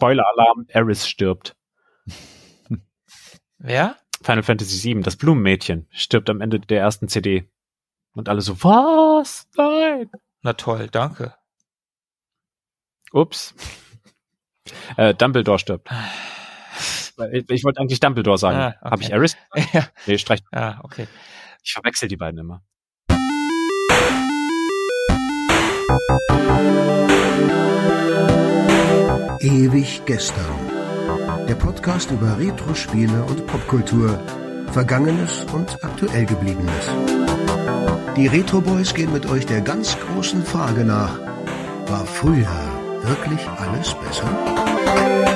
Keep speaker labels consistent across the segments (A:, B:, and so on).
A: Spoiler-Alarm, Eris stirbt.
B: Wer?
A: Final Fantasy VII, das Blumenmädchen, stirbt am Ende der ersten CD. Und alle so, was? Nein!
B: Na toll, danke.
A: Ups. Äh, Dumbledore stirbt. Ich, ich wollte eigentlich Dumbledore sagen.
B: Ah, okay.
A: Habe ich Eris?
B: ja,
A: Nee, streich.
B: ja, okay.
A: Ich verwechsel die beiden immer.
C: Ewig gestern. Der Podcast über Retro-Spiele und Popkultur. Vergangenes und aktuell gebliebenes. Die Retro Boys gehen mit euch der ganz großen Frage nach. War früher wirklich alles besser?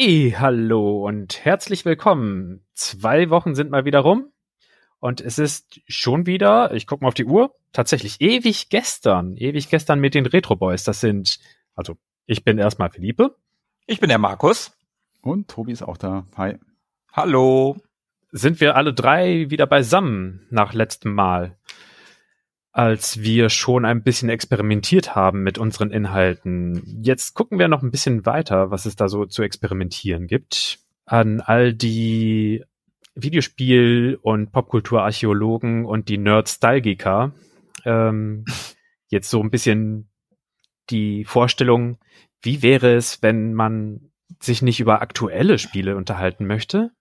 A: Hey, hallo und herzlich willkommen. Zwei Wochen sind mal wieder rum und es ist schon wieder, ich gucke mal auf die Uhr, tatsächlich ewig gestern, ewig gestern mit den Retro Boys. Das sind, also ich bin erstmal Philippe.
B: Ich bin der Markus.
D: Und Tobi ist auch da. Hi.
B: Hallo.
A: Sind wir alle drei wieder beisammen nach letztem Mal, als wir schon ein bisschen experimentiert haben mit unseren Inhalten. Jetzt gucken wir noch ein bisschen weiter, was es da so zu experimentieren gibt. An all die Videospiel- und Popkulturarchäologen und die Nerd-Stalgiker. Ähm, jetzt so ein bisschen die Vorstellung, wie wäre es, wenn man sich nicht über aktuelle Spiele unterhalten möchte,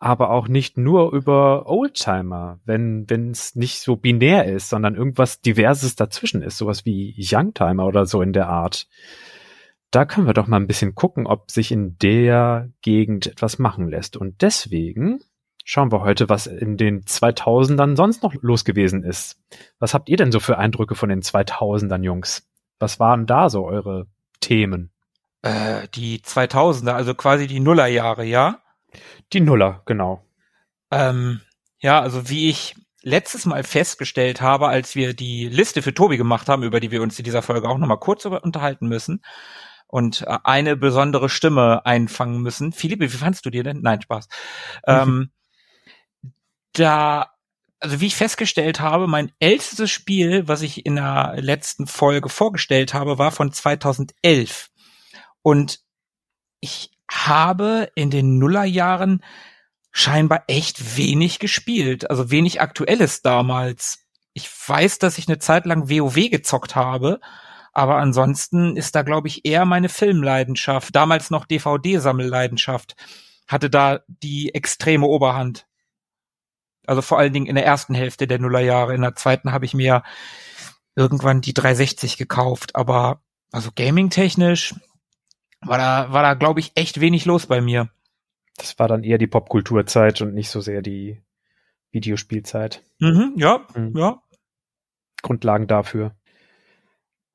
A: aber auch nicht nur über Oldtimer, wenn wenn es nicht so binär ist, sondern irgendwas Diverses dazwischen ist, sowas wie Youngtimer oder so in der Art. Da können wir doch mal ein bisschen gucken, ob sich in der Gegend etwas machen lässt. Und deswegen schauen wir heute, was in den 2000ern sonst noch los gewesen ist. Was habt ihr denn so für Eindrücke von den 2000ern, Jungs? Was waren da so eure Themen?
B: Äh, die 2000er, also quasi die Nullerjahre, ja?
A: Die Nuller, genau.
B: Ähm, ja, also wie ich letztes Mal festgestellt habe, als wir die Liste für Tobi gemacht haben, über die wir uns in dieser Folge auch nochmal kurz unterhalten müssen und äh, eine besondere Stimme einfangen müssen. Philippe, wie fandst du dir denn? Nein, Spaß. ähm, da, also wie ich festgestellt habe, mein ältestes Spiel, was ich in der letzten Folge vorgestellt habe, war von 2011. Und ich habe in den Nullerjahren scheinbar echt wenig gespielt, also wenig Aktuelles damals. Ich weiß, dass ich eine Zeit lang WoW gezockt habe, aber ansonsten ist da, glaube ich, eher meine Filmleidenschaft, damals noch DVD-Sammelleidenschaft, hatte da die extreme Oberhand. Also vor allen Dingen in der ersten Hälfte der Nullerjahre. In der zweiten habe ich mir irgendwann die 360 gekauft, aber also gaming-technisch war da, war da, glaube ich, echt wenig los bei mir.
A: Das war dann eher die Popkulturzeit und nicht so sehr die Videospielzeit.
B: Mhm, ja,
A: Mhm.
B: ja.
A: Grundlagen dafür.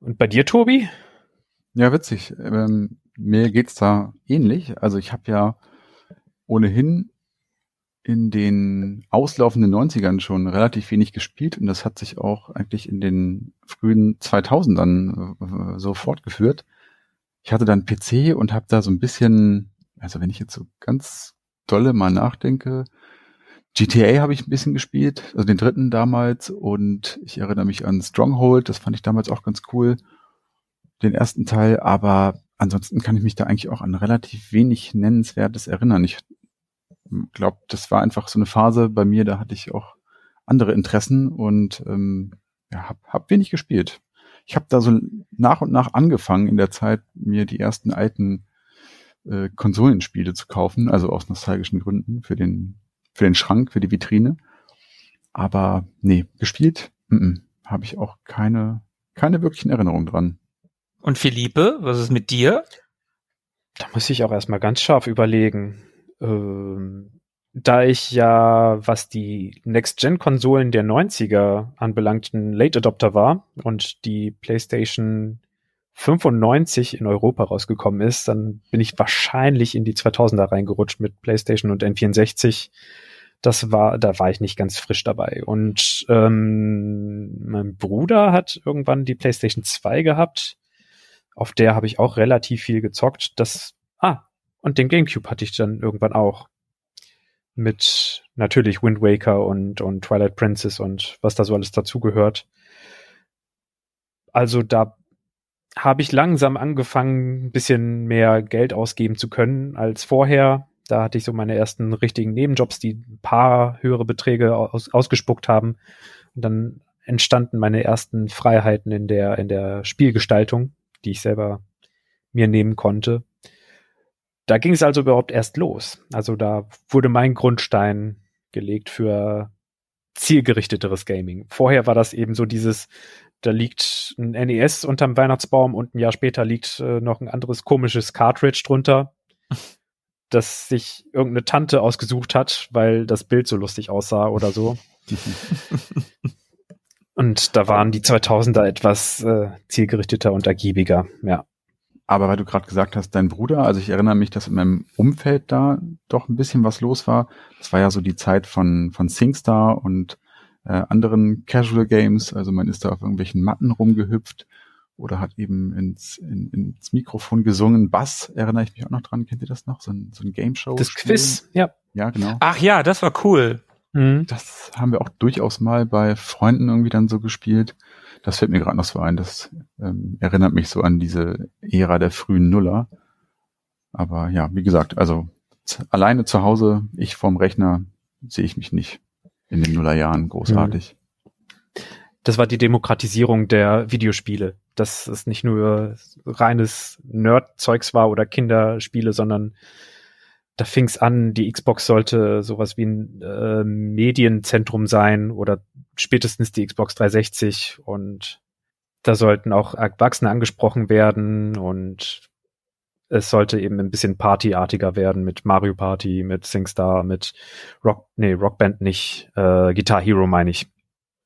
A: Und bei dir, Tobi?
D: Ja, witzig. Ähm, mir geht's da ähnlich. Also ich habe ja ohnehin in den auslaufenden 90ern schon relativ wenig gespielt und das hat sich auch eigentlich in den frühen 2000ern äh, so fortgeführt. Ich hatte dann PC und habe da so ein bisschen, also wenn ich jetzt so ganz dolle mal nachdenke, GTA habe ich ein bisschen gespielt, also den dritten damals und ich erinnere mich an Stronghold, das fand ich damals auch ganz cool, den ersten Teil, aber ansonsten kann ich mich da eigentlich auch an relativ wenig Nennenswertes erinnern. Ich glaube, das war einfach so eine Phase bei mir, da hatte ich auch andere Interessen und ähm, ja, hab, hab wenig gespielt. Ich habe da so nach und nach angefangen in der Zeit, mir die ersten alten äh, Konsolenspiele zu kaufen, also aus nostalgischen Gründen für den für den Schrank, für die Vitrine. Aber nee, gespielt mm, habe ich auch keine keine wirklichen Erinnerungen dran.
B: Und Philippe, was ist mit dir?
A: Da muss ich auch erstmal ganz scharf überlegen. Ähm, da ich ja, was die Next-Gen-Konsolen der 90er anbelangt, ein Late Adopter war und die PlayStation 95 in Europa rausgekommen ist, dann bin ich wahrscheinlich in die 2000er reingerutscht mit PlayStation und N64. Das war, da war ich nicht ganz frisch dabei. Und ähm, mein Bruder hat irgendwann die PlayStation 2 gehabt. Auf der habe ich auch relativ viel gezockt. Das, ah, und den Gamecube hatte ich dann irgendwann auch. Mit natürlich Wind Waker und, und Twilight Princess und was da so alles dazugehört. Also da habe ich langsam angefangen, ein bisschen mehr Geld ausgeben zu können als vorher. Da hatte ich so meine ersten richtigen Nebenjobs, die ein paar höhere Beträge aus, ausgespuckt haben. Und dann entstanden meine ersten Freiheiten in der, in der Spielgestaltung, die ich selber mir nehmen konnte. Da ging es also überhaupt erst los. Also da wurde mein Grundstein gelegt für zielgerichteteres Gaming. Vorher war das eben so dieses, da liegt ein NES unterm Weihnachtsbaum und ein Jahr später liegt äh, noch ein anderes komisches Cartridge drunter, das sich irgendeine Tante ausgesucht hat, weil das Bild so lustig aussah oder so. und da waren die 2000er etwas äh, zielgerichteter und ergiebiger, ja.
D: Aber weil du gerade gesagt hast, dein Bruder, also ich erinnere mich, dass in meinem Umfeld da doch ein bisschen was los war. Das war ja so die Zeit von, von SingStar und äh, anderen Casual Games. Also man ist da auf irgendwelchen Matten rumgehüpft oder hat eben ins, in, ins Mikrofon gesungen. Bass erinnere ich mich auch noch dran. Kennt ihr das noch? So ein, so ein Game Show.
A: Das Quiz, ja.
D: Ja, genau.
B: Ach ja, das war cool.
D: Mhm. Das haben wir auch durchaus mal bei Freunden irgendwie dann so gespielt. Das fällt mir gerade noch so ein. Das ähm, erinnert mich so an diese Ära der frühen Nuller. Aber ja, wie gesagt, also alleine zu Hause, ich vorm Rechner, sehe ich mich nicht in den Nullerjahren großartig.
A: Das war die Demokratisierung der Videospiele. Dass es nicht nur reines Nerd-Zeugs war oder Kinderspiele, sondern da fing es an, die Xbox sollte sowas wie ein äh, Medienzentrum sein oder spätestens die Xbox 360 und da sollten auch Erwachsene angesprochen werden und es sollte eben ein bisschen partyartiger werden mit Mario Party, mit SingStar, mit Rock, nee, Rockband nicht, äh, Guitar Hero meine ich.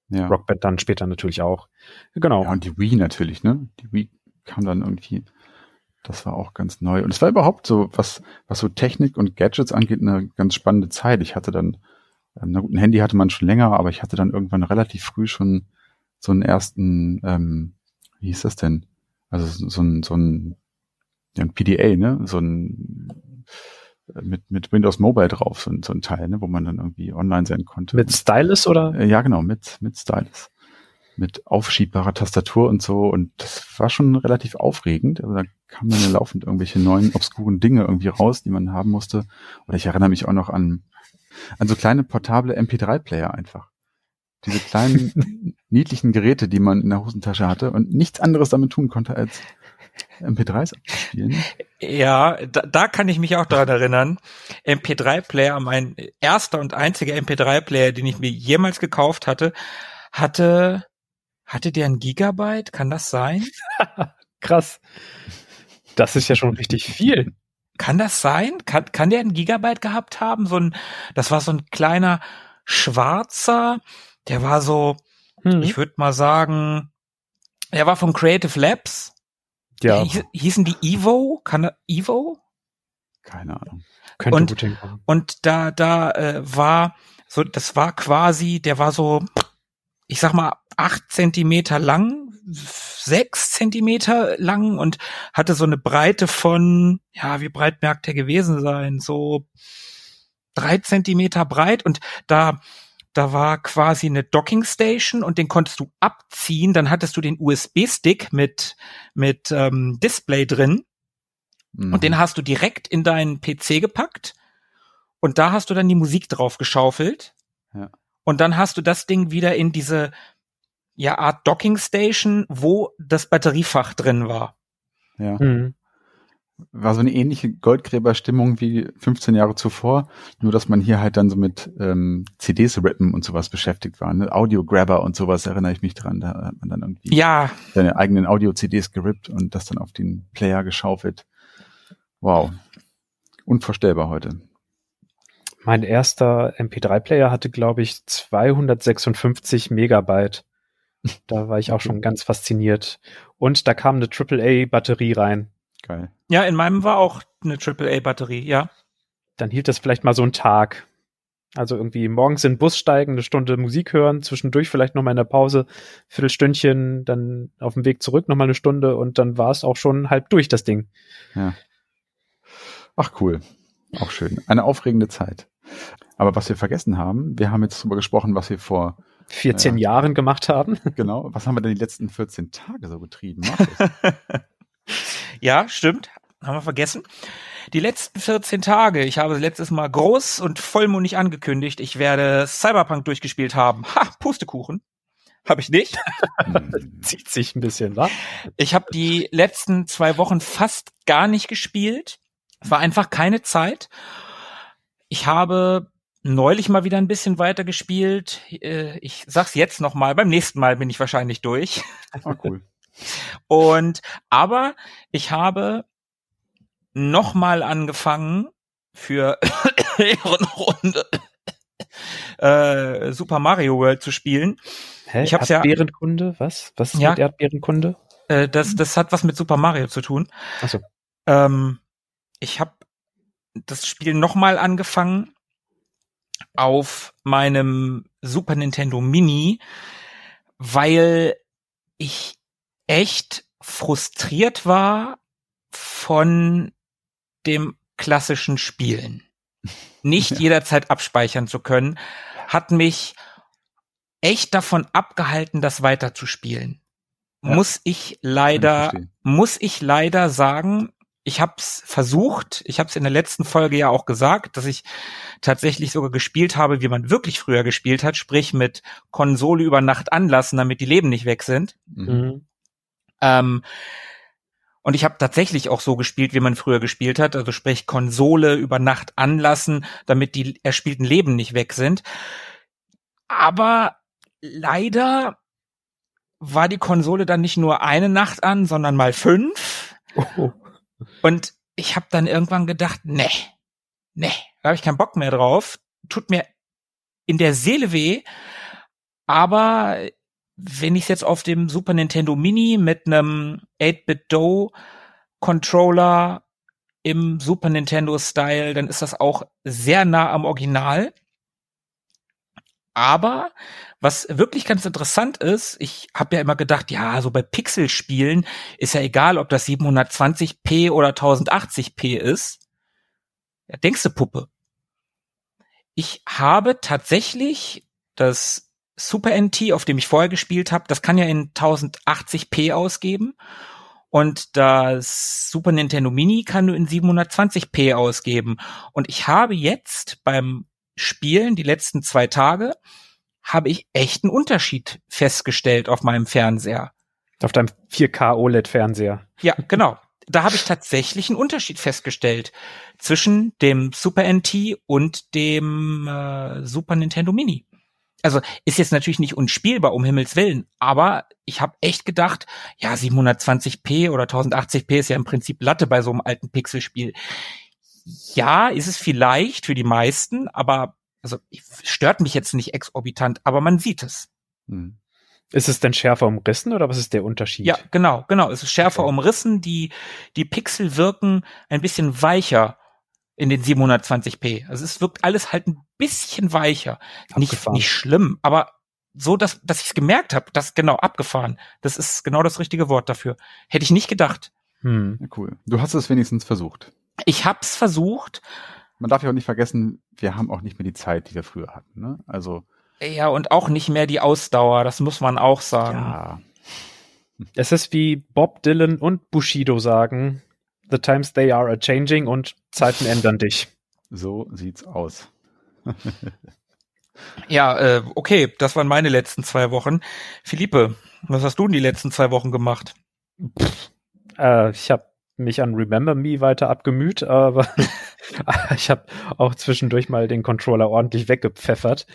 A: Ja. Rockband dann später natürlich auch. Genau.
D: Ja, und die Wii natürlich, ne? Die Wii kam dann irgendwie das war auch ganz neu. Und es war überhaupt so, was, was so Technik und Gadgets angeht, eine ganz spannende Zeit. Ich hatte dann, ähm, na gut, ein Handy hatte man schon länger, aber ich hatte dann irgendwann relativ früh schon so einen ersten, ähm, wie hieß das denn? Also so ein, so ein, ja, ein PDA, ne? So ein äh, mit, mit Windows Mobile drauf, so, ein so ein Teil, ne, wo man dann irgendwie online sein konnte.
A: Mit Stylus oder?
D: Äh, ja, genau, mit, mit Stylus mit aufschiebbarer Tastatur und so. Und das war schon relativ aufregend. Also da kamen dann laufend irgendwelche neuen, obskuren Dinge irgendwie raus, die man haben musste. Oder ich erinnere mich auch noch an, an so kleine portable MP3-Player einfach. Diese kleinen, niedlichen Geräte, die man in der Hosentasche hatte und nichts anderes damit tun konnte, als MP3s abzuspielen.
B: Ja, da, da kann ich mich auch daran erinnern. MP3-Player, mein erster und einziger MP3-Player, den ich mir jemals gekauft hatte, hatte hatte der ein Gigabyte? Kann das sein?
A: Krass. Das ist ja schon richtig viel.
B: Kann das sein? Kann, kann der ein Gigabyte gehabt haben? So ein, das war so ein kleiner schwarzer, der war so, hm. ich würde mal sagen, der war von Creative Labs. Ja. Hieß, hießen die Evo? Kann er, Evo?
D: Keine Ahnung.
B: Könnte und, gut hinkommen. Und da, da äh, war so, das war quasi, der war so, ich sag mal, acht Zentimeter lang, sechs Zentimeter lang und hatte so eine Breite von, ja, wie breit merkt der gewesen sein? So drei Zentimeter breit und da da war quasi eine Docking Station und den konntest du abziehen. Dann hattest du den USB-Stick mit mit ähm, Display drin mhm. und den hast du direkt in deinen PC gepackt und da hast du dann die Musik drauf geschaufelt. Ja. Und dann hast du das Ding wieder in diese ja Art Docking Station, wo das Batteriefach drin war.
D: Ja. Mhm. War so eine ähnliche Goldgräberstimmung wie 15 Jahre zuvor, nur dass man hier halt dann so mit ähm, CDs rippen und sowas beschäftigt war. Ne? Audio-Grabber und sowas erinnere ich mich dran. Da hat man dann irgendwie
B: ja.
D: seine eigenen Audio-CDs gerippt und das dann auf den Player geschaufelt. Wow. Unvorstellbar heute.
A: Mein erster MP3-Player hatte, glaube ich, 256 Megabyte. Da war ich auch schon ganz fasziniert. Und da kam eine AAA-Batterie rein.
B: Geil. Ja, in meinem war auch eine AAA-Batterie, ja.
A: Dann hielt das vielleicht mal so einen Tag. Also irgendwie morgens in den Bus steigen, eine Stunde Musik hören, zwischendurch vielleicht nochmal in der Pause, Viertelstündchen, dann auf dem Weg zurück nochmal eine Stunde und dann war es auch schon halb durch, das Ding.
D: Ja. Ach cool. Auch schön. Eine aufregende Zeit. Aber was wir vergessen haben, wir haben jetzt darüber gesprochen, was wir vor
A: 14 ja. Jahren gemacht haben.
D: Genau. Was haben wir denn die letzten 14 Tage so getrieben?
B: ja, stimmt. Haben wir vergessen. Die letzten 14 Tage, ich habe letztes Mal groß und vollmundig angekündigt, ich werde Cyberpunk durchgespielt haben. Ha, Pustekuchen. Habe ich nicht.
A: Zieht sich ein bisschen, wa?
B: Ich habe die letzten zwei Wochen fast gar nicht gespielt. Es war einfach keine Zeit. Ich habe neulich mal wieder ein bisschen weiter gespielt. Äh, ich sag's jetzt noch mal. Beim nächsten Mal bin ich wahrscheinlich durch.
D: Oh, cool.
B: Und aber ich habe noch mal angefangen für Ehrenrunde äh, Super Mario World zu spielen.
A: Hä? Ich hab's Erdbeerenkunde? Was? Was ist ja, mit Erdbeerenkunde?
B: Äh, das, das hat was mit Super Mario zu tun.
A: Ach so.
B: Ähm, ich habe das Spiel noch mal angefangen auf meinem Super Nintendo Mini, weil ich echt frustriert war von dem klassischen Spielen. Nicht ja. jederzeit abspeichern zu können, hat mich echt davon abgehalten, das weiterzuspielen. Ja. Muss ich leider, muss ich leider sagen, ich habe es versucht, ich habe es in der letzten Folge ja auch gesagt, dass ich tatsächlich sogar gespielt habe, wie man wirklich früher gespielt hat, sprich mit Konsole über Nacht anlassen, damit die Leben nicht weg sind. Mhm. Ähm, und ich habe tatsächlich auch so gespielt, wie man früher gespielt hat, also sprich Konsole über Nacht anlassen, damit die erspielten Leben nicht weg sind. Aber leider war die Konsole dann nicht nur eine Nacht an, sondern mal fünf. Oh. Und ich habe dann irgendwann gedacht, nee, nee, da habe ich keinen Bock mehr drauf. Tut mir in der Seele weh. Aber wenn ich jetzt auf dem Super Nintendo Mini mit einem 8-Bit-Do Controller im Super Nintendo Style, dann ist das auch sehr nah am Original. Aber was wirklich ganz interessant ist, ich habe ja immer gedacht, ja, so bei Pixelspielen ist ja egal, ob das 720p oder 1080p ist. Ja, denkst du Puppe? Ich habe tatsächlich das Super NT, auf dem ich vorher gespielt habe, das kann ja in 1080p ausgeben. Und das Super Nintendo Mini kann nur in 720p ausgeben. Und ich habe jetzt beim Spielen die letzten zwei Tage habe ich echt einen Unterschied festgestellt auf meinem Fernseher.
A: Auf deinem 4K OLED-Fernseher.
B: Ja, genau. Da habe ich tatsächlich einen Unterschied festgestellt zwischen dem Super NT und dem äh, Super Nintendo Mini. Also ist jetzt natürlich nicht unspielbar, um Himmels Willen, aber ich habe echt gedacht, ja, 720p oder 1080p ist ja im Prinzip Latte bei so einem alten Pixelspiel. Ja, ist es vielleicht für die meisten, aber also stört mich jetzt nicht exorbitant, aber man sieht es. Hm.
A: Ist es denn schärfer umrissen oder was ist der Unterschied?
B: Ja, genau, genau. Es ist schärfer okay. umrissen. Die, die Pixel wirken ein bisschen weicher in den 720p. Also es wirkt alles halt ein bisschen weicher. Nicht, nicht schlimm, aber so, dass, dass ich es gemerkt habe, das genau abgefahren. Das ist genau das richtige Wort dafür. Hätte ich nicht gedacht.
D: Hm. Ja, cool. Du hast es wenigstens versucht.
B: Ich hab's versucht
D: man darf ja auch nicht vergessen, wir haben auch nicht mehr die Zeit, die wir früher hatten. Ne? Also
B: ja, und auch nicht mehr die Ausdauer, das muss man auch sagen. Ja.
A: Es ist wie Bob Dylan und Bushido sagen, The times they are a changing und Zeiten ändern dich.
D: So sieht's aus.
B: ja, äh, okay, das waren meine letzten zwei Wochen. Philippe, was hast du in die letzten zwei Wochen gemacht?
A: Pff, äh, ich habe mich an Remember Me weiter abgemüht, aber ich habe auch zwischendurch mal den Controller ordentlich weggepfeffert,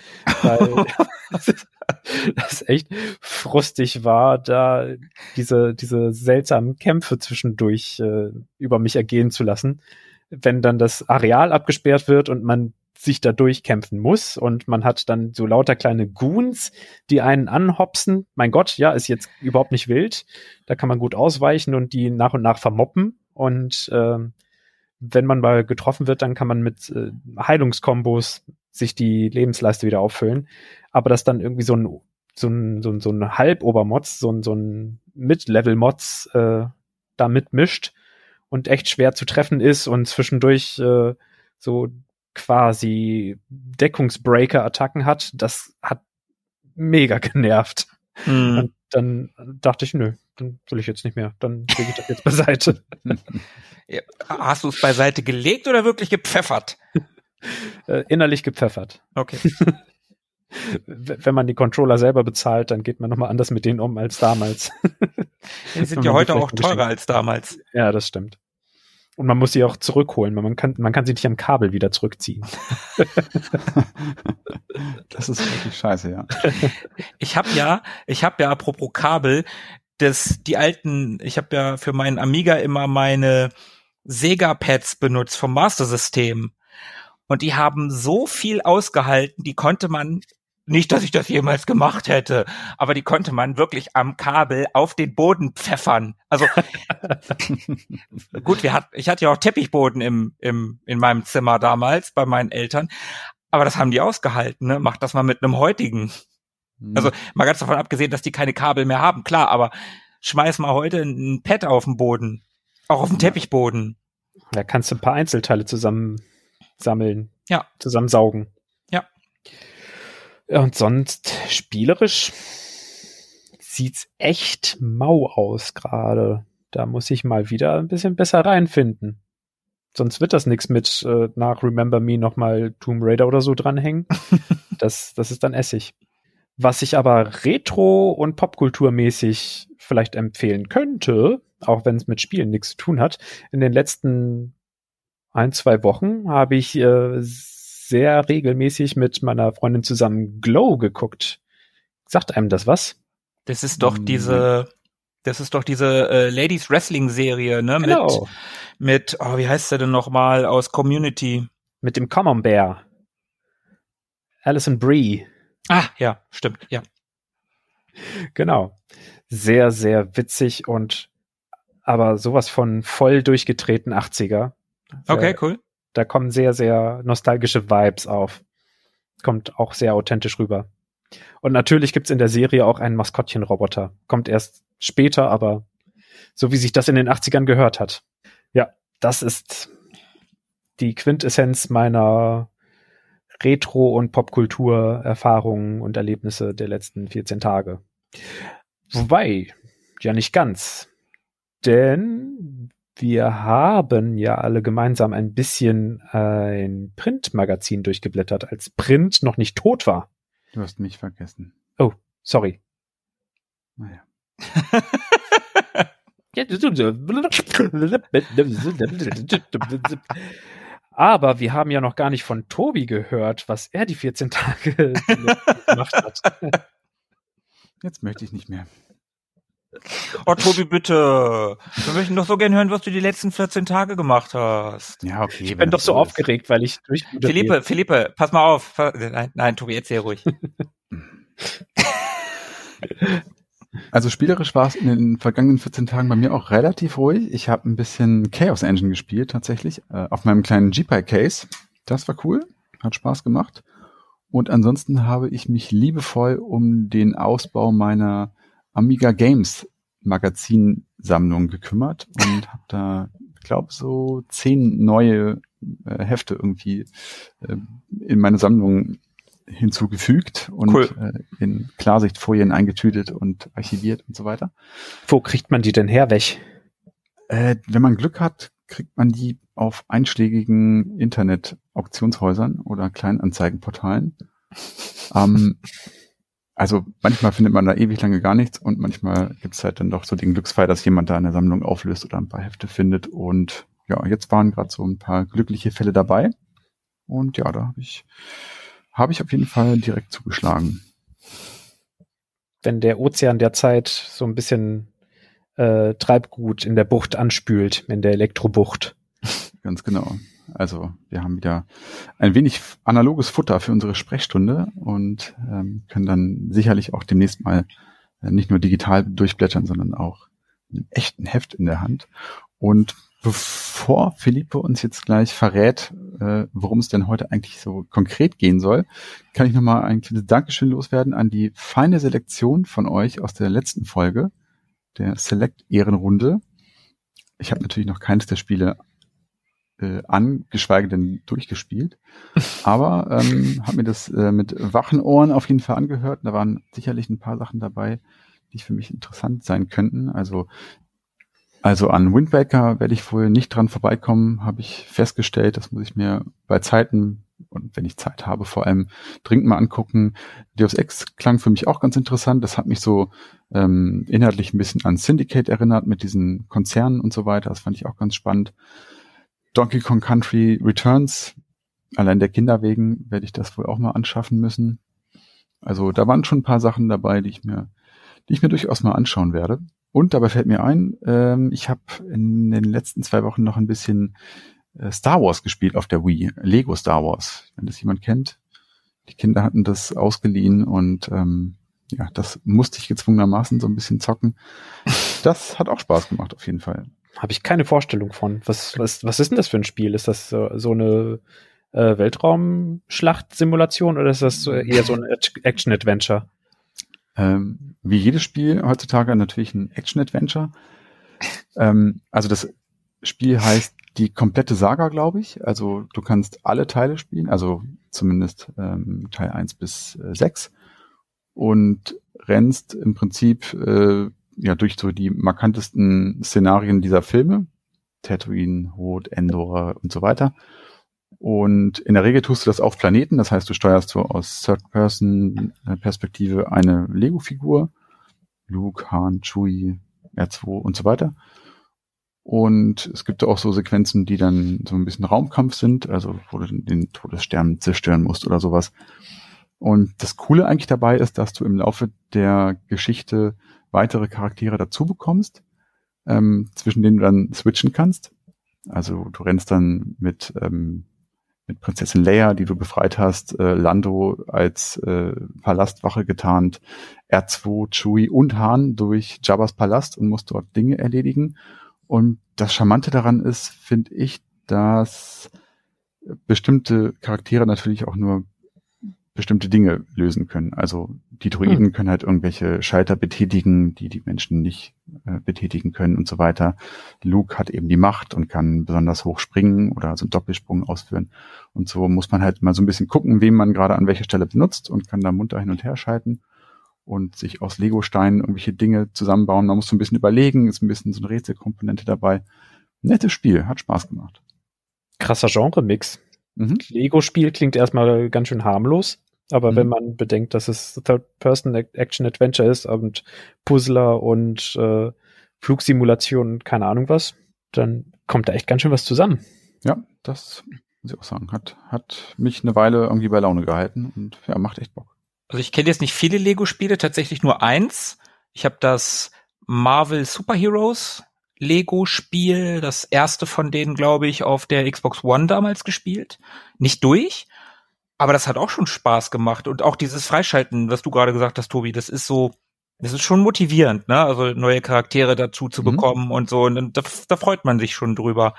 A: weil das echt frustig war, da diese, diese seltsamen Kämpfe zwischendurch äh, über mich ergehen zu lassen. Wenn dann das Areal abgesperrt wird und man sich da durchkämpfen muss und man hat dann so lauter kleine Goons, die einen anhopsen. Mein Gott, ja, ist jetzt überhaupt nicht wild. Da kann man gut ausweichen und die nach und nach vermoppen und ähm, wenn man mal getroffen wird, dann kann man mit äh, Heilungskombos sich die Lebensleiste wieder auffüllen, aber dass dann irgendwie so ein so ein, so ein, so ein Halbobermods, so ein, so ein Mid-Level-Mods äh, da mitmischt und echt schwer zu treffen ist und zwischendurch äh, so quasi Deckungsbreaker-Attacken hat, das hat mega genervt. Mhm. Und dann dachte ich, nö, dann will ich jetzt nicht mehr. Dann lege ich das jetzt beiseite.
B: Hast du es beiseite gelegt oder wirklich gepfeffert?
A: äh, innerlich gepfeffert.
B: Okay.
A: Wenn man die Controller selber bezahlt, dann geht man nochmal anders mit denen um als damals.
B: Die sind ja heute auch teurer als damals.
A: Ja, das stimmt. Und man muss sie auch zurückholen, weil man kann, man kann sie nicht am Kabel wieder zurückziehen.
D: das ist wirklich scheiße, ja.
B: Ich habe ja, ich habe ja apropos Kabel, das, die alten, ich habe ja für meinen Amiga immer meine Sega-Pads benutzt vom Master System. Und die haben so viel ausgehalten, die konnte man nicht, dass ich das jemals gemacht hätte, aber die konnte man wirklich am Kabel auf den Boden pfeffern. Also gut, wir hat, ich hatte ja auch Teppichboden im, im, in meinem Zimmer damals bei meinen Eltern, aber das haben die ausgehalten. Ne? Macht das mal mit einem heutigen. Mhm. Also mal ganz davon abgesehen, dass die keine Kabel mehr haben, klar, aber schmeiß mal heute ein Pad auf den Boden, auch auf dem Teppichboden.
A: Da kannst du ein paar Einzelteile zusammen sammeln,
B: ja,
A: zusammensaugen. Und sonst spielerisch sieht's echt mau aus gerade. Da muss ich mal wieder ein bisschen besser reinfinden. Sonst wird das nichts mit äh, nach Remember Me nochmal Tomb Raider oder so dranhängen. das, das ist dann Essig. Was ich aber retro- und popkulturmäßig vielleicht empfehlen könnte, auch wenn es mit Spielen nichts zu tun hat, in den letzten ein, zwei Wochen habe ich äh, sehr regelmäßig mit meiner Freundin zusammen Glow geguckt. Sagt einem das was?
B: Das ist doch hm. diese, das ist doch diese äh, Ladies Wrestling Serie, ne? Genau. Mit, mit, oh, wie heißt der denn nochmal aus Community?
A: Mit dem Common Bear. Alison Brie.
B: Ah, ja, stimmt, ja.
A: Genau. Sehr, sehr witzig und aber sowas von voll durchgetreten 80er.
B: Okay, cool
A: da kommen sehr, sehr nostalgische Vibes auf. Kommt auch sehr authentisch rüber. Und natürlich gibt's in der Serie auch einen Maskottchenroboter. Kommt erst später, aber so wie sich das in den 80ern gehört hat. Ja, das ist die Quintessenz meiner Retro- und Popkultur-Erfahrungen und Erlebnisse der letzten 14 Tage. Wobei, ja nicht ganz. Denn wir haben ja alle gemeinsam ein bisschen ein Printmagazin durchgeblättert, als Print noch nicht tot war.
D: Du hast mich vergessen.
A: Oh, sorry.
D: Naja.
A: Aber wir haben ja noch gar nicht von Tobi gehört, was er die 14 Tage gemacht hat.
D: Jetzt möchte ich nicht mehr.
B: Oh, Tobi, bitte. Wir möchten doch so gerne hören, was du die letzten 14 Tage gemacht hast.
A: Ja, okay. Ich bin doch so aufgeregt, weil ich durch.
B: Philippe, Philippe, pass mal auf. Nein, nein, Tobi, erzähl ruhig.
D: Also spielerisch war es in den vergangenen 14 Tagen bei mir auch relativ ruhig. Ich habe ein bisschen Chaos Engine gespielt tatsächlich äh, auf meinem kleinen GPI Case. Das war cool, hat Spaß gemacht. Und ansonsten habe ich mich liebevoll um den Ausbau meiner Amiga Games Magazinsammlung gekümmert und habe da, glaube so zehn neue äh, Hefte irgendwie äh, in meine Sammlung hinzugefügt und cool. äh, in Klarsichtfolien eingetütet und archiviert und so weiter.
A: Wo kriegt man die denn her weg?
D: Äh, wenn man Glück hat, kriegt man die auf einschlägigen Internet-Auktionshäusern oder Kleinanzeigenportalen. ähm, also manchmal findet man da ewig lange gar nichts und manchmal gibt's halt dann doch so den Glücksfall, dass jemand da eine Sammlung auflöst oder ein paar Hefte findet. Und ja, jetzt waren gerade so ein paar glückliche Fälle dabei. Und ja, da habe ich, hab ich auf jeden Fall direkt zugeschlagen.
A: Wenn der Ozean der Zeit so ein bisschen äh, Treibgut in der Bucht anspült, in der Elektrobucht.
D: Ganz genau. Also wir haben wieder ein wenig analoges Futter für unsere Sprechstunde und ähm, können dann sicherlich auch demnächst mal äh, nicht nur digital durchblättern, sondern auch einen echten Heft in der Hand. Und bevor Philippe uns jetzt gleich verrät, äh, worum es denn heute eigentlich so konkret gehen soll, kann ich nochmal ein kleines Dankeschön loswerden an die feine Selektion von euch aus der letzten Folge, der Select-Ehrenrunde. Ich habe natürlich noch keines der Spiele äh, an, geschweige denn durchgespielt. Aber ähm, habe mir das äh, mit wachen Ohren auf jeden Fall angehört. Da waren sicherlich ein paar Sachen dabei, die für mich interessant sein könnten. Also also an Windbreaker werde ich wohl nicht dran vorbeikommen, habe ich festgestellt. Das muss ich mir bei Zeiten und wenn ich Zeit habe, vor allem dringend mal angucken. Deus Ex klang für mich auch ganz interessant. Das hat mich so ähm, inhaltlich ein bisschen an Syndicate erinnert mit diesen Konzernen und so weiter. Das fand ich auch ganz spannend. Donkey Kong Country Returns, allein der Kinder wegen werde ich das wohl auch mal anschaffen müssen. Also da waren schon ein paar Sachen dabei, die ich mir, die ich mir durchaus mal anschauen werde. Und dabei fällt mir ein, ähm, ich habe in den letzten zwei Wochen noch ein bisschen äh, Star Wars gespielt auf der Wii, Lego Star Wars, wenn das jemand kennt. Die Kinder hatten das ausgeliehen und ähm, ja, das musste ich gezwungenermaßen so ein bisschen zocken. Das hat auch Spaß gemacht, auf jeden Fall.
A: Habe ich keine Vorstellung von. Was, was, was ist denn das für ein Spiel? Ist das so, so eine äh, Weltraumschlacht-Simulation oder ist das eher so ein Action-Adventure?
D: Ähm, wie jedes Spiel heutzutage natürlich ein Action-Adventure. Ähm, also das Spiel heißt die komplette Saga, glaube ich. Also du kannst alle Teile spielen, also zumindest ähm, Teil 1 bis äh, 6 und rennst im Prinzip äh, ja durch so die markantesten Szenarien dieser Filme. Tatooine, Hoth, Endor und so weiter. Und in der Regel tust du das auf Planeten, das heißt, du steuerst so aus Third-Person-Perspektive eine Lego-Figur, Luke, Han, Chewie, R2 und so weiter. Und es gibt auch so Sequenzen, die dann so ein bisschen Raumkampf sind, also wo du den Todesstern zerstören musst oder sowas. Und das Coole eigentlich dabei ist, dass du im Laufe der Geschichte weitere Charaktere dazu bekommst, ähm, zwischen denen du dann switchen kannst. Also du rennst dann mit ähm, mit Prinzessin Leia, die du befreit hast, äh, Lando als äh, Palastwache getarnt, R2, Chewie und Han durch Jabba's Palast und musst dort Dinge erledigen. Und das Charmante daran ist, finde ich, dass bestimmte Charaktere natürlich auch nur bestimmte Dinge lösen können. Also die Druiden hm. können halt irgendwelche Schalter betätigen, die die Menschen nicht äh, betätigen können und so weiter. Luke hat eben die Macht und kann besonders hoch springen oder so einen Doppelsprung ausführen. Und so muss man halt mal so ein bisschen gucken, wem man gerade an welcher Stelle benutzt und kann da munter hin und her schalten und sich aus Lego-Steinen irgendwelche Dinge zusammenbauen. Man muss so ein bisschen überlegen, ist ein bisschen so eine Rätselkomponente dabei. Nettes Spiel, hat Spaß gemacht.
A: Krasser Genre-Mix. Mhm. Lego-Spiel klingt erstmal ganz schön harmlos. Aber mhm. wenn man bedenkt, dass es Third-Person-Action-Adventure ist und Puzzler und äh, Flugsimulation, keine Ahnung was, dann kommt da echt ganz schön was zusammen.
D: Ja, das muss ich auch sagen. Hat, hat mich eine Weile irgendwie bei Laune gehalten und ja, macht echt Bock.
B: Also ich kenne jetzt nicht viele Lego-Spiele, tatsächlich nur eins. Ich habe das Marvel Superheroes Lego-Spiel, das erste von denen, glaube ich, auf der Xbox One damals gespielt. Nicht durch, aber das hat auch schon Spaß gemacht. Und auch dieses Freischalten, was du gerade gesagt hast, Tobi, das ist so, das ist schon motivierend, ne? Also neue Charaktere dazu zu mhm. bekommen und so. Und da, da, freut man sich schon drüber.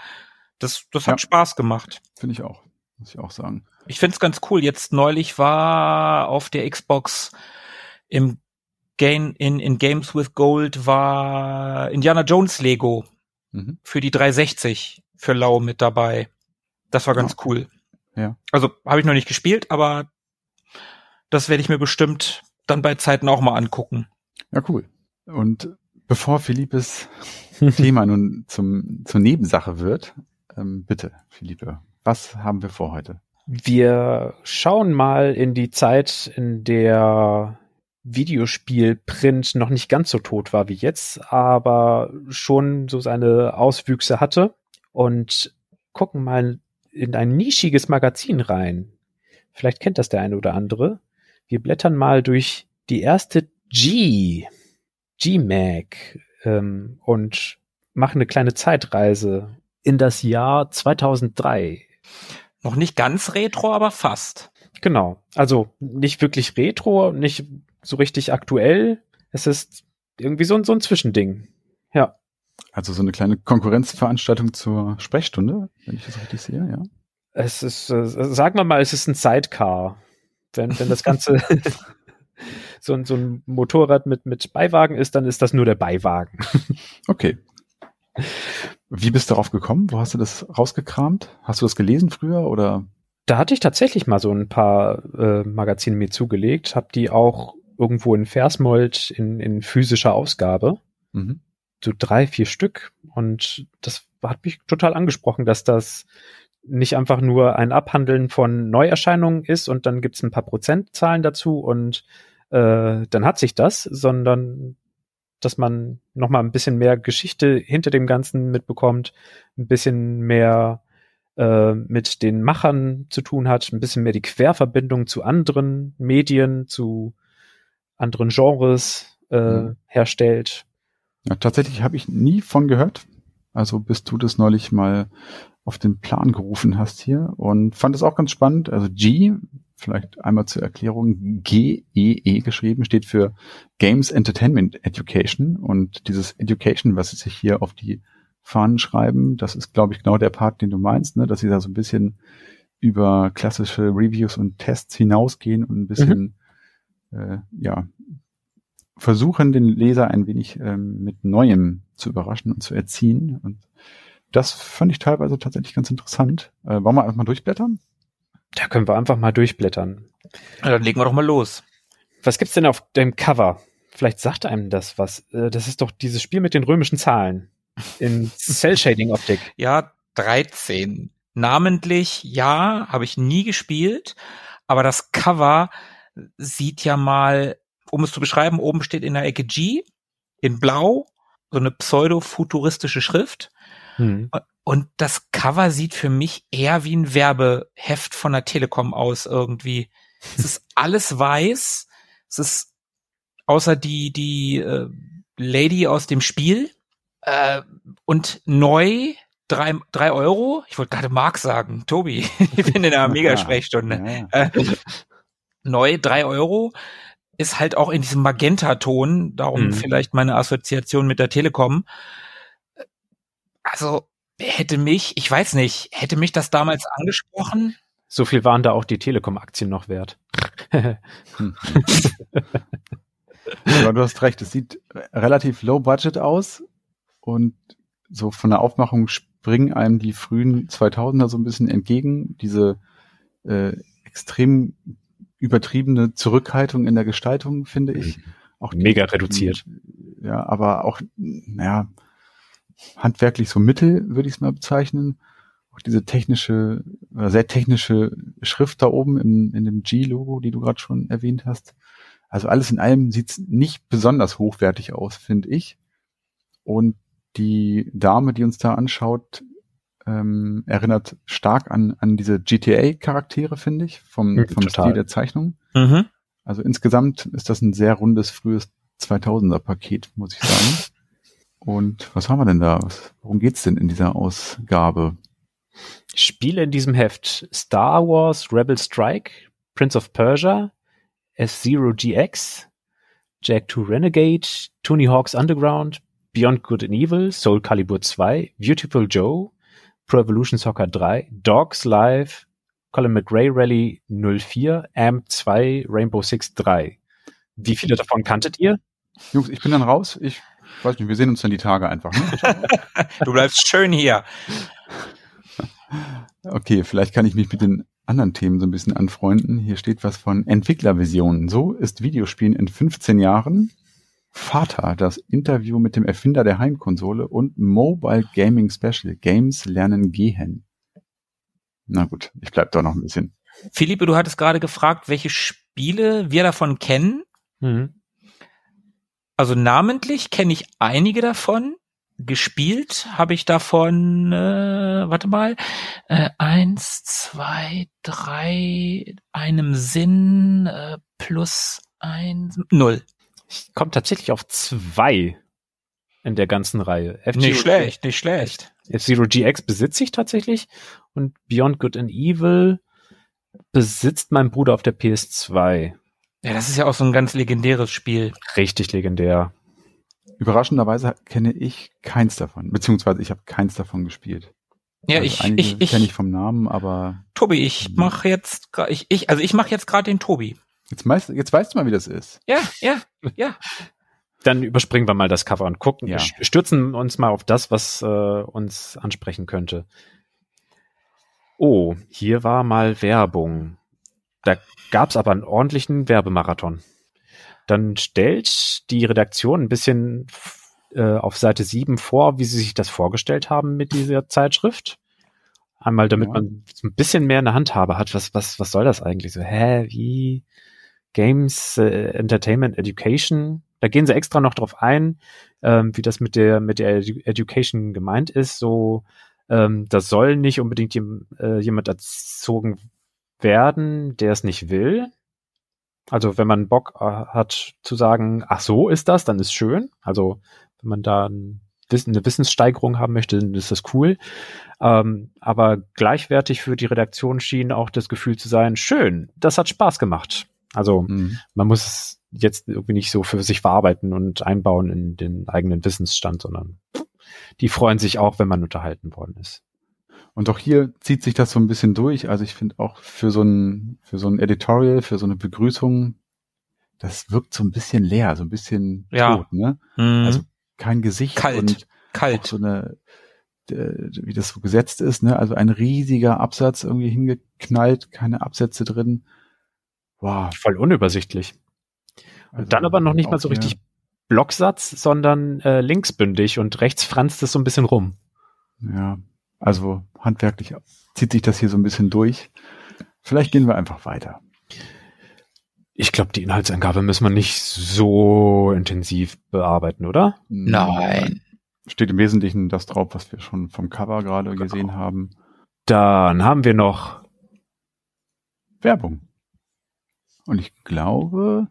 B: Das, das hat ja. Spaß gemacht.
D: Finde ich auch. Muss ich auch sagen.
B: Ich finde es ganz cool. Jetzt neulich war auf der Xbox im Game, in, in Games with Gold war Indiana Jones Lego mhm. für die 360 für Lau mit dabei. Das war ganz ja. cool.
D: Ja.
B: Also habe ich noch nicht gespielt, aber das werde ich mir bestimmt dann bei Zeiten auch mal angucken.
D: Ja, cool. Und bevor Philippes Thema nun zum, zur Nebensache wird, ähm, bitte, Philippe, was haben wir vor heute?
A: Wir schauen mal in die Zeit, in der Videospielprint noch nicht ganz so tot war wie jetzt, aber schon so seine Auswüchse hatte und gucken mal in ein nischiges Magazin rein. Vielleicht kennt das der eine oder andere. Wir blättern mal durch die erste G, G-Mag ähm, und machen eine kleine Zeitreise in das Jahr 2003.
B: Noch nicht ganz retro, aber fast.
A: Genau. Also nicht wirklich retro, nicht so richtig aktuell. Es ist irgendwie so, so ein Zwischending. Ja.
D: Also so eine kleine Konkurrenzveranstaltung zur Sprechstunde, wenn ich das richtig sehe, ja.
A: Es ist, äh, sagen wir mal, es ist ein Sidecar. Wenn, wenn das Ganze so, ein, so ein Motorrad mit, mit Beiwagen ist, dann ist das nur der Beiwagen.
D: Okay. Wie bist du darauf gekommen? Wo hast du das rausgekramt? Hast du das gelesen früher oder?
A: Da hatte ich tatsächlich mal so ein paar äh, Magazine mir zugelegt, habe die auch irgendwo in Versmold in, in physischer Ausgabe. Mhm. So drei, vier Stück. Und das hat mich total angesprochen, dass das nicht einfach nur ein Abhandeln von Neuerscheinungen ist und dann gibt's ein paar Prozentzahlen dazu und äh, dann hat sich das, sondern dass man noch mal ein bisschen mehr Geschichte hinter dem Ganzen mitbekommt, ein bisschen mehr äh, mit den Machern zu tun hat, ein bisschen mehr die Querverbindung zu anderen Medien, zu anderen Genres äh, mhm. herstellt.
D: Ja, tatsächlich habe ich nie von gehört. Also bis du das neulich mal auf den Plan gerufen hast hier und fand es auch ganz spannend. Also G, vielleicht einmal zur Erklärung, G-E-E -E geschrieben, steht für Games Entertainment Education und dieses Education, was sie sich hier auf die Fahnen schreiben, das ist, glaube ich, genau der Part, den du meinst, ne? dass sie da so ein bisschen über klassische Reviews und Tests hinausgehen und ein bisschen, mhm. äh, ja, versuchen, den Leser ein wenig ähm, mit Neuem zu überraschen und zu erziehen. Und das fand ich teilweise tatsächlich ganz interessant. Äh, wollen wir einfach mal durchblättern?
A: Da können wir einfach mal durchblättern.
B: Ja, dann legen wir doch mal los.
A: Was gibt's denn auf dem Cover? Vielleicht sagt einem das was. Äh, das ist doch dieses Spiel mit den römischen Zahlen in Cell-Shading-Optik.
B: Ja, 13. Namentlich, ja, habe ich nie gespielt, aber das Cover sieht ja mal, um es zu beschreiben, oben steht in der Ecke G in blau so eine pseudo-futuristische Schrift hm. Und das Cover sieht für mich eher wie ein Werbeheft von der Telekom aus irgendwie. Es ist alles weiß. Es ist außer die, die äh, Lady aus dem Spiel. Äh, und neu drei, drei Euro. Ich wollte gerade Mark sagen. Tobi, ich bin in einer Mega-Sprechstunde. Ja. Äh, neu drei Euro ist halt auch in diesem Magenta-Ton, darum mhm. vielleicht meine Assoziation mit der Telekom also hätte mich, ich weiß nicht, hätte mich das damals angesprochen?
A: So viel waren da auch die Telekom-Aktien noch wert. hm.
D: Aber du hast recht, es sieht relativ low budget aus und so von der Aufmachung springen einem die frühen 2000er so ein bisschen entgegen. Diese äh, extrem übertriebene Zurückhaltung in der Gestaltung, finde ich.
A: Auch mega reduziert.
D: Ja, aber auch, naja, handwerklich so mittel, würde ich es mal bezeichnen. Auch diese technische, sehr technische Schrift da oben im, in dem G-Logo, die du gerade schon erwähnt hast. Also alles in allem sieht's nicht besonders hochwertig aus, finde ich. Und die Dame, die uns da anschaut, ähm, erinnert stark an, an diese GTA-Charaktere, finde ich, vom, mhm, vom Stil der Zeichnung. Mhm. Also insgesamt ist das ein sehr rundes, frühes 2000er-Paket, muss ich sagen. Und was haben wir denn da? worum geht's denn in dieser Ausgabe?
A: Spiele in diesem Heft Star Wars Rebel Strike, Prince of Persia, F-Zero GX, Jack 2 Renegade, Tony Hawk's Underground, Beyond Good and Evil, Soul Calibur 2, Beautiful Joe, Pro Evolution Soccer 3, Dogs Live, Colin McRae Rally 04, AMP 2, Rainbow Six 3. Wie viele davon kanntet ihr?
D: Jungs, ich bin dann raus. Ich weiß nicht, wir sehen uns dann die Tage einfach. Ne?
B: du bleibst schön hier.
D: Okay, vielleicht kann ich mich mit den anderen Themen so ein bisschen anfreunden. Hier steht was von Entwicklervisionen. So ist Videospielen in 15 Jahren. Vater, das Interview mit dem Erfinder der Heimkonsole und Mobile Gaming Special. Games lernen gehen. Na gut, ich bleib da noch ein bisschen.
B: Philippe, du hattest gerade gefragt, welche Spiele wir davon kennen. Mhm. Also namentlich kenne ich einige davon. Gespielt habe ich davon, äh, warte mal, äh, eins, zwei, drei, einem Sinn äh, plus eins, null.
A: Ich komme tatsächlich auf zwei in der ganzen Reihe.
B: F nicht schlecht, nicht schlecht.
A: F-Zero GX besitze ich tatsächlich und Beyond Good and Evil besitzt mein Bruder auf der PS2.
B: Ja, das ist ja auch so ein ganz legendäres Spiel.
A: Richtig legendär.
D: Überraschenderweise kenne ich keins davon, beziehungsweise ich habe keins davon gespielt.
B: Ja,
D: also
B: ich, ich, ich,
D: kenne ich vom Namen, aber
B: Tobi, ich
D: Mhm.
B: mache jetzt, ich, ich, also ich mache jetzt gerade den Tobi.
D: Jetzt, meist, jetzt weißt du mal, wie das ist.
B: Ja, ja, ja.
A: Dann überspringen wir mal das Cover und gucken,
D: Ja.
A: st- stürzen uns mal auf das, was äh, uns ansprechen könnte. Oh, hier war mal Werbung. Da gab's aber einen ordentlichen Werbemarathon. Dann stellt die Redaktion ein bisschen äh, auf Seite 7 vor, wie sie sich das vorgestellt haben mit dieser Zeitschrift. Einmal, damit
D: Ja.
A: man so ein bisschen mehr in der Handhabe hat. Was, was, was soll das eigentlich? So, hä, wie? Games, äh, Entertainment, Education. Da gehen sie extra noch drauf ein, ähm, wie das mit der, mit der Edu Education gemeint ist. So, ähm, das soll nicht unbedingt jem, äh, jemand erzogen werden, der es nicht will. Also wenn man Bock äh, hat zu sagen, ach so ist das, dann ist schön. Also wenn man da ein Wissen, eine Wissenssteigerung haben möchte, dann ist das cool. Ähm, aber gleichwertig für die Redaktion schien auch das Gefühl zu sein, schön, das hat Spaß gemacht. Also
D: Mhm.
A: man muss es jetzt irgendwie nicht so für sich verarbeiten und einbauen in den eigenen Wissensstand, sondern die freuen sich auch, wenn man unterhalten worden ist.
D: Und auch hier zieht sich das so ein bisschen durch. Also ich finde auch für so ein, für so ein Editorial, für so eine Begrüßung, das wirkt so ein bisschen leer, so ein bisschen
B: Ja.
D: tot, ne?
B: Mhm.
D: Also kein Gesicht
B: Kalt.
D: und auch
B: kalt.
D: so eine, äh, wie das so gesetzt ist, ne? Also ein riesiger Absatz irgendwie hingeknallt, keine Absätze drin. Wow.
A: Voll unübersichtlich. Und
D: Also
A: dann aber noch nicht mal so richtig Blocksatz, sondern äh, linksbündig und rechts franzt es so ein bisschen rum.
D: Ja, also handwerklich zieht sich das hier so ein bisschen durch. Vielleicht gehen wir einfach weiter.
A: Ich glaube, die Inhaltsangabe müssen wir nicht so intensiv bearbeiten, oder?
B: Nein.
D: Steht im Wesentlichen das drauf, was wir schon vom Cover gerade
A: Genau.
D: gesehen haben.
A: Dann haben wir noch
D: Werbung. Und ich glaube,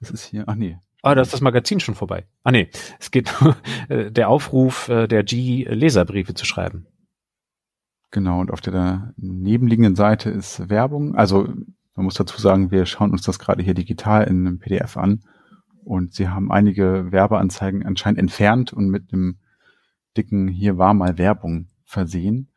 D: das ist hier, ach nee,
A: Ah, da ist das Magazin schon vorbei. Ah nee, es geht äh, der Aufruf äh, der G Leserbriefe zu schreiben.
D: genau. Und auf der nebenliegenden Seite ist Werbung. Also man muss dazu sagen, wir schauen uns das gerade hier digital in einem PDF an. Und sie haben einige Werbeanzeigen anscheinend entfernt und mit einem dicken Hier war mal Werbung versehen.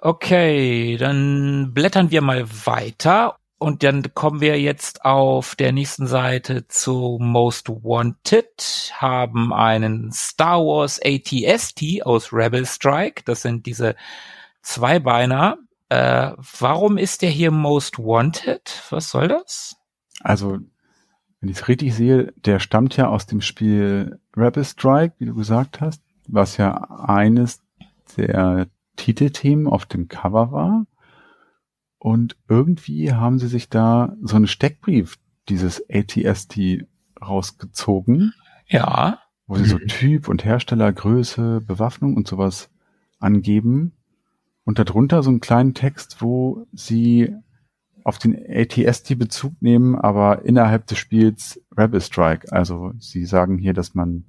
B: Okay, dann blättern wir mal weiter und dann kommen wir jetzt auf der nächsten Seite zu Most Wanted, haben einen Star Wars ATST aus Rebel Strike. Das sind diese Zweibeiner. Äh, warum ist der hier Most Wanted? Was soll das?
D: Also, wenn ich es richtig sehe, der stammt ja aus dem Spiel Rebel Strike, wie du gesagt hast, was ja eines der Titelthemen auf dem Cover war. Und irgendwie haben sie sich da so einen Steckbrief dieses ATST rausgezogen,
B: Ja.
D: wo sie so
A: Mhm.
D: Typ und Hersteller, Größe, Bewaffnung und sowas angeben. Und darunter so einen kleinen Text, wo sie auf den ATST Bezug nehmen, aber innerhalb des Spiels Rebel Strike. Also sie sagen hier, dass man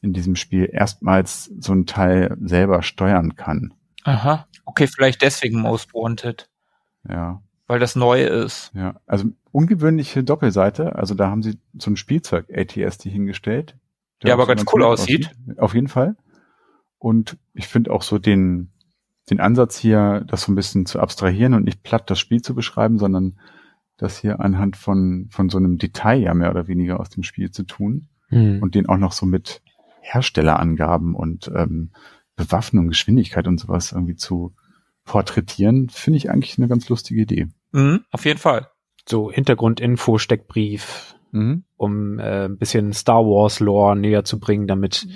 D: in diesem Spiel erstmals so einen Teil selber steuern kann.
B: Aha. Okay, vielleicht deswegen Most Wanted,
D: Ja,
B: weil das neu ist.
D: ja. Also ungewöhnliche Doppelseite. Also da haben sie so ein Spielzeug ATST hingestellt. der
B: Ja, aber ganz cool
D: nett
B: aussieht.
D: Auf jeden Fall. Und ich finde auch so den, den Ansatz hier, das so ein bisschen zu abstrahieren und nicht platt das Spiel zu beschreiben, sondern das hier anhand von, von so einem Detail ja mehr oder weniger aus dem Spiel zu tun
A: Und
D: und den auch noch so mit Herstellerangaben und ähm, Bewaffnung, Geschwindigkeit und sowas irgendwie zu porträtieren, finde ich eigentlich eine ganz lustige Idee.
B: Mhm, auf jeden Fall.
A: so Hintergrundinfo, Steckbrief,
D: Mhm.
A: um äh, ein bisschen Star Wars Lore näher zu bringen, damit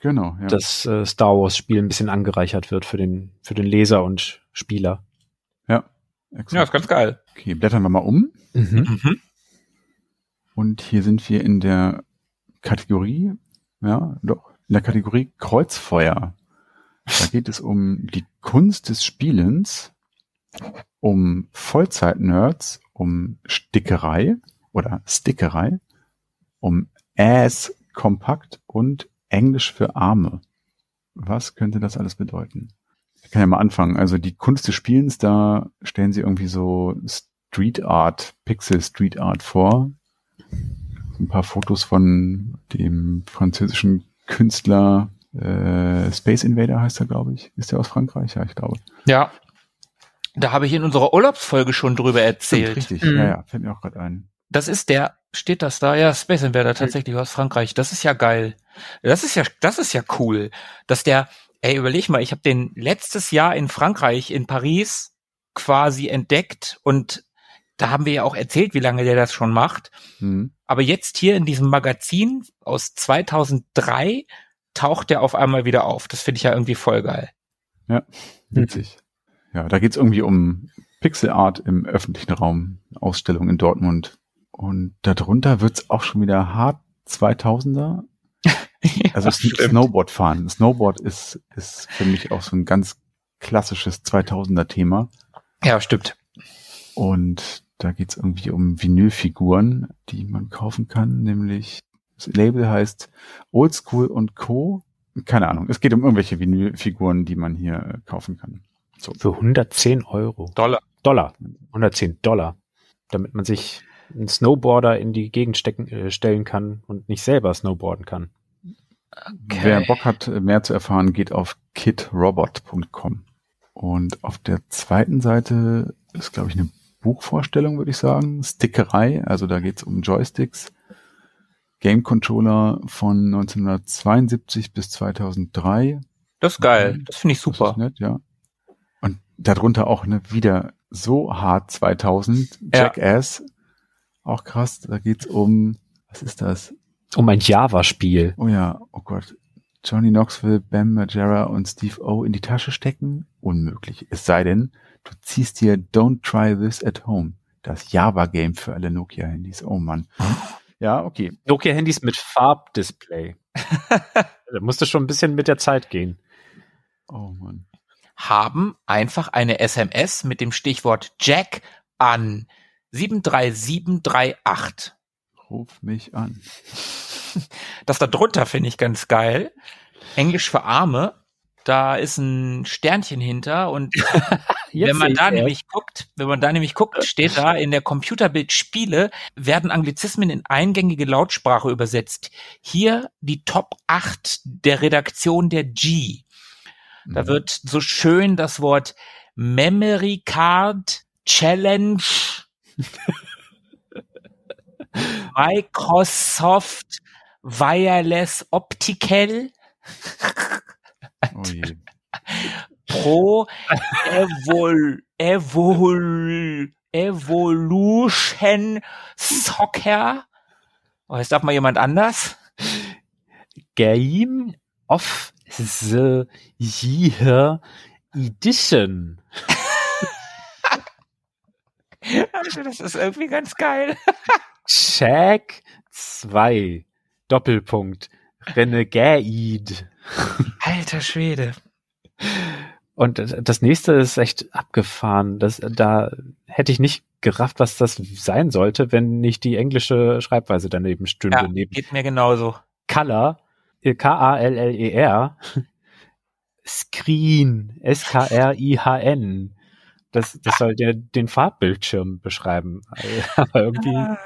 D: Genau, ja.
A: das äh, Star Wars Spiel ein bisschen angereichert wird für den für den Leser und Spieler.
D: ja,
B: Ja,
D: exakt.
B: ist ganz geil.
D: Okay, blättern wir mal um.
A: Mhm.
B: Mhm.
D: Und hier sind wir in der Kategorie, ja, doch, in der Kategorie Kreuzfeuer. Da geht es um die Kunst des Spielens, um Vollzeit-Nerds, um Stickerei oder Stickerei, um Ass kompakt und Englisch für Arme. Was könnte das alles bedeuten? Ich kann ja mal anfangen. Also die Kunst des Spielens, da stellen sie irgendwie so Street Art, Pixel Street Art vor. ein paar Fotos von dem französischen Künstler äh, Space Invader heißt er, glaube ich. Ist der aus Frankreich? Ja, ich glaube.
B: Ja. Da habe ich in unserer Urlaubsfolge schon drüber erzählt.
D: Stimmt, richtig,
B: Mhm.
D: ja, ja, fällt mir auch gerade ein.
B: Das ist der, steht das da? Ja, Space Invader tatsächlich aus Frankreich. Das ist ja geil. Das ist ja, das ist ja cool, dass der, ey, überleg mal, ich habe den letztes Jahr in Frankreich, in Paris quasi entdeckt und da haben wir ja auch erzählt, wie lange der das schon macht.
D: Hm.
B: Aber jetzt hier in diesem Magazin aus 2003 taucht der auf einmal wieder auf. Das finde ich ja irgendwie voll geil.
D: Witzig. Ja, da geht's irgendwie um Pixel Art im öffentlichen Raum, Ausstellung in Dortmund. Und darunter wird's auch schon wieder hart 2000er. Also es ist Snowboard fahren. Snowboard ist, ist für mich auch so ein ganz klassisches 2000er Thema.
B: Ja, stimmt.
D: Und da geht's irgendwie um Vinylfiguren, die man kaufen kann, nämlich das Label heißt Oldschool und Co. Keine Ahnung. Es geht um irgendwelche Vinylfiguren, die man hier äh, kaufen kann. So.
A: Für 110 Euro.
B: Dollar.
A: Dollar. 110 Dollar. Damit man sich einen Snowboarder in die Gegend stecken, äh, stellen kann und nicht selber snowboarden kann.
D: Wer Bock hat, mehr zu erfahren, geht auf kitrobot.com. Und auf der zweiten Seite ist, glaube ich, eine Buchvorstellung, würde ich sagen. Stickerei, also da geht's um Joysticks. Game Controller von 1972 bis 2003.
B: Das ist geil. Das finde ich
D: Das
B: super.
D: ist nett, ja. Und darunter auch ne, wieder so hart 2000.
B: Ja.
D: Jackass. Auch krass. Da geht's um, was ist das?
A: Um ein Java-Spiel.
D: Oh ja, oh Gott. Johnny Knoxville, Bam Margera und Steve O in die Tasche stecken? Unmöglich. Es sei denn, du ziehst dir Don't Try This at Home. Das Java-Game für alle Nokia-Handys. Oh Mann. Ja, okay.
A: Nokia-Handys mit Farbdisplay. da musste schon ein bisschen mit der Zeit gehen.
D: Oh Mann.
B: Haben einfach eine SMS mit dem Stichwort Jack an 73738.
D: Ruf mich an.
B: Das da drunter finde ich ganz geil. Englisch für Arme. Da ist ein Sternchen hinter und wenn man da nämlich guckt, wenn man da nämlich guckt, steht da in der Computerbild Spiele werden Anglizismen in eingängige Lautsprache übersetzt. Hier die Top 8 der Redaktion der G. Da
D: Mhm.
B: wird so schön das Wort Memory Card Challenge Microsoft Wireless Optical. Pro Evol Evol Evolution Soccer. Oh, jetzt darf mal jemand anders.
A: Game of the Year Edition.
B: Also das ist irgendwie ganz geil.
A: Shaq 2. Doppelpunkt. Renegade.
B: Alter Schwede.
A: Und das nächste ist echt abgefahren. Das, da hätte ich nicht gerafft, was das sein sollte, wenn nicht die englische Schreibweise daneben stünde.
B: Ja,
A: Neben
B: geht mir genauso.
A: Color, äh, K-A-L-L-E-R, Screen, S-K-R-I-H-N. Das, das soll der, den Farbbildschirm beschreiben. Aber irgendwie,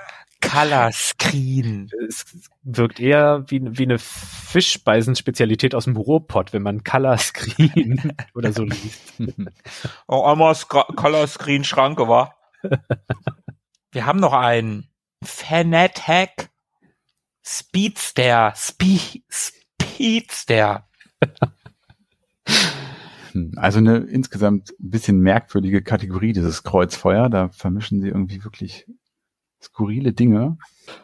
B: Color Screen.
A: es wirkt eher wie, wie eine Fischspeisenspezialität aus dem Ruhrpott, wenn man Color Screen oder so liest.
B: Oh, einmal Color Screen Schranke, war. Wir haben noch einen Fanatec Speedster. Spe Speedster.
D: Hm, Also eine insgesamt ein bisschen merkwürdige Kategorie, dieses Kreuzfeuer. Da vermischen sie irgendwie wirklich skurrile Dinge.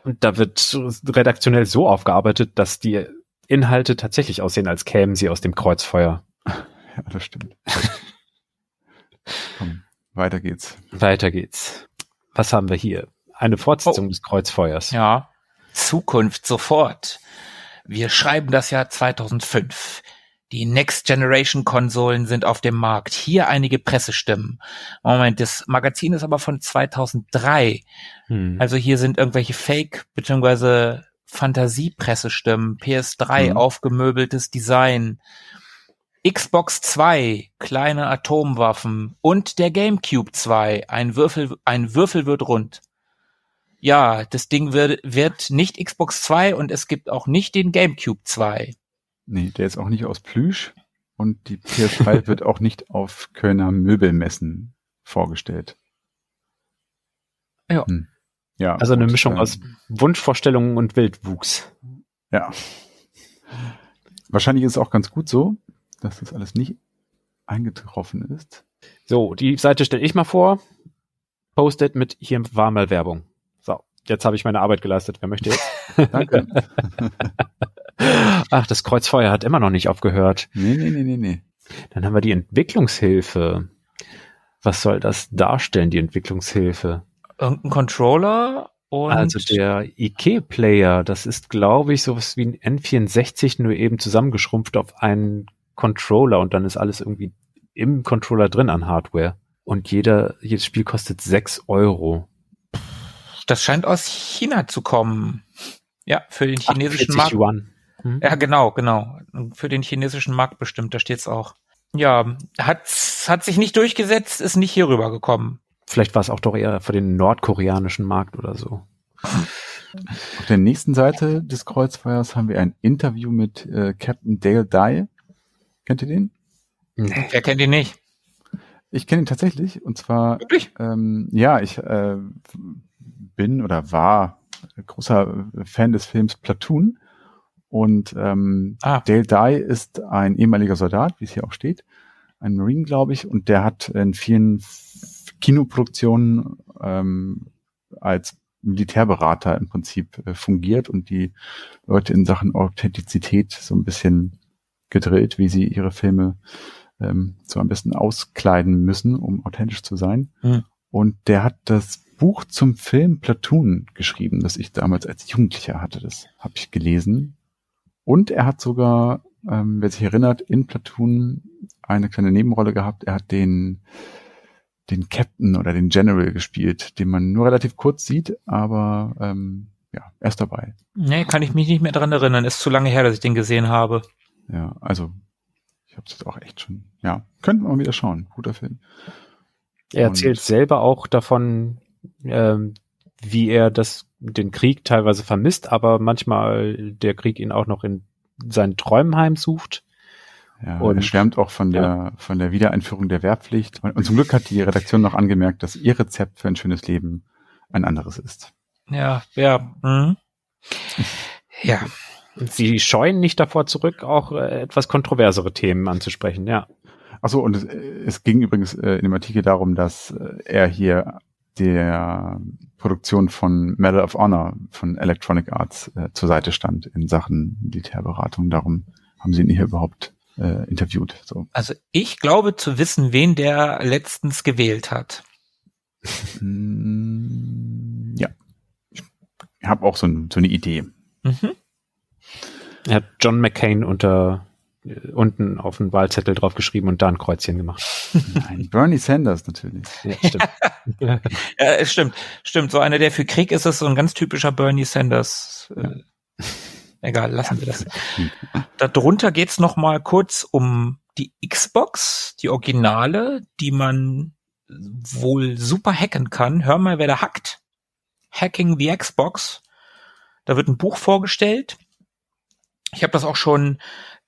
A: Und da wird redaktionell so aufgearbeitet, dass die Inhalte tatsächlich aussehen, als kämen sie aus dem Kreuzfeuer.
D: Ja, das stimmt. Komm, weiter geht's.
A: Weiter geht's. Was haben wir hier? Eine Fortsetzung des Kreuzfeuers.
B: Ja. Zukunft sofort. Wir schreiben das Jahr 2005. Die Next Generation Konsolen sind auf dem Markt. Hier einige Pressestimmen. Moment, das Magazin ist aber von 2003.
A: Hm.
B: Also hier sind irgendwelche Fake- bzw. Fantasiepressestimmen, PS3
D: Mhm.
B: aufgemöbeltes Design, Xbox 2, kleine Atomwaffen und der GameCube 2, ein Würfel, ein Würfel wird rund. Ja, das Ding wird, wird nicht Xbox 2 und es gibt auch nicht den GameCube 2.
D: Nee, der ist auch nicht aus Plüsch und die PS3 wird auch nicht auf Kölner Möbelmessen vorgestellt.
B: Ja.
D: Hm. Ja.
A: Also eine
D: gut,
A: Mischung
D: ähm,
A: aus Wunschvorstellungen und Wildwuchs.
D: Ja. Wahrscheinlich ist es auch ganz gut so, dass das alles nicht eingetroffen ist.
A: So, die Seite stelle ich mal vor. Postet mit hier war mal Werbung. So, jetzt habe ich meine Arbeit geleistet. Wer möchte jetzt?
D: Danke.
A: Ach, das Kreuzfeuer hat immer noch nicht aufgehört.
D: nee, nee, nee, nee, nee.
A: Dann haben wir die Entwicklungshilfe. Was soll das darstellen, die Entwicklungshilfe?
B: Irgendein Controller und
A: also der IK-Player, das ist, glaube ich, sowas wie ein N64, nur eben zusammengeschrumpft auf einen Controller und dann ist alles irgendwie im Controller drin an Hardware. Und jeder, jedes Spiel kostet sechs Euro.
B: das scheint aus China zu kommen. Ja, für den chinesischen
A: 48
B: Markt.
A: Yuan. Hm?
B: Ja, genau, genau. Für den chinesischen Markt bestimmt, da steht's auch. Ja, hat, hat sich nicht durchgesetzt, ist nicht hier rüber gekommen.
A: Vielleicht war es auch doch eher für den nordkoreanischen Markt oder so.
D: Auf der nächsten Seite des Kreuzfeuers haben wir ein Interview mit äh, Captain Dale Dye. Kennt ihr den?
A: Nee.
B: Wer kennt ihn nicht?
D: Ich kenne ihn tatsächlich und zwar
B: Wirklich?
D: ähm, ja, ich äh, bin oder war großer Fan des Films Platoon und ähm,
B: Ah.
D: Dale Dye ist ein ehemaliger Soldat, wie es hier auch steht, ein Marine, glaube ich, und der hat in vielen Kinoproduktionen ähm, als Militärberater im Prinzip äh, fungiert und die Leute in Sachen Authentizität so ein bisschen gedrillt, wie sie ihre Filme ähm, so am besten auskleiden müssen, um authentisch zu sein.
B: Hm.
D: Und der hat das Buch zum Film Platoon geschrieben, das ich damals als Jugendlicher hatte. Das habe ich gelesen. Und er hat sogar, ähm, wer sich erinnert, in Platoon eine kleine Nebenrolle gehabt. Er hat den den Captain oder den General gespielt, den man nur relativ kurz sieht, aber ähm, ja, er ist dabei.
B: Nee, kann ich mich nicht mehr dran erinnern. Ist zu lange her, dass ich den gesehen habe.
D: Ja, also ich habe es jetzt auch echt schon. Ja, könnten wir mal wieder schauen. Guter Film.
A: Er
D: Und-
A: erzählt selber auch davon, ähm, wie er das, den Krieg teilweise vermisst, aber manchmal der Krieg ihn auch noch in seinen Träumen heimsucht.
D: Ja,
A: Und-
D: er schwärmt auch von der von der Wiedereinführung der Wehrpflicht. Und, und zum Glück hat die Redaktion noch angemerkt, dass ihr Rezept für ein schönes Leben ein anderes ist.
B: Ja, ja. Hm. Ja,
A: Sie scheuen nicht davor zurück, auch äh, etwas kontroversere Themen anzusprechen, ja.
D: Achso, und es, es ging übrigens äh, in dem Artikel darum, dass äh, er hier der Produktion von Medal of Honor von Electronic Arts äh, zur Seite stand in Sachen Militärberatung. Darum haben sie ihn hier überhaupt äh, interviewt. So.
B: also ich glaube zu wissen, wen der letztens gewählt hat.
D: Mm, ja. Ich habe auch so, ein, so eine Idee.
B: Mhm.
A: Er hat John McCain unter unten auf den Wahlzettel draufgeschrieben und da ein Kreuzchen gemacht.
D: Nein, Bernie Sanders natürlich.
A: Ja, stimmt.
B: Ja, stimmt, stimmt. So einer, der für Krieg ist, ist so ein ganz typischer Bernie Sanders. Äh, egal, lassen wir das. Darunter geht's noch mal kurz um die Xbox, die Originale, die man wohl super hacken kann. Hör mal, wer da hackt. Hacking the Xbox. Da wird ein Buch vorgestellt. Ich habe das auch schon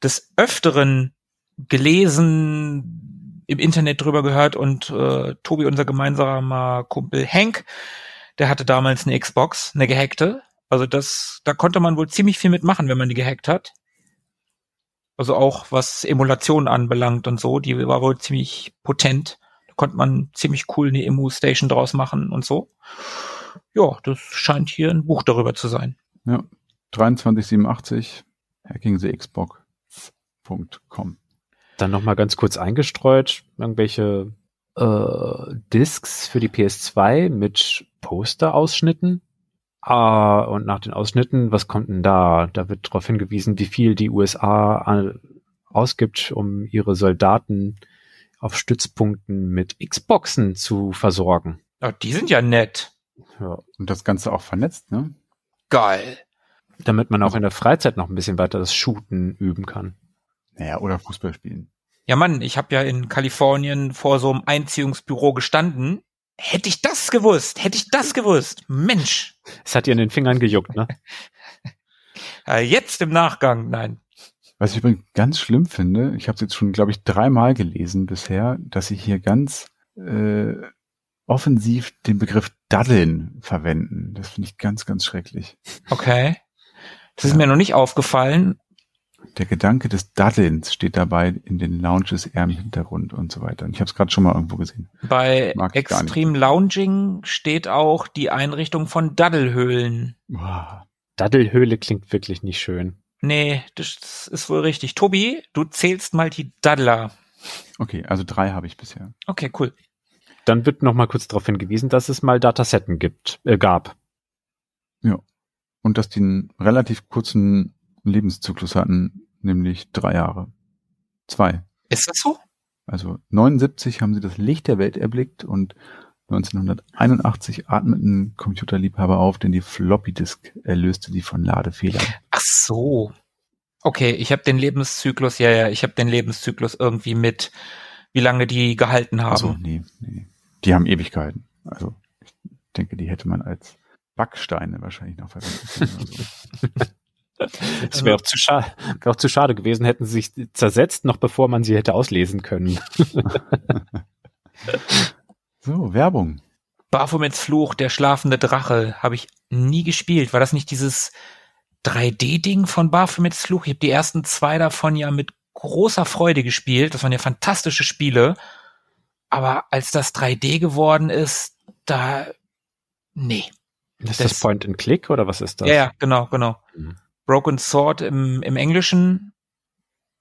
B: des Öfteren gelesen, im Internet drüber gehört und äh, Tobi, unser gemeinsamer Kumpel Hank, der hatte damals eine Xbox, eine gehackte. Also das, da konnte man wohl ziemlich viel mitmachen, wenn man die gehackt hat. Also auch was Emulationen anbelangt und so, die war wohl ziemlich potent. Da konnte man ziemlich cool eine Emu-Station draus machen und so. Ja, das scheint hier ein Buch darüber zu sein.
D: Ja, 2387 hackingthexbox.com.
A: Dann noch mal ganz kurz eingestreut, irgendwelche äh, Discs für die PS2 mit Poster-Ausschnitten. Ah, und nach den Ausschnitten, was kommt denn da? Da wird darauf hingewiesen, wie viel die USA an, ausgibt, um ihre Soldaten auf Stützpunkten mit Xboxen zu versorgen.
B: Ja, die sind ja nett.
A: Ja,
D: Und das Ganze auch vernetzt, ne?
B: Geil.
A: damit man auch in der Freizeit noch ein bisschen weiter das Shooten üben kann.
D: Naja, oder Fußball spielen.
B: Ja, Mann, ich habe ja in Kalifornien vor so einem Einziehungsbüro gestanden Hätte ich das gewusst, hätte ich das gewusst. Mensch.
A: Es hat ihr in den Fingern gejuckt, ne?
B: Äh, jetzt im Nachgang, nein.
D: Was ich übrigens ganz schlimm finde, ich habe es jetzt schon, glaube ich, dreimal gelesen bisher, dass sie hier ganz äh, offensiv den Begriff Daddeln verwenden. Das finde ich ganz, ganz schrecklich.
B: Okay. Das ist mir noch nicht aufgefallen.
D: Der Gedanke des Daddelns steht dabei in den Lounges eher im Hintergrund und so weiter. Und ich habe es gerade schon mal irgendwo gesehen.
B: Bei. Extreme Lounging steht auch die Einrichtung von Daddelhöhlen.
D: Boah.
A: Daddelhöhle klingt wirklich nicht schön.
B: Nee, das ist wohl richtig. Tobi, du zählst mal die Daddler.
D: Okay, also drei habe ich bisher.
B: Okay, cool.
A: Dann wird noch mal kurz darauf hingewiesen, dass es mal Datasetten gibt, äh, gab.
D: Und dass die einen relativ kurzen Lebenszyklus hatten, nämlich drei Jahre. Zwei.
B: Ist das so?
D: Also 79 haben sie das Licht der Welt erblickt und 1981 atmeten Computerliebhaber auf, denn die Floppy Disk erlöste die von Ladefehlern.
B: Ach so. Okay, ich habe den Lebenszyklus, ja, ja, ich habe den Lebenszyklus irgendwie mit, wie lange die gehalten haben.
D: Also nee, nee. Die haben ewig gehalten. Also ich denke, die hätte man als Backsteine wahrscheinlich noch verwenden können. oder so.
A: Es wäre auch, zu scha- wär auch zu schade gewesen, hätten sie sich zersetzt, noch bevor man sie hätte auslesen können.
D: so, Werbung.
B: Baphomets Fluch, der schlafende Drache, habe ich nie gespielt. War das nicht dieses 3D-Ding von Baphomets Fluch? Ich habe die ersten zwei davon ja mit großer Freude gespielt. Das waren ja fantastische Spiele. Aber als das 3D geworden ist, da, nee.
A: Ist
B: Das-
A: das Point and Click oder was ist das?
B: Ja, ja, genau, genau.
A: Mhm.
B: Broken Sword im, im Englischen.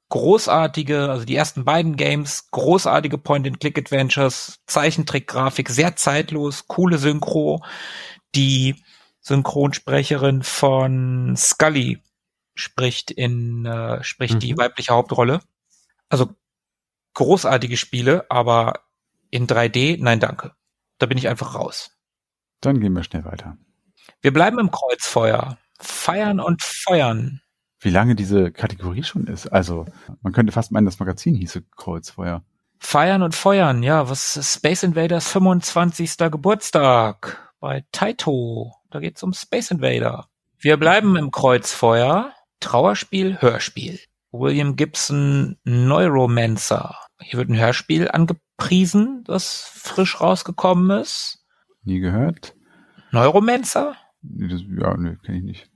B: Großartige, also die ersten beiden Games, großartige Point-and-Click-Adventures, Zeichentrick-Grafik, sehr zeitlos, coole Synchro. Die Synchronsprecherin von Scully spricht in, äh, spricht
A: Mhm.
B: die weibliche Hauptrolle. Also großartige Spiele, aber in 3D, nein, danke. Da bin ich einfach raus.
D: Dann gehen wir schnell weiter.
B: Wir bleiben im Kreuzfeuer. Feiern und feuern.
D: Wie lange diese Kategorie schon ist. Also, man könnte fast meinen, das Magazin hieße Kreuzfeuer.
B: Feiern und feuern, ja, was ist Space Invaders 25. Geburtstag bei Taito. Da geht's um Space Invader. Wir bleiben im Kreuzfeuer. Trauerspiel, Hörspiel. William Gibson Neuromancer. Hier wird ein Hörspiel angepriesen, das frisch rausgekommen ist.
D: Nie gehört?
B: Neuromancer?
D: Nee, das, ja, nee, kenne ich nicht.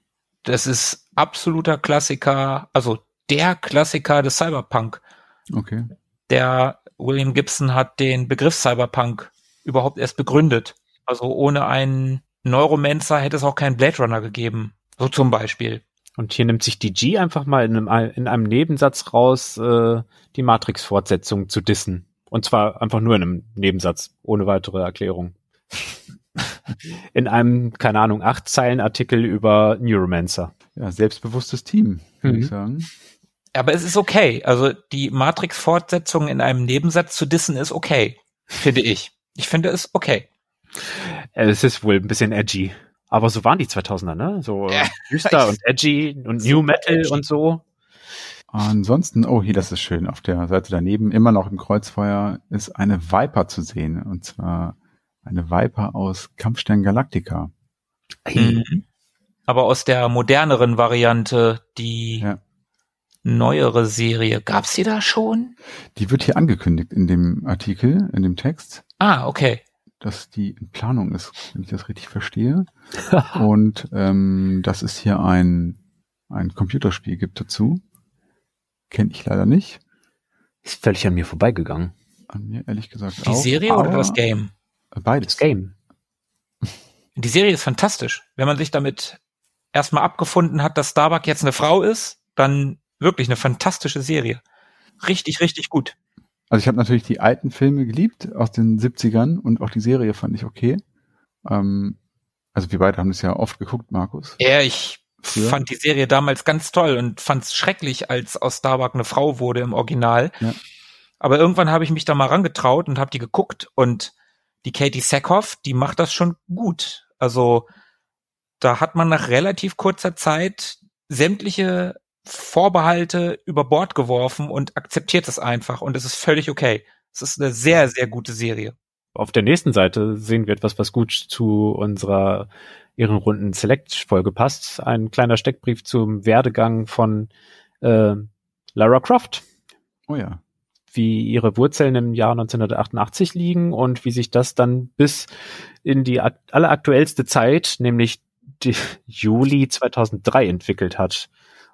B: Das ist absoluter Klassiker, also der Klassiker des Cyberpunk.
D: Okay.
B: der William Gibson hat den Begriff Cyberpunk überhaupt erst begründet. Also ohne einen Neuromancer hätte es auch keinen Blade Runner gegeben. So zum Beispiel.
A: Und hier nimmt sich die G einfach mal in einem, in einem Nebensatz raus, äh, die Matrix-Fortsetzung zu dissen. Und zwar einfach nur in einem Nebensatz, ohne weitere Erklärung. in einem, keine Ahnung, acht Zeilen Artikel über Neuromancer.
D: Ja, selbstbewusstes Team, würde
A: Mhm.
D: ich sagen.
B: Aber es ist okay. Also die Matrix-Fortsetzung in einem Nebensatz zu dissen ist okay. Finde ich. Ich finde es okay.
A: Äh, Es ist wohl ein bisschen edgy. Aber so waren die 2000er, ne? So äh,
B: Ja,
A: düster
B: ich-
A: und edgy und New Metal
B: edgy.
A: und so.
D: Ansonsten, oh, hier, das ist schön. Auf der Seite daneben, immer noch im Kreuzfeuer, ist eine Viper zu sehen. Und zwar eine Viper aus Kampfstern Galactica.
B: Mhm. Aber aus der moderneren Variante, die
D: Ja.
B: neuere Serie, gab's die da schon?
D: Die wird hier angekündigt in dem Artikel, in dem Text,
B: Ah, okay.
D: dass die in Planung ist, wenn ich das richtig verstehe. Und ähm, dass es hier ein, ein Computerspiel gibt dazu. Kenne ich leider nicht.
A: Ist völlig an mir vorbeigegangen.
D: An mir ehrlich gesagt
B: Die
D: auch.
B: Serie oder das Game?
D: Beides.
A: Das Game.
B: Die Serie ist fantastisch. Wenn man sich damit erstmal abgefunden hat, dass Starbuck jetzt eine Frau ist, dann wirklich eine fantastische Serie. Richtig, richtig gut.
D: Also ich habe natürlich die alten Filme geliebt aus den 70ern und auch die Serie fand ich okay. Ähm, also wir beide haben das ja oft geguckt, Markus.
B: Ja, ich
D: Früher?
B: fand die Serie damals ganz toll und fand es schrecklich, als aus Starbuck eine Frau wurde im Original.
D: Ja.
B: Aber irgendwann habe ich mich da mal rangetraut und habe die geguckt und die Katie Sackhoff, die macht das schon gut. Also da hat man nach relativ kurzer Zeit sämtliche Vorbehalte über Bord geworfen und akzeptiert es einfach und es ist völlig okay. Es ist eine sehr, sehr gute Serie.
A: auf der nächsten Seite sehen wir etwas, was gut zu unserer Ehrenrunden Select-Folge passt. Ein kleiner Steckbrief zum Werdegang von äh, Lara Croft.
D: Oh ja.
A: Wie ihre Wurzeln im Jahr 1988 liegen und wie sich das dann bis in die ak alleraktuellste Zeit, nämlich Juli 2003 entwickelt hat.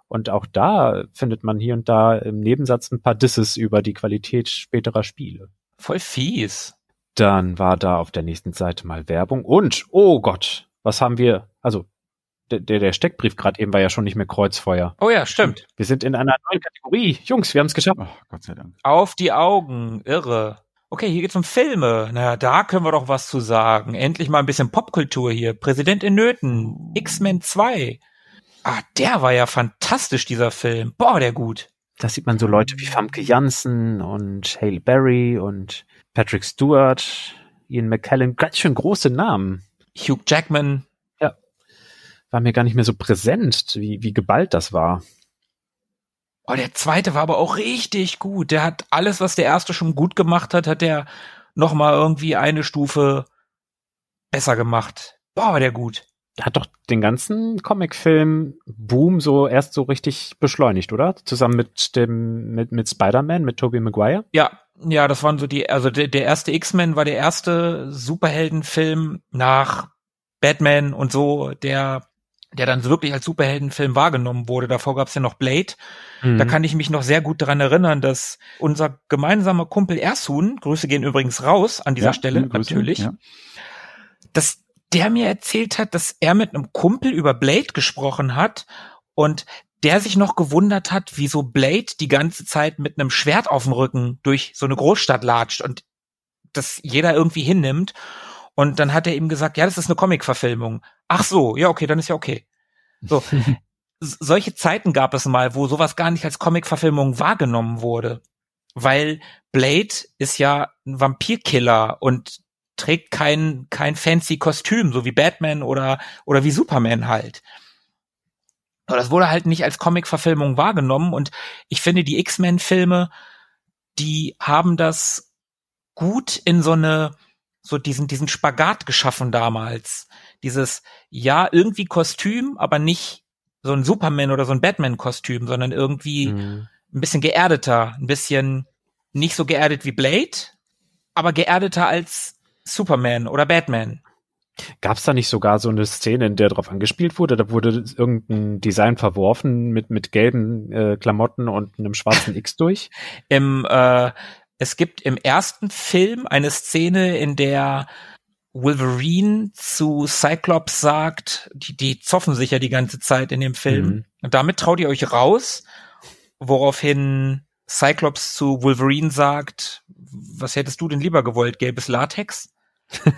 A: Und auch da findet man hier und da im Nebensatz ein paar Disses über die Qualität späterer Spiele.
B: Voll fies.
A: Dann war da auf der nächsten Seite mal Werbung und, oh Gott, was haben wir? Also, der, der Steckbrief gerade eben war ja schon nicht mehr Kreuzfeuer.
B: Oh ja, stimmt.
A: Wir sind in einer neuen Kategorie. Jungs, wir haben es geschafft.
D: Oh, Gott sei Dank.
B: Auf die Augen. Irre. Okay, hier geht's um Filme. Naja, da können wir doch was zu sagen. Endlich mal ein bisschen Popkultur hier. Präsident in Nöten. X-Men 2. Ah, der war ja fantastisch, dieser Film. Boah, der gut.
A: Da sieht man so Leute wie Famke Janssen und Hale Berry und Patrick Stewart, Ian McKellen, ganz schön große Namen.
B: Hugh Jackman.
A: War mir gar nicht mehr so präsent, wie, wie geballt das war.
B: Oh, der zweite war aber auch richtig gut. Der hat alles, was der erste schon gut gemacht hat, hat der noch mal irgendwie eine Stufe besser gemacht. Boah, war der gut.
A: Hat doch den ganzen Comicfilm-Boom so erst so richtig beschleunigt, oder? Zusammen mit dem, mit, mit Spider-Man, mit Tobey Maguire?
B: Ja, ja, das waren so die, also der, der erste X-Men war der erste Superheldenfilm nach Batman und so, der, der dann wirklich als Superheldenfilm wahrgenommen wurde. Davor gab's ja noch Blade.
A: Mhm.
B: Da kann ich mich noch sehr gut daran erinnern, dass unser gemeinsamer Kumpel Ersun, Grüße gehen übrigens raus an dieser
D: Ja,
B: Stelle, natürlich,
D: ja.
B: dass der mir erzählt hat, dass er mit einem Kumpel über Blade gesprochen hat und der sich noch gewundert hat, wieso Blade die ganze Zeit mit einem Schwert auf dem Rücken durch so eine Großstadt latscht und das jeder irgendwie hinnimmt. Und dann hat er ihm gesagt, ja, das ist eine Comic-Verfilmung. Ach so, ja, okay, dann ist ja okay. So. Solche Zeiten gab es mal, wo sowas gar nicht als Comic-Verfilmung wahrgenommen wurde. Weil Blade ist ja ein Vampirkiller und trägt kein, kein fancy Kostüm, so wie Batman oder, oder wie Superman halt. Aber das wurde halt nicht als Comic-Verfilmung wahrgenommen und ich finde, die X-Men-Filme, die haben das gut in so eine, so diesen, diesen Spagat geschaffen damals. Dieses, ja, irgendwie Kostüm, aber nicht so ein Superman oder so ein Batman-Kostüm, sondern irgendwie
A: Mhm.
B: ein bisschen geerdeter, ein bisschen nicht so geerdet wie Blade, aber geerdeter als Superman oder Batman.
A: Gab es da nicht sogar so eine Szene, in der darauf angespielt wurde? Da wurde irgendein Design verworfen mit, mit gelben äh, Klamotten und einem schwarzen X durch?
B: Im, äh, es gibt im ersten Film eine Szene, in der Wolverine zu Cyclops sagt, die, die zoffen sich ja die ganze Zeit in dem Film.
A: Mhm.
B: Und damit traut ihr euch raus, woraufhin Cyclops zu Wolverine sagt, was hättest du denn lieber gewollt? Gelbes Latex?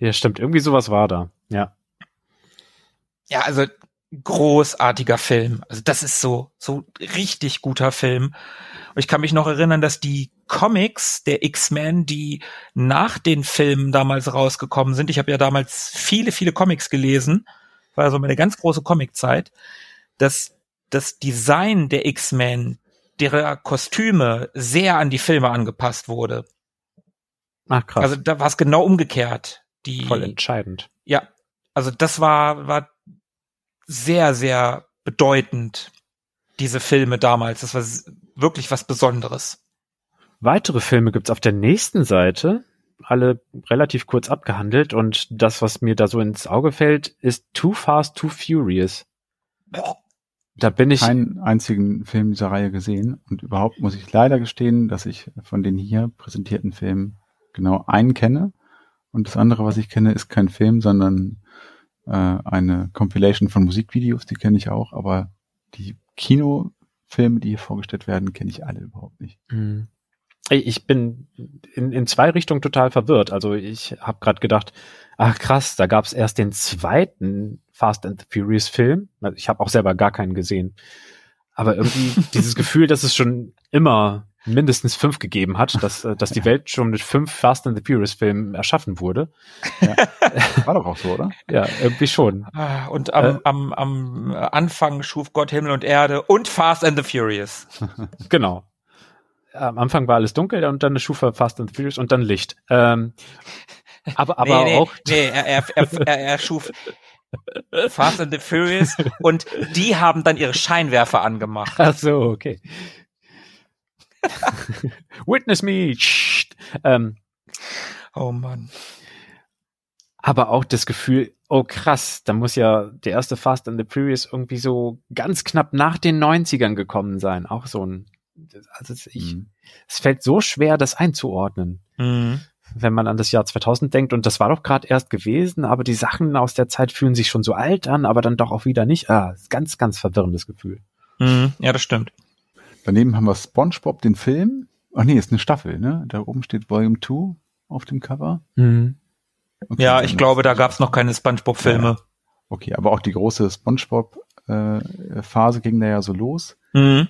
A: Ja, stimmt. Irgendwie sowas war da. Ja.
B: Ja, also großartiger Film. Also das ist so, so richtig guter Film. Und ich kann mich noch erinnern, dass die Comics der X-Men, die nach den Filmen damals rausgekommen sind, ich habe ja damals viele, viele Comics gelesen, war also meine ganz große Comiczeit, dass das Design der X-Men, derer Kostüme sehr an die Filme angepasst wurde.
A: Ach krass.
B: Also da war es genau umgekehrt. Die,
A: Voll entscheidend.
B: ja, also das war, war sehr, sehr bedeutend, diese Filme damals. Das war wirklich was Besonderes.
A: Weitere Filme gibt's auf der nächsten Seite, alle relativ kurz abgehandelt und das, was mir da so ins Auge fällt, ist Too Fast, Too Furious. Da bin ich,
D: keinen einzigen Film dieser Reihe gesehen und überhaupt muss ich leider gestehen, dass ich von den hier präsentierten Filmen genau einen kenne und das andere, was ich kenne, ist kein Film, sondern äh, eine Compilation von Musikvideos, die kenne ich auch, aber die Kinofilme, die hier vorgestellt werden, kenne ich alle überhaupt nicht.
A: Hm. Ich bin in, in zwei Richtungen total verwirrt. Also ich habe gerade gedacht, ach krass, da gab's erst den zweiten Fast and the Furious Film. Also ich habe auch selber gar keinen gesehen. Aber irgendwie dieses Gefühl, dass es schon immer mindestens fünf gegeben hat, dass, äh, dass die Welt schon mit fünf Fast and the Furious Filmen erschaffen wurde.
D: War doch auch so, oder?
A: Ja, irgendwie schon.
B: Ah, Und am,
A: Äh.
B: am, am Anfang schuf Gott Himmel und Erde und Fast and the Furious.
A: Genau. Am Anfang war alles dunkel und dann schuf er Fast and Furious und dann Licht. Ähm, aber aber
B: nee, nee,
A: auch
B: nee, er, er, er, er, schuf Fast and the Furious und die haben dann ihre Scheinwerfer angemacht.
A: Ach so, okay. Witness me. Ähm,
B: Oh Mann.
A: aber auch das Gefühl, oh krass, da muss ja der erste Fast and the Furious irgendwie so ganz knapp nach den 90ern gekommen sein. Auch so ein, also ich,
D: Mhm.
A: es fällt so schwer, das einzuordnen,
B: Mhm.
A: wenn man an das Jahr 2000 denkt. Und das war doch gerade erst gewesen, aber die Sachen aus der Zeit fühlen sich schon so alt an, aber dann doch auch wieder nicht. Ah, ganz, ganz verwirrendes Gefühl.
B: Mhm. Ja, das stimmt.
D: Daneben haben wir SpongeBob, den Film. Ach nee, ist eine Staffel, ne? Da oben steht Volume 2 auf dem Cover.
A: Mhm.
D: Okay,
B: Ja, ich glaube, da gab's noch keine SpongeBob-Filme.
D: Okay, aber auch die große SpongeBob-Phase ging da ja so los.
B: Mhm.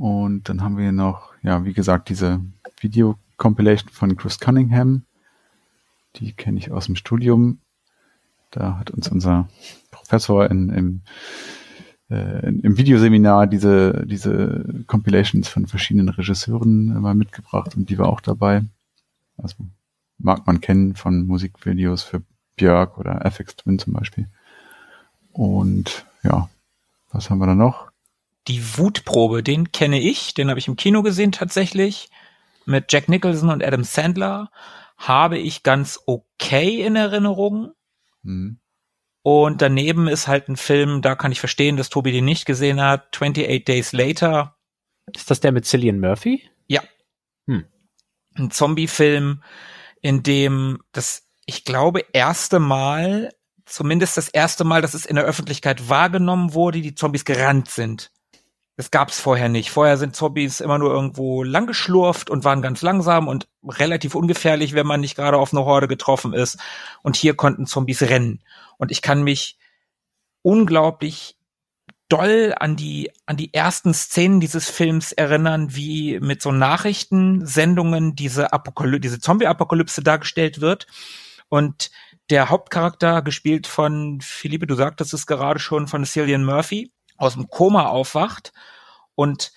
D: Und dann haben wir noch, ja, wie gesagt, diese Video-Compilation von Chris Cunningham. Die kenne ich aus dem Studium. Da hat uns unser Professor in, im, äh, im Videoseminar diese, diese Compilations von verschiedenen Regisseuren mal mitgebracht und die war auch dabei. Also mag man kennen von Musikvideos für Björk oder FX Twin zum Beispiel. Und ja, was haben wir da noch?
B: Die Wutprobe, den kenne ich, den habe ich im Kino gesehen tatsächlich. Mit Jack Nicholson und Adam Sandler habe ich ganz okay in Erinnerung.
D: Hm.
B: Und daneben ist halt ein Film, da kann ich verstehen, dass Tobi den nicht gesehen hat. 28 Days Later,
A: Ist das der mit Cillian Murphy?
B: ein Zombie-Film, in dem das, ich glaube, erste Mal, zumindest das erste Mal, dass es in der Öffentlichkeit wahrgenommen wurde, die Zombies gerannt sind. Das gab's vorher nicht. Vorher sind Zombies immer nur irgendwo langgeschlurft und waren ganz langsam und relativ ungefährlich, wenn man nicht gerade auf eine Horde getroffen ist. Und hier konnten Zombies rennen. Und ich kann mich unglaublich doll an die, an die ersten Szenen dieses Films erinnern, wie mit so Nachrichtensendungen diese Apokalypse, diese Zombie-Apokalypse dargestellt wird. Und der Hauptcharakter, gespielt von Philippe, du sagtest es gerade schon, von Cillian Murphy, aus dem Koma aufwacht und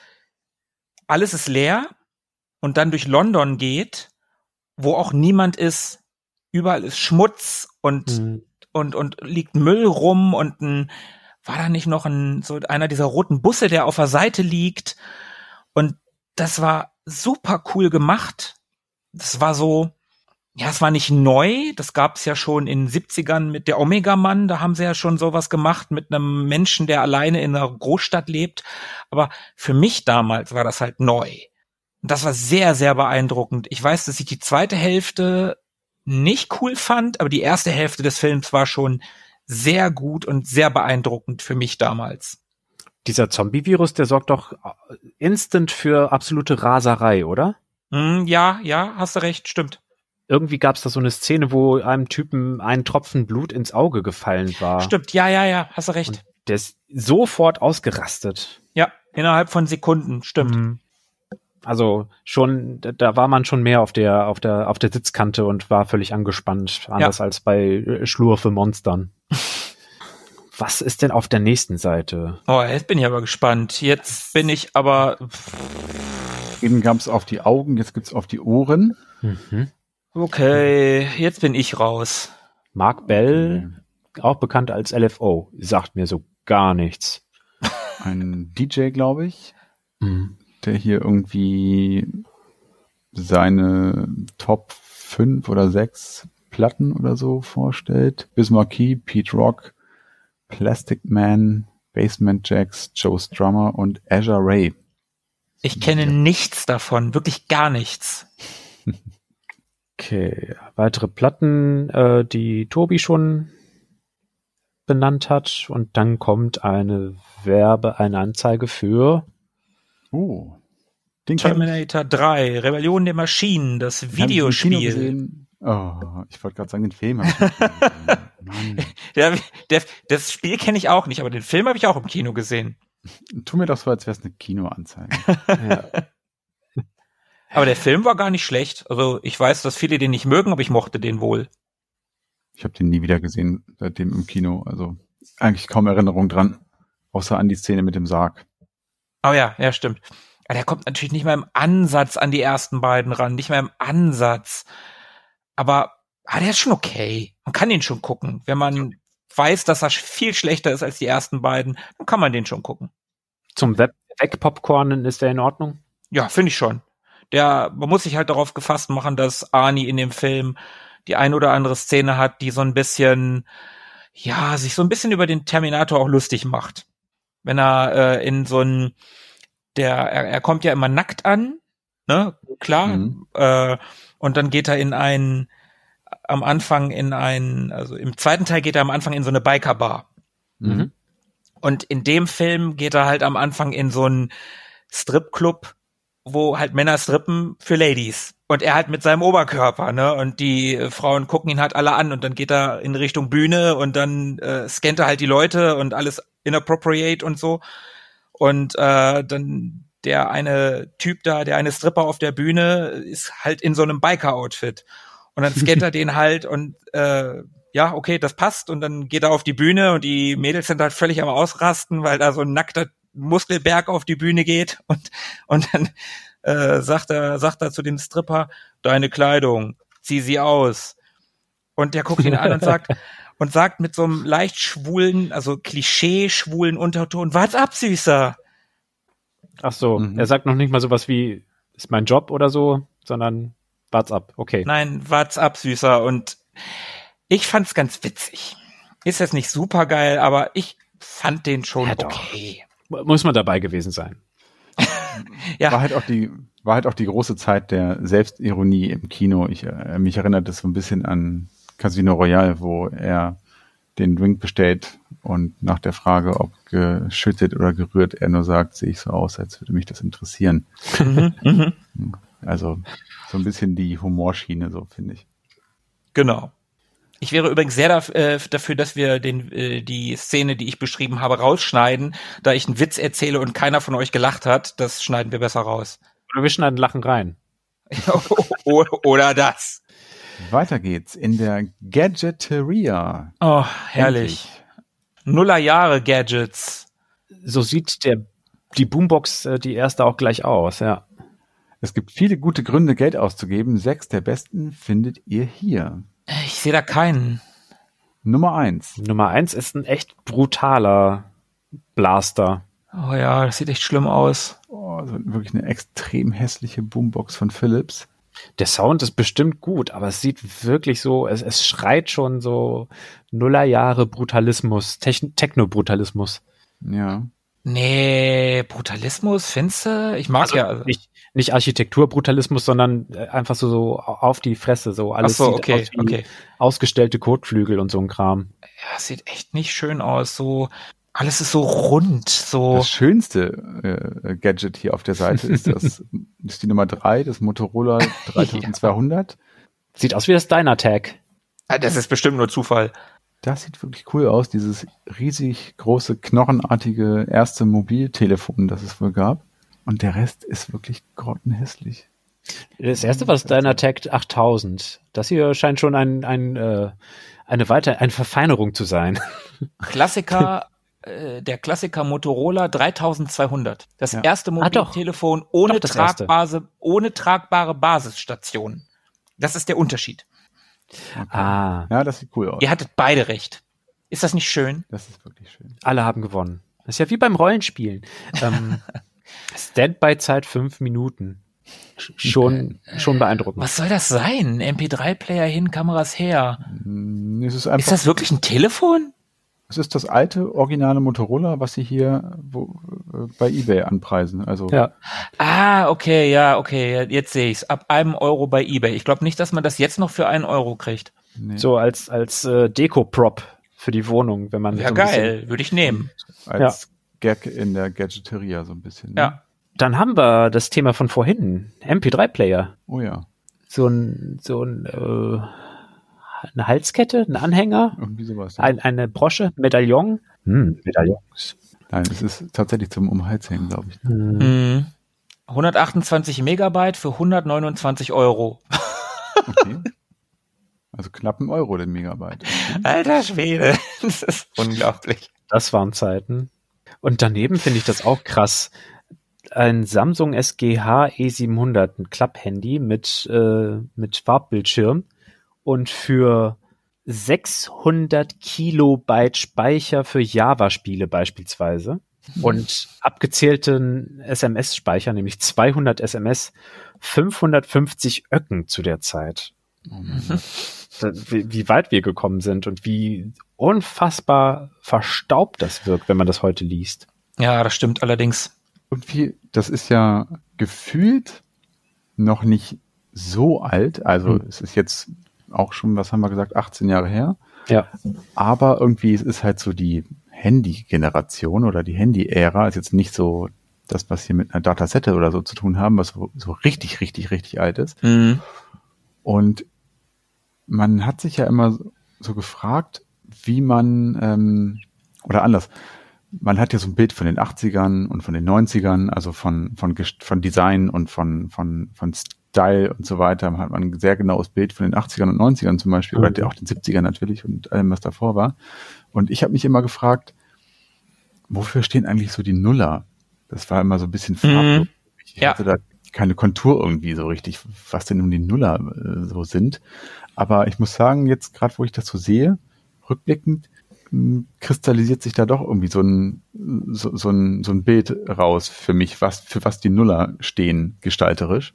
B: alles ist leer und dann durch London geht, wo auch niemand ist. Überall ist Schmutz und
A: Mhm.
B: und, und liegt Müll rum und ein, war da nicht noch ein, so einer dieser roten Busse, der auf der Seite liegt. Und das war super cool gemacht. Das war so, ja, es war nicht neu. Das gab es ja schon in den 70ern mit der Omega-Mann. Da haben sie ja schon sowas gemacht mit einem Menschen, der alleine in einer Großstadt lebt. Aber für mich damals war das halt neu. Und das war sehr, sehr beeindruckend. Ich weiß, dass ich die zweite Hälfte nicht cool fand, aber die erste Hälfte des Films war schon sehr gut und sehr beeindruckend für mich damals.
A: Dieser Zombie-Virus, der sorgt doch instant für absolute Raserei, oder?
B: Hm, ja, ja, hast du recht, stimmt.
A: Irgendwie gab es da so eine Szene, wo einem Typen ein Tropfen Blut ins Auge gefallen war.
B: Stimmt, ja, ja, ja, hast du recht.
A: Und der ist sofort ausgerastet.
B: ja, innerhalb von Sekunden, stimmt.
A: Mhm. Also schon, da- war man schon mehr auf der, auf der, auf der Sitzkante und war völlig angespannt, anders als bei äh, Schlurfe Monstern. Was ist denn auf der nächsten Seite?
B: Oh, jetzt bin ich aber gespannt. Jetzt bin ich aber,
D: Eben gab es auf die Augen, jetzt gibt's auf die Ohren.
A: Mhm.
B: Okay, jetzt bin ich raus.
A: Mark Bell, auch bekannt als LFO, sagt mir so gar nichts.
D: Ein DJ, glaube ich,
A: Mhm.
D: der hier irgendwie seine Top 5 oder 6 Platten oder so vorstellt. Bismarcky, Pete Rock, Plastic Man, Basement Jacks, Joe Strummer und Azure Ray.
B: Ich kenne nichts davon, wirklich gar nichts.
A: Okay, weitere Platten, äh, die Tobi schon benannt hat. Und dann kommt eine Werbe, eine Anzeige für
D: Oh. Den.
B: Terminator 3, Rebellion der Maschinen, das Videospiel.
D: Oh, ich wollte gerade sagen, den Film habe ich nicht gesehen. Mann.
B: Der, der, das Spiel kenne ich auch nicht, aber den Film habe ich auch im Kino gesehen.
D: Tu mir doch so, als wäre es eine Kinoanzeige.
A: ja,
B: Aber der Film war gar nicht schlecht. Also ich weiß, dass viele den nicht mögen, aber ich mochte den wohl.
D: Ich habe den nie wieder gesehen, seitdem im Kino. Also eigentlich kaum Erinnerung dran, außer an die Szene mit dem Sarg.
B: Oh ja, ja, stimmt. Ja, der kommt natürlich nicht mal im Ansatz an die ersten beiden ran, nicht mal im Ansatz. Aber ah, der ist schon okay. Man kann ihn schon gucken. Wenn man weiß, dass er viel schlechter ist als die ersten beiden, dann kann man den schon gucken.
A: Zum Wegpopcornen ist der in Ordnung?
B: Ja, finde ich schon. Der, man muss sich halt darauf gefasst machen, dass Arnie in dem Film die ein oder andere Szene hat, die so ein bisschen, ja, sich so ein bisschen über den Terminator auch lustig macht. Wenn er äh, in so ein, der, er, er kommt ja immer nackt an, ne, klar, mhm. äh, und dann geht er in ein, am Anfang in ein, also im zweiten Teil geht er am Anfang in so eine Bikerbar. Mhm. Und in dem Film geht er halt am Anfang in so einen Stripclub, wo halt Männer strippen für Ladies. Und er halt mit seinem Oberkörper, ne? Und die äh, Frauen gucken ihn halt alle an und dann geht er in Richtung Bühne und dann äh, scannt er halt die Leute und alles inappropriate und so. Und äh, dann der eine Typ da, der eine Stripper auf der Bühne, ist halt in so einem Biker-Outfit. Und dann scannt er den halt und äh, ja, okay, das passt. Und dann geht er auf die Bühne und die Mädels sind halt völlig am Ausrasten, weil da so ein nackter Muskelberg auf die Bühne geht und, und dann äh, sagt er, sagt er zu dem Stripper, deine Kleidung, zieh sie aus. Und der guckt ihn an und sagt, und sagt mit so einem leicht schwulen, also Klischee-schwulen Unterton, what's ab, Süßer?
A: Ach so, mhm. er sagt noch nicht mal sowas wie, ist mein Job oder so, sondern what's up, okay.
B: Nein, what's up, Süßer. Und ich fand's ganz witzig. Ist jetzt nicht super geil, aber ich fand den schon ja, okay.
A: Muss man dabei gewesen sein.
D: ja. War halt auch die, war halt auch die große Zeit der Selbstironie im Kino. Ich, äh, mich erinnert das so ein bisschen an Casino Royale, wo er den Drink bestellt und nach der Frage, ob geschüttet oder gerührt, er nur sagt, sehe ich so aus, als würde mich das interessieren. Mhm, mhm. also so ein bisschen die Humorschiene, so finde ich.
B: Genau. Ich wäre übrigens sehr äh, dafür, dass wir den, äh, die Szene, die ich beschrieben habe, rausschneiden, da ich einen Witz erzähle und keiner von euch gelacht hat. Das schneiden wir besser raus.
A: Oder wir schneiden Lachen rein.
B: Oder das.
D: Weiter geht's in der Gadgeteria.
B: Oh, herrlich. Endlich. Nuller Jahre Gadgets.
A: So sieht der die Boombox äh, die erste auch gleich aus, ja.
D: Es gibt viele gute Gründe, Geld auszugeben. Sechs der besten findet ihr hier.
B: Ich sehe da keinen.
D: Nummer eins.
A: Nummer eins ist ein echt brutaler Blaster.
B: Oh ja, das sieht echt schlimm aus.
D: Oh, also wirklich eine extrem hässliche Boombox von Philips.
A: Der Sound ist bestimmt gut, aber es sieht wirklich so, es, es schreit schon so Nullerjahre Brutalismus, Techno-Brutalismus.
D: Ja.
B: Nee, Brutalismus, findest du? Ich mag also ja.
A: Nicht, nicht Architekturbrutalismus, sondern äh, einfach so, so auf die Fresse, so alles
B: Ach so, okay, aus okay.
A: ausgestellte Kotflügel und so ein Kram.
B: Ja, sieht echt nicht schön aus, so alles ist so rund, so.
D: Das schönste äh, Gadget hier auf der Seite ist das, ist die Nummer drei, das Motorola 3200. ja.
A: Sieht aus wie das Dynatag.
B: Ah, das ist bestimmt nur Zufall.
D: Das sieht wirklich cool aus, dieses riesig große, knochenartige erste Mobiltelefon, das es wohl gab. Und der Rest ist wirklich grottenhässlich.
A: Das erste war das Dynatec 8000. Das hier scheint schon ein, ein, äh, eine weiter, eine Verfeinerung zu sein.
B: Klassiker, äh, der Klassiker Motorola 3200. Das ja. erste Mobiltelefon ah, ohne, doch, tragbare, ohne tragbare Basisstation. Das ist der Unterschied.
D: Okay. Ah. Ja, das sieht cool aus.
B: Ihr hattet beide recht. Ist das nicht schön?
D: Das ist wirklich schön.
A: Alle haben gewonnen. Das ist ja wie beim Rollenspielen. ähm, Standby-Zeit fünf Minuten. Schon, schon beeindruckend.
B: Was soll das sein? MP3-Player hin, Kameras her.
D: Mm, es ist,
B: ist das wirklich ein Telefon?
D: Es ist das alte, originale Motorola, was sie hier wo, äh, bei eBay anpreisen. Also
B: ja. Ah, okay, ja, okay, jetzt sehe ich's. Ab einem Euro bei eBay. Ich glaube nicht, dass man das jetzt noch für einen Euro kriegt.
A: Nee. So als als äh, Deko-Prop für die Wohnung, wenn man.
B: Ja, so geil, würde ich nehmen.
D: Als ja. Gag in der Gadgeteria so ein bisschen.
B: Ne? Ja.
A: Dann haben wir das Thema von vorhin, MP3-Player.
D: Oh ja.
A: So ein so ein äh, eine Halskette, ein Anhänger,
D: Irgendwie sowas,
A: ja. ein, eine Brosche, Medaillon. Hm, Medaillons.
D: Nein, es ist tatsächlich zum um Hals hängen, glaube ich.
B: Mhm. 128 Megabyte für 129 Euro.
D: Okay. Also knapp ein Euro den Megabyte.
B: Alter Schwede, das ist unglaublich.
A: Das waren Zeiten. Und daneben finde ich das auch krass. ein Samsung SGH E700, ein Klapp-Handy mit, äh, mit Farbbildschirm und für 600 Kilobyte Speicher für Java-Spiele beispielsweise und abgezählten SMS-Speicher, nämlich 200 SMS, 550 Öcken zu der Zeit. Wie, wie weit wir gekommen sind und wie unfassbar verstaubt das wirkt, wenn man das heute liest.
B: Ja, das stimmt allerdings.
D: Irgendwie, das ist ja gefühlt noch nicht so alt. Also
A: Hm.
D: es ist jetzt auch schon, was haben wir gesagt, 18 Jahre her.
A: Ja.
D: Aber irgendwie es ist halt so die Handy-Generation oder die Handy-Ära. Ist jetzt nicht so das, was hier mit einer Datasette oder so zu tun haben, was so, so richtig, richtig, richtig alt ist.
B: Mhm.
D: Und man hat sich ja immer so- gefragt, wie man, ähm, oder anders, man hat ja so ein Bild von den 80ern und von den 90ern, also von, von, von Design und von, von, von Style und so weiter. Man hat man ein sehr genaues Bild von den 80ern und 90ern zum Beispiel,
A: Mhm.
D: oder auch den 70ern natürlich und allem, was davor war. Und ich habe mich immer gefragt, wofür stehen eigentlich so die Nuller? Das war immer so ein bisschen farblos. Ich
B: Ja.
D: hatte da keine Kontur irgendwie so richtig, was denn nun die Nuller äh, so sind. Aber ich muss sagen, jetzt gerade wo ich das so sehe, rückblickend, kristallisiert sich da doch irgendwie so ein, so, so, ein, so ein Bild raus für mich, was, für was die Nuller stehen, gestalterisch.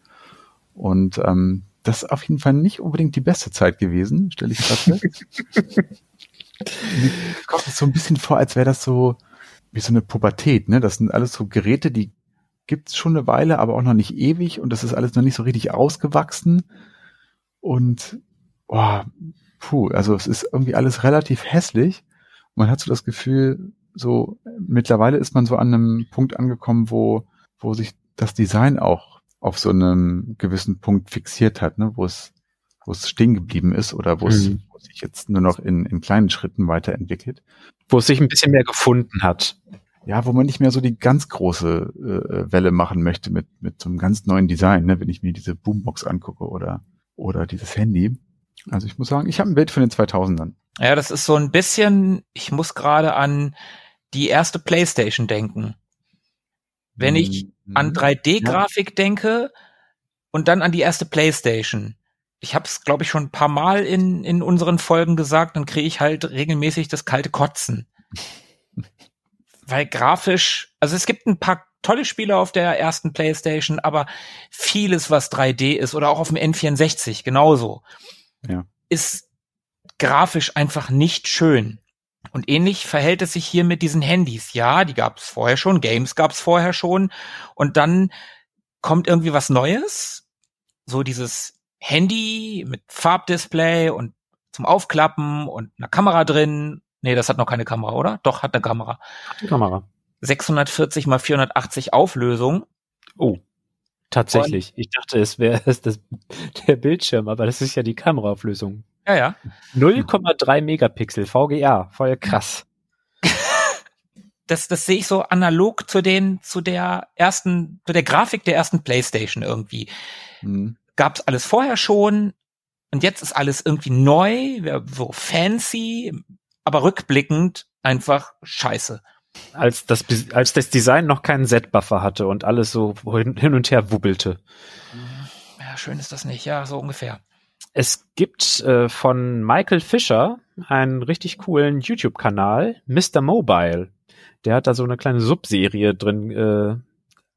D: Und ähm, das ist auf jeden Fall nicht unbedingt die beste Zeit gewesen, stelle ich gerade fest. Kommt es so ein bisschen vor, als wäre das so wie so eine Pubertät, ne? Das sind alles so Geräte, die gibt's schon eine Weile, aber auch noch nicht ewig und das ist alles noch nicht so richtig ausgewachsen. Und boah, puh, also es ist irgendwie alles relativ hässlich. Man hat so das Gefühl, so mittlerweile ist man so an einem Punkt angekommen, wo, wo sich das Design auch auf so einem gewissen Punkt fixiert hat, ne? wo es, wo es stehen geblieben ist oder wo es,
A: Mhm.
D: sich jetzt nur noch in, in kleinen Schritten weiterentwickelt.
A: Wo es sich ein bisschen mehr gefunden hat.
D: Ja, wo man nicht mehr so die ganz große äh, Welle machen möchte mit, mit so einem ganz neuen Design, ne? wenn ich mir diese Boombox angucke oder, oder dieses Handy. Also ich muss sagen, ich habe ein Bild von den 2000ern.
B: Ja, das ist so ein bisschen, ich muss gerade an die erste Playstation denken. Wenn ich
D: Mhm.
B: an 3D-Grafik denke und dann an die erste Playstation. Ich habe es, glaube ich, schon ein paar Mal in, in unseren Folgen gesagt, dann kriege ich halt regelmäßig das kalte Kotzen. Weil grafisch, also es gibt ein paar tolle Spiele auf der ersten Playstation, aber vieles, was 3D ist oder auch auf dem N64 genauso,
D: Ja.
B: ist grafisch einfach nicht schön. Und ähnlich verhält es sich hier mit diesen Handys. Ja, die gab es vorher schon, Games gab es vorher schon. Und dann kommt irgendwie was Neues. So dieses Handy mit Farbdisplay und zum Aufklappen und einer Kamera drin. Nee, das hat noch keine Kamera, oder? Doch, hat eine Kamera.
A: Die Kamera.
B: 640 mal 480 Auflösung.
A: Oh. Tatsächlich. Ich dachte, es wäre der Bildschirm, aber das ist ja die Kameraauflösung.
B: Ja, ja.
A: 0,3 Megapixel VGA. Voll krass.
B: Das, das sehe ich so analog zu den, zu der ersten, zu der Grafik der ersten Playstation irgendwie.
D: Mhm.
B: gab's alles vorher schon und jetzt ist alles irgendwie neu, so fancy, aber rückblickend einfach scheiße.
A: Als das, als das Design noch keinen Z-Buffer hatte und alles so hin hin und her wubbelte.
B: Ja, schön ist das nicht, ja, so ungefähr.
A: Es gibt äh, von Michael Fischer einen richtig coolen YouTube-Kanal, Mr. Mobile. Der hat da so eine kleine Subserie drin, äh,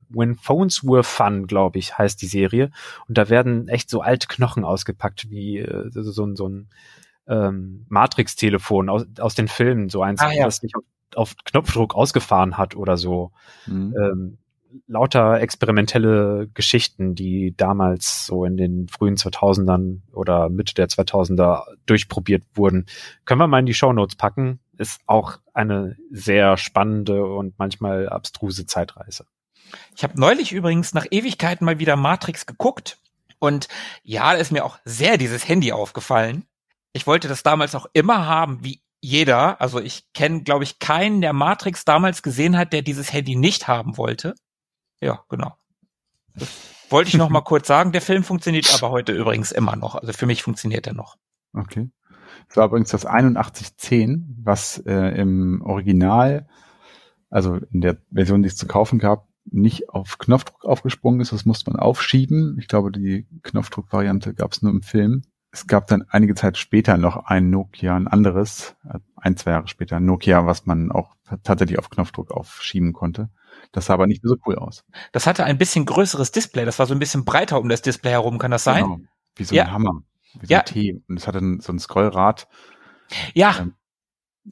A: When Phones Were Fun, glaube ich, heißt die Serie. Und da werden echt so alte Knochen ausgepackt, wie äh, so, ein- so ein ähm, Matrix-Telefon aus, aus den Filmen, so eins,
B: Ah, ja.
A: das nicht auf, auf Knopfdruck ausgefahren hat oder so
D: Mhm.
A: ähm, lauter experimentelle Geschichten, die damals so in den frühen 2000ern oder Mitte der 2000er durchprobiert wurden. Können wir mal in die Shownotes packen. Ist auch eine sehr spannende und manchmal abstruse Zeitreise.
B: Ich habe neulich übrigens nach Ewigkeiten mal wieder Matrix geguckt und ja, da ist mir auch sehr dieses Handy aufgefallen. Ich wollte das damals auch immer haben, wie jeder. Also ich kenne, glaube ich, keinen, der Matrix damals gesehen hat, der dieses Handy nicht haben wollte. Ja, genau. Das wollte ich noch mal kurz sagen. Der Film funktioniert aber heute übrigens immer noch. Also für mich funktioniert er noch.
D: Okay. Das war übrigens das 8110, was äh, im Original, also in der Version, die es zu kaufen gab, nicht auf Knopfdruck aufgesprungen ist. Das musste man aufschieben. Ich glaube, die Knopfdruck-Variante gab es nur im Film. Es gab dann einige Zeit später noch ein Nokia, ein anderes, äh, ein, zwei Jahre später, ein Nokia, was man auch tatsächlich auf Knopfdruck aufschieben konnte. Das sah aber nicht so cool aus.
B: Das hatte ein bisschen größeres Display. Das war so ein bisschen breiter um das Display herum. Kann das sein? Genau.
D: Wie so ja. ein Hammer. Wie so ja. ein T. Und es hatte so ein Scrollrad.
B: Ja. Ähm,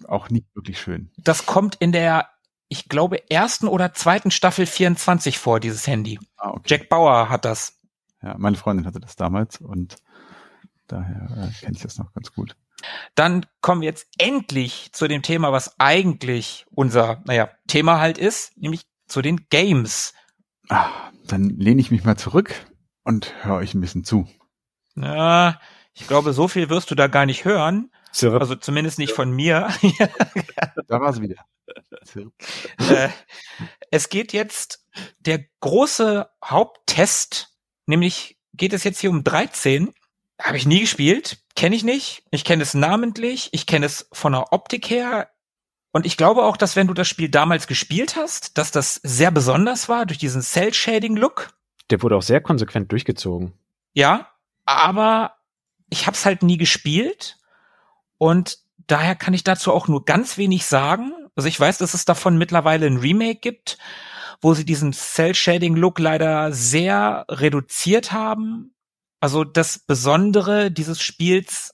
D: auch nicht wirklich schön.
B: Das kommt in der, ich glaube, ersten oder zweiten Staffel 24 vor, dieses Handy. Ah, okay. Jack Bauer hat das.
D: Ja, meine Freundin hatte das damals und daher äh, kenne ich das noch ganz gut.
B: Dann kommen wir jetzt endlich zu dem Thema, was eigentlich unser, naja, Thema halt ist, nämlich zu den Games.
D: Ah, dann lehne ich mich mal zurück und höre euch ein bisschen zu.
B: Ja, ich glaube, so viel wirst du da gar nicht hören. Zirp. Also zumindest nicht von mir.
D: da war es wieder.
B: Äh, es geht jetzt der große Haupttest, nämlich geht es jetzt hier um 13. Habe ich nie gespielt, kenne ich nicht. Ich kenne es namentlich, ich kenne es von der Optik her. Und ich glaube auch, dass wenn du das Spiel damals gespielt hast, dass das sehr besonders war durch diesen Cell-Shading-Look.
A: Der wurde auch sehr konsequent durchgezogen.
B: Ja, aber ich habe es halt nie gespielt und daher kann ich dazu auch nur ganz wenig sagen. Also ich weiß, dass es davon mittlerweile ein Remake gibt, wo sie diesen Cell-Shading-Look leider sehr reduziert haben. Also das Besondere dieses Spiels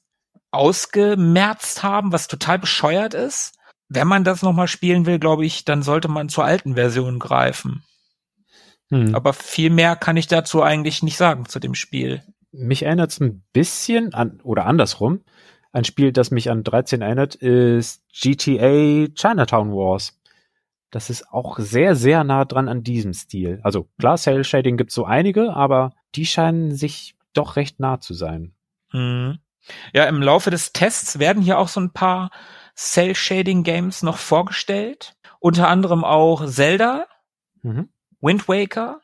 B: ausgemerzt haben, was total bescheuert ist. Wenn man das nochmal spielen will, glaube ich, dann sollte man zur alten Version greifen. Hm. Aber viel mehr kann ich dazu eigentlich nicht sagen zu dem Spiel.
A: Mich erinnert es ein bisschen an, oder andersrum. Ein Spiel, das mich an 13 erinnert, ist GTA Chinatown Wars. Das ist auch sehr, sehr nah dran an diesem Stil. Also klar, Cell Shading gibt so einige, aber die scheinen sich doch recht nah zu sein.
B: Mhm. Ja, im Laufe des Tests werden hier auch so ein paar Cell Shading Games noch vorgestellt. Unter anderem auch Zelda, mhm. Wind Waker,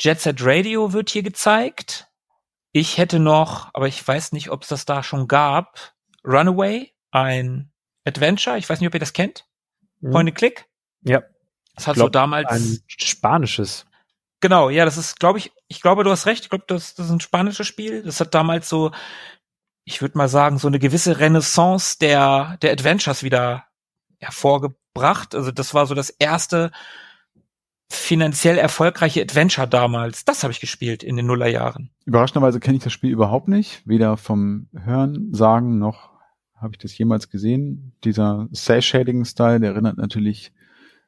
B: Jet Set Radio wird hier gezeigt. Ich hätte noch, aber ich weiß nicht, ob es das da schon gab, Runaway, ein Adventure. Ich weiß nicht, ob ihr das kennt. Mhm. Point and Click.
A: Ja.
B: Das hat glaub, so damals
A: ein spanisches.
B: Genau, ja, das ist, glaube ich, ich glaube, du hast recht. Ich glaube, das, das ist ein spanisches Spiel. Das hat damals so, ich würde mal sagen, so eine gewisse Renaissance der der Adventures wieder hervorgebracht. Also das war so das erste finanziell erfolgreiche Adventure damals. Das habe ich gespielt in den Nullerjahren.
D: Überraschenderweise kenne ich das Spiel überhaupt nicht, weder vom Hören, Sagen noch habe ich das jemals gesehen. Dieser Cell-Shading-Style, der erinnert natürlich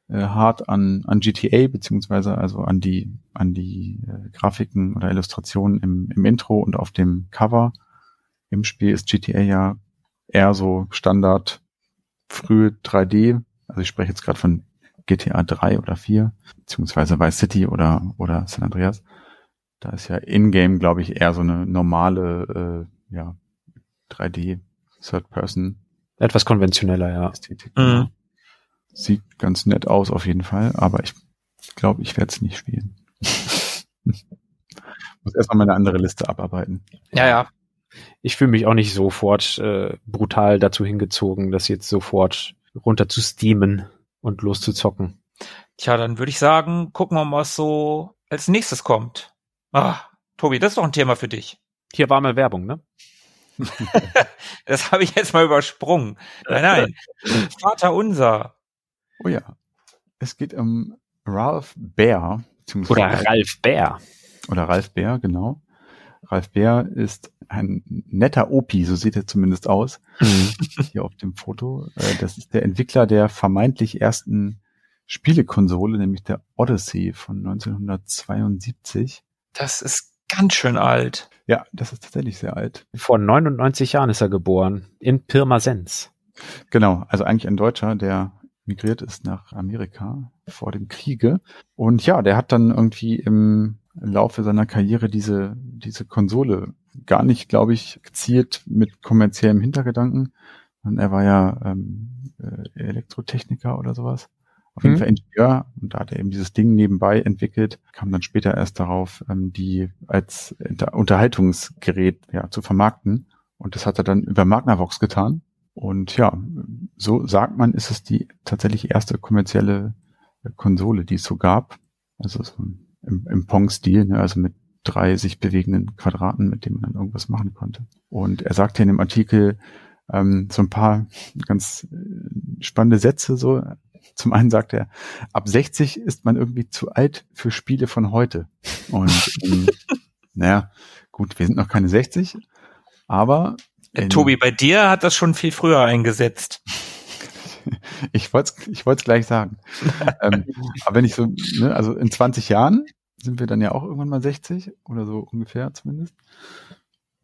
D: äh, hart an, an GTA, beziehungsweise also an die, an die äh, Grafiken oder Illustrationen im, im Intro und auf dem Cover. Im Spiel ist GTA ja eher so Standard frühe 3D. Also ich spreche jetzt gerade von GTA 3 oder 4, beziehungsweise Vice City oder, oder San Andreas. Da ist ja in-game, glaube ich, eher so eine normale, äh, ja, 3D Third Person.
A: Etwas konventioneller, ja. Ästhetik.
B: Mhm.
D: Sieht ganz nett aus auf jeden Fall, aber ich glaube, ich werde es nicht spielen. Muss erstmal meine andere Liste abarbeiten.
B: Ja, ja.
A: Ich fühle mich auch nicht sofort äh, brutal dazu hingezogen, das jetzt sofort runter zu steamen und loszuzocken.
B: Tja, dann würde ich sagen, gucken wir mal, was so als nächstes kommt. Ah, Tobi, das ist doch ein Thema für dich.
A: Hier war mal Werbung, ne?
B: das habe ich jetzt mal übersprungen. Nein, nein. Vater unser.
D: Oh ja. Es geht um Ralph Bär.
A: Oder Ralph Bär.
D: Oder Ralph Bär, genau. Ralph Bär ist ein netter Opi, so sieht er zumindest aus, mhm. hier auf dem Foto. Äh, das ist der Entwickler der vermeintlich ersten Spielekonsole, nämlich der Odyssey von 1972.
B: Das ist ganz schön alt.
D: Ja, das ist tatsächlich sehr alt.
A: Vor 99 Jahren ist er geboren, in Pirmasens.
D: Genau, also eigentlich ein Deutscher, der migriert ist nach Amerika vor dem Kriege. Und ja, der hat dann irgendwie im Laufe seiner Karriere diese, diese Konsole gar nicht, glaube ich, gezielt mit kommerziellem Hintergedanken. Und er war ja ähm, äh, Elektrotechniker oder sowas. Auf jeden mhm. Fall Ingenieur und da hat er eben dieses Ding nebenbei entwickelt, kam dann später erst darauf, ähm, die als Unterhaltungsgerät ja, zu vermarkten. Und das hat er dann über Magnavox getan. Und ja, so sagt man, ist es die tatsächlich erste kommerzielle Konsole, die es so gab. Also so im, im Pong-Stil, ne? also mit drei sich bewegenden Quadraten, mit denen man dann irgendwas machen konnte. Und er sagt hier in dem Artikel ähm, so ein paar ganz äh, spannende Sätze. So zum einen sagt er, ab 60 ist man irgendwie zu alt für Spiele von heute. Und ähm, naja, gut, wir sind noch keine 60, aber
B: äh, Tobi, bei dir hat das schon viel früher eingesetzt.
D: ich wollte es ich wollt's gleich sagen. ähm, aber wenn ich so, ne, also in 20 Jahren sind wir dann ja auch irgendwann mal 60 oder so ungefähr zumindest.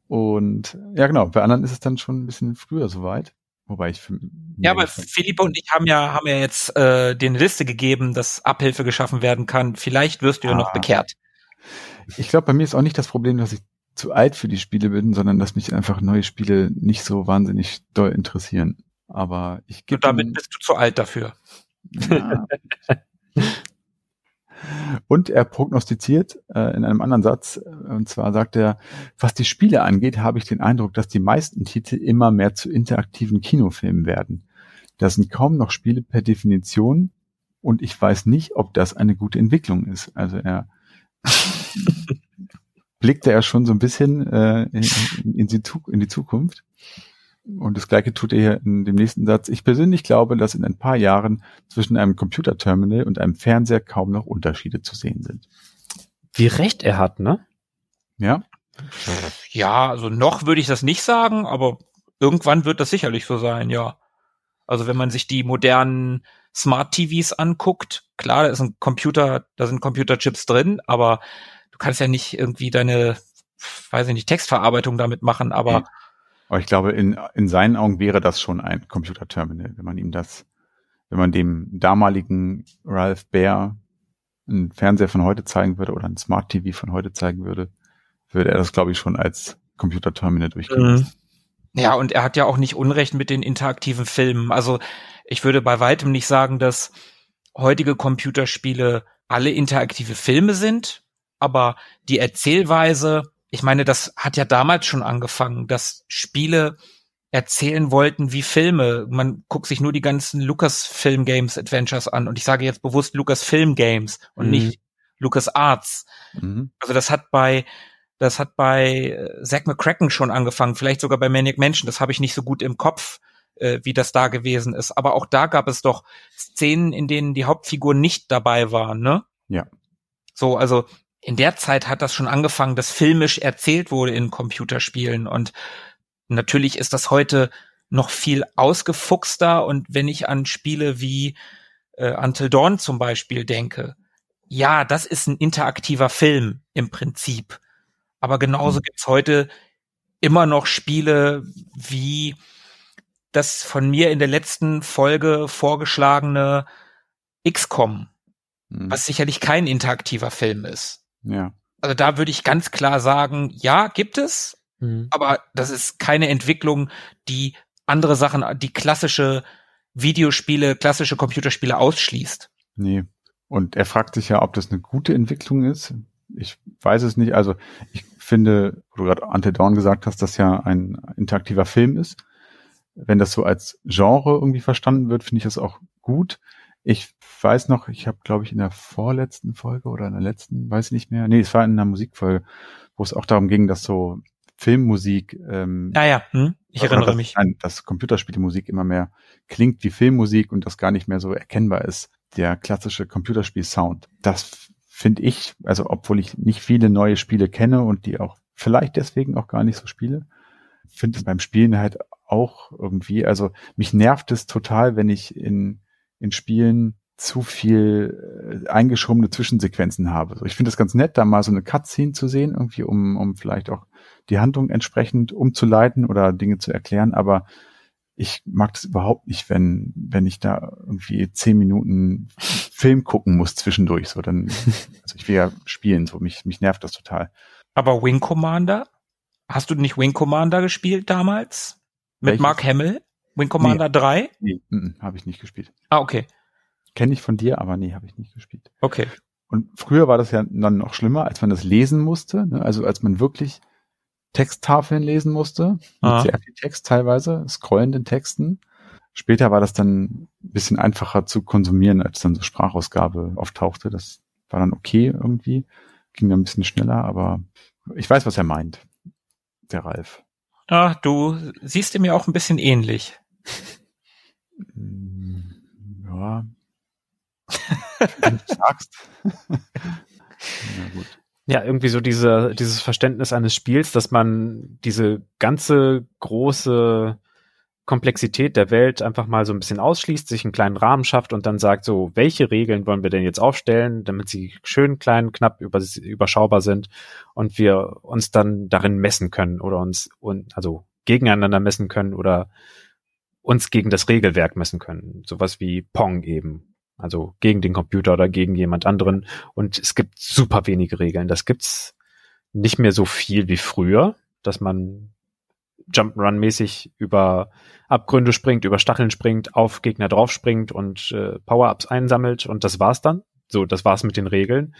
D: Und ja, genau, bei anderen ist es dann schon ein bisschen früher soweit. Wobei ich für
B: Ja, aber Philippe und ich haben ja, haben ja jetzt äh, eine Liste gegeben, dass Abhilfe geschaffen werden kann. Vielleicht wirst du ja noch ah. bekehrt.
D: Ich glaube, bei mir ist auch nicht das Problem, dass ich zu alt für die Spiele bin, sondern dass mich einfach neue Spiele nicht so wahnsinnig doll interessieren. Aber ich
B: gebe. Damit bist du zu alt dafür. Ja.
D: Und er prognostiziert äh, in einem anderen Satz, äh, und zwar sagt er, was die Spiele angeht, habe ich den Eindruck, dass die meisten Titel immer mehr zu interaktiven Kinofilmen werden. Das sind kaum noch Spiele per Definition und ich weiß nicht, ob das eine gute Entwicklung ist. Also er blickte er schon so ein bisschen äh, in, in, die, in die Zukunft. Und das gleiche tut er hier in dem nächsten Satz. Ich persönlich glaube, dass in ein paar Jahren zwischen einem Computerterminal und einem Fernseher kaum noch Unterschiede zu sehen sind.
A: Wie recht er hat, ne?
D: Ja.
B: Ja, also noch würde ich das nicht sagen, aber irgendwann wird das sicherlich so sein, ja. Also wenn man sich die modernen Smart TVs anguckt, klar, da ist ein Computer, da sind Computerchips drin, aber du kannst ja nicht irgendwie deine, weiß ich nicht, Textverarbeitung damit machen, aber
D: okay aber ich glaube, in, in seinen Augen wäre das schon ein Computerterminal, wenn man ihm das, wenn man dem damaligen Ralph Baer einen Fernseher von heute zeigen würde oder ein Smart TV von heute zeigen würde, würde er das, glaube ich, schon als Computerterminal durchgehen. Mhm.
B: Ja, und er hat ja auch nicht Unrecht mit den interaktiven Filmen. Also ich würde bei weitem nicht sagen, dass heutige Computerspiele alle interaktive Filme sind, aber die Erzählweise ich meine, das hat ja damals schon angefangen, dass Spiele erzählen wollten wie Filme. Man guckt sich nur die ganzen Lucasfilm Games Adventures an und ich sage jetzt bewusst Lucasfilm Games und mhm. nicht Lucas Arts. Mhm. Also das hat bei das hat bei äh, Zack McCracken schon angefangen, vielleicht sogar bei Manic Mansion. Das habe ich nicht so gut im Kopf, äh, wie das da gewesen ist. Aber auch da gab es doch Szenen, in denen die Hauptfigur nicht dabei war, ne?
D: Ja.
B: So, also in der Zeit hat das schon angefangen, dass filmisch erzählt wurde in Computerspielen und natürlich ist das heute noch viel ausgefuchster und wenn ich an Spiele wie äh, Until Dawn zum Beispiel denke, ja, das ist ein interaktiver Film im Prinzip. Aber genauso mhm. gibt's heute immer noch Spiele wie das von mir in der letzten Folge vorgeschlagene XCOM, mhm. was sicherlich kein interaktiver Film ist.
D: Ja.
B: Also da würde ich ganz klar sagen, ja, gibt es, mhm. aber das ist keine Entwicklung, die andere Sachen, die klassische Videospiele, klassische Computerspiele ausschließt.
D: Nee. Und er fragt sich ja, ob das eine gute Entwicklung ist. Ich weiß es nicht. Also ich finde, wo du gerade Ante Dawn gesagt hast, dass ja ein interaktiver Film ist. Wenn das so als Genre irgendwie verstanden wird, finde ich das auch gut. Ich weiß noch, ich habe, glaube ich, in der vorletzten Folge oder in der letzten, weiß ich nicht mehr, nee, es war in einer Musikfolge, wo es auch darum ging, dass so Filmmusik, ähm,
B: ah ja, hm, ich erinnere dass, mich,
D: nein, dass Computerspielmusik immer mehr klingt wie Filmmusik und das gar nicht mehr so erkennbar ist, der klassische Computerspiel-Sound. Das finde ich, also obwohl ich nicht viele neue Spiele kenne und die auch vielleicht deswegen auch gar nicht so spiele, finde es beim Spielen halt auch irgendwie, also mich nervt es total, wenn ich in in Spielen zu viel äh, eingeschobene Zwischensequenzen habe. Ich finde es ganz nett, da mal so eine Cutscene zu sehen, irgendwie, um, um vielleicht auch die Handlung entsprechend umzuleiten oder Dinge zu erklären, aber ich mag das überhaupt nicht, wenn, wenn ich da irgendwie zehn Minuten Film gucken muss zwischendurch. So, dann, also ich will ja spielen, so mich, mich nervt das total.
B: Aber Wing Commander? Hast du nicht Wing Commander gespielt damals? Mit Welches? Mark Hamill? Wing Commander nee. 3?
D: Nee, habe ich nicht gespielt.
B: Ah, okay.
D: Kenne ich von dir, aber nee, habe ich nicht gespielt.
B: Okay.
D: Und früher war das ja dann noch schlimmer, als man das lesen musste. Ne? Also als man wirklich Texttafeln lesen musste, mit ah. sehr viel Text teilweise, scrollenden Texten. Später war das dann ein bisschen einfacher zu konsumieren, als dann so Sprachausgabe auftauchte. Das war dann okay irgendwie. Ging dann ein bisschen schneller, aber ich weiß, was er meint. Der Ralf.
B: Ah, du siehst ihm ja auch ein bisschen ähnlich.
D: Mm, Ja. Wenn du sagst. ja, gut.
A: Ja, irgendwie so diese, dieses Verständnis eines Spiels, dass man diese ganze große Komplexität der Welt einfach mal so ein bisschen ausschließt, sich einen kleinen Rahmen schafft und dann sagt, so, welche Regeln wollen wir denn jetzt aufstellen, damit sie schön klein, knapp über, überschaubar sind und wir uns dann darin messen können oder uns, und, also gegeneinander messen können oder uns gegen das Regelwerk messen können. Sowas wie Pong eben. Also gegen den Computer oder gegen jemand anderen. Und es gibt super wenige Regeln. Das gibt's nicht mehr so viel wie früher, dass man Jump'n'Run-mäßig über Abgründe springt, über Stacheln springt, auf Gegner drauf springt und äh, Power-Ups einsammelt und das war's dann. So, das war's mit den Regeln.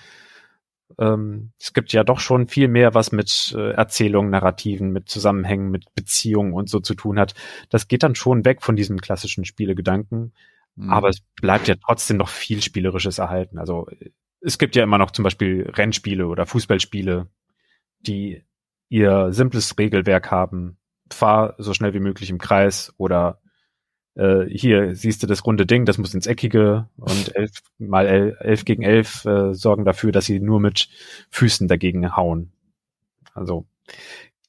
A: Ähm, es gibt ja doch schon viel mehr, was mit äh, Erzählungen, Narrativen, mit Zusammenhängen, mit Beziehungen und so zu tun hat. Das geht dann schon weg von diesem klassischen Spielegedanken.
D: Mhm.
A: Aber es bleibt ja trotzdem noch viel Spielerisches erhalten. Also es gibt ja immer noch zum Beispiel Rennspiele oder Fußballspiele, die ihr simples Regelwerk haben. Fahr so schnell wie möglich im Kreis oder äh, hier siehst du das runde Ding, das muss ins Eckige und elf mal elf, elf gegen elf äh, sorgen dafür, dass sie nur mit Füßen dagegen hauen. Also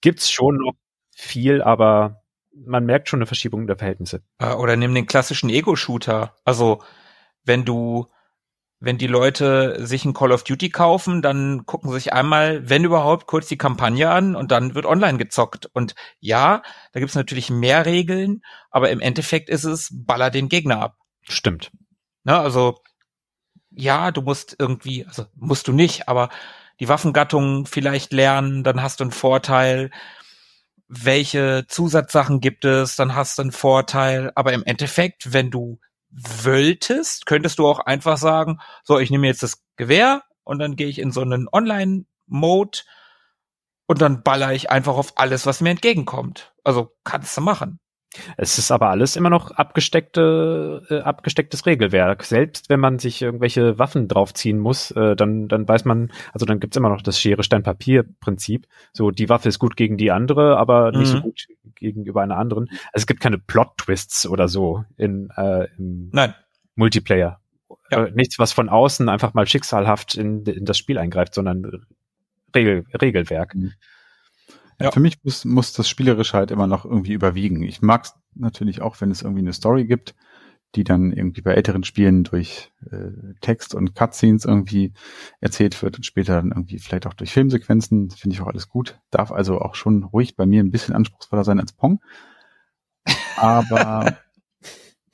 A: gibt's schon noch viel, aber man merkt schon eine Verschiebung der Verhältnisse.
B: Äh, Oder nimm den klassischen Ego-Shooter. Also, wenn du, wenn die Leute sich ein Call of Duty kaufen, dann gucken sie sich einmal, wenn überhaupt, kurz die Kampagne an und dann wird online gezockt. Und ja, da gibt's natürlich mehr Regeln, aber im Endeffekt ist es, baller den Gegner ab.
A: Stimmt.
B: Ne, also, ja, du musst irgendwie, also musst du nicht, aber die Waffengattung vielleicht lernen, dann hast du einen Vorteil. Welche Zusatzsachen gibt es, dann hast du einen Vorteil. Aber im Endeffekt, wenn du wolltest, könntest du auch einfach sagen, so, ich nehme jetzt das Gewehr und dann gehe ich in so einen Online-Mode und dann baller ich einfach auf alles, was mir entgegenkommt. Also kannst du machen.
A: Es ist aber alles immer noch abgesteckte, äh, abgestecktes Regelwerk. Selbst wenn man sich irgendwelche Waffen draufziehen muss, äh, dann, dann weiß man, also dann gibt's immer noch das Schere, Stein, Papier-Prinzip. So, die Waffe ist gut gegen die andere, aber nicht so
B: Mhm.
A: gut gegenüber einer anderen. Also es gibt keine Plot-Twists oder so in, äh, im
B: Nein,
A: Multiplayer.
B: Ja.
A: Äh, nichts, was von außen einfach mal schicksalhaft in, in das Spiel eingreift, sondern Regel, Regelwerk.
B: Ja.
D: Für mich muss, muss das Spielerische halt immer noch irgendwie überwiegen. Ich mag es natürlich auch, wenn es irgendwie eine Story gibt, die dann irgendwie bei älteren Spielen durch äh, Text und Cutscenes irgendwie erzählt wird und später dann irgendwie vielleicht auch durch Filmsequenzen. Finde ich auch alles gut. Darf also auch schon ruhig bei mir ein bisschen anspruchsvoller sein als Pong. Aber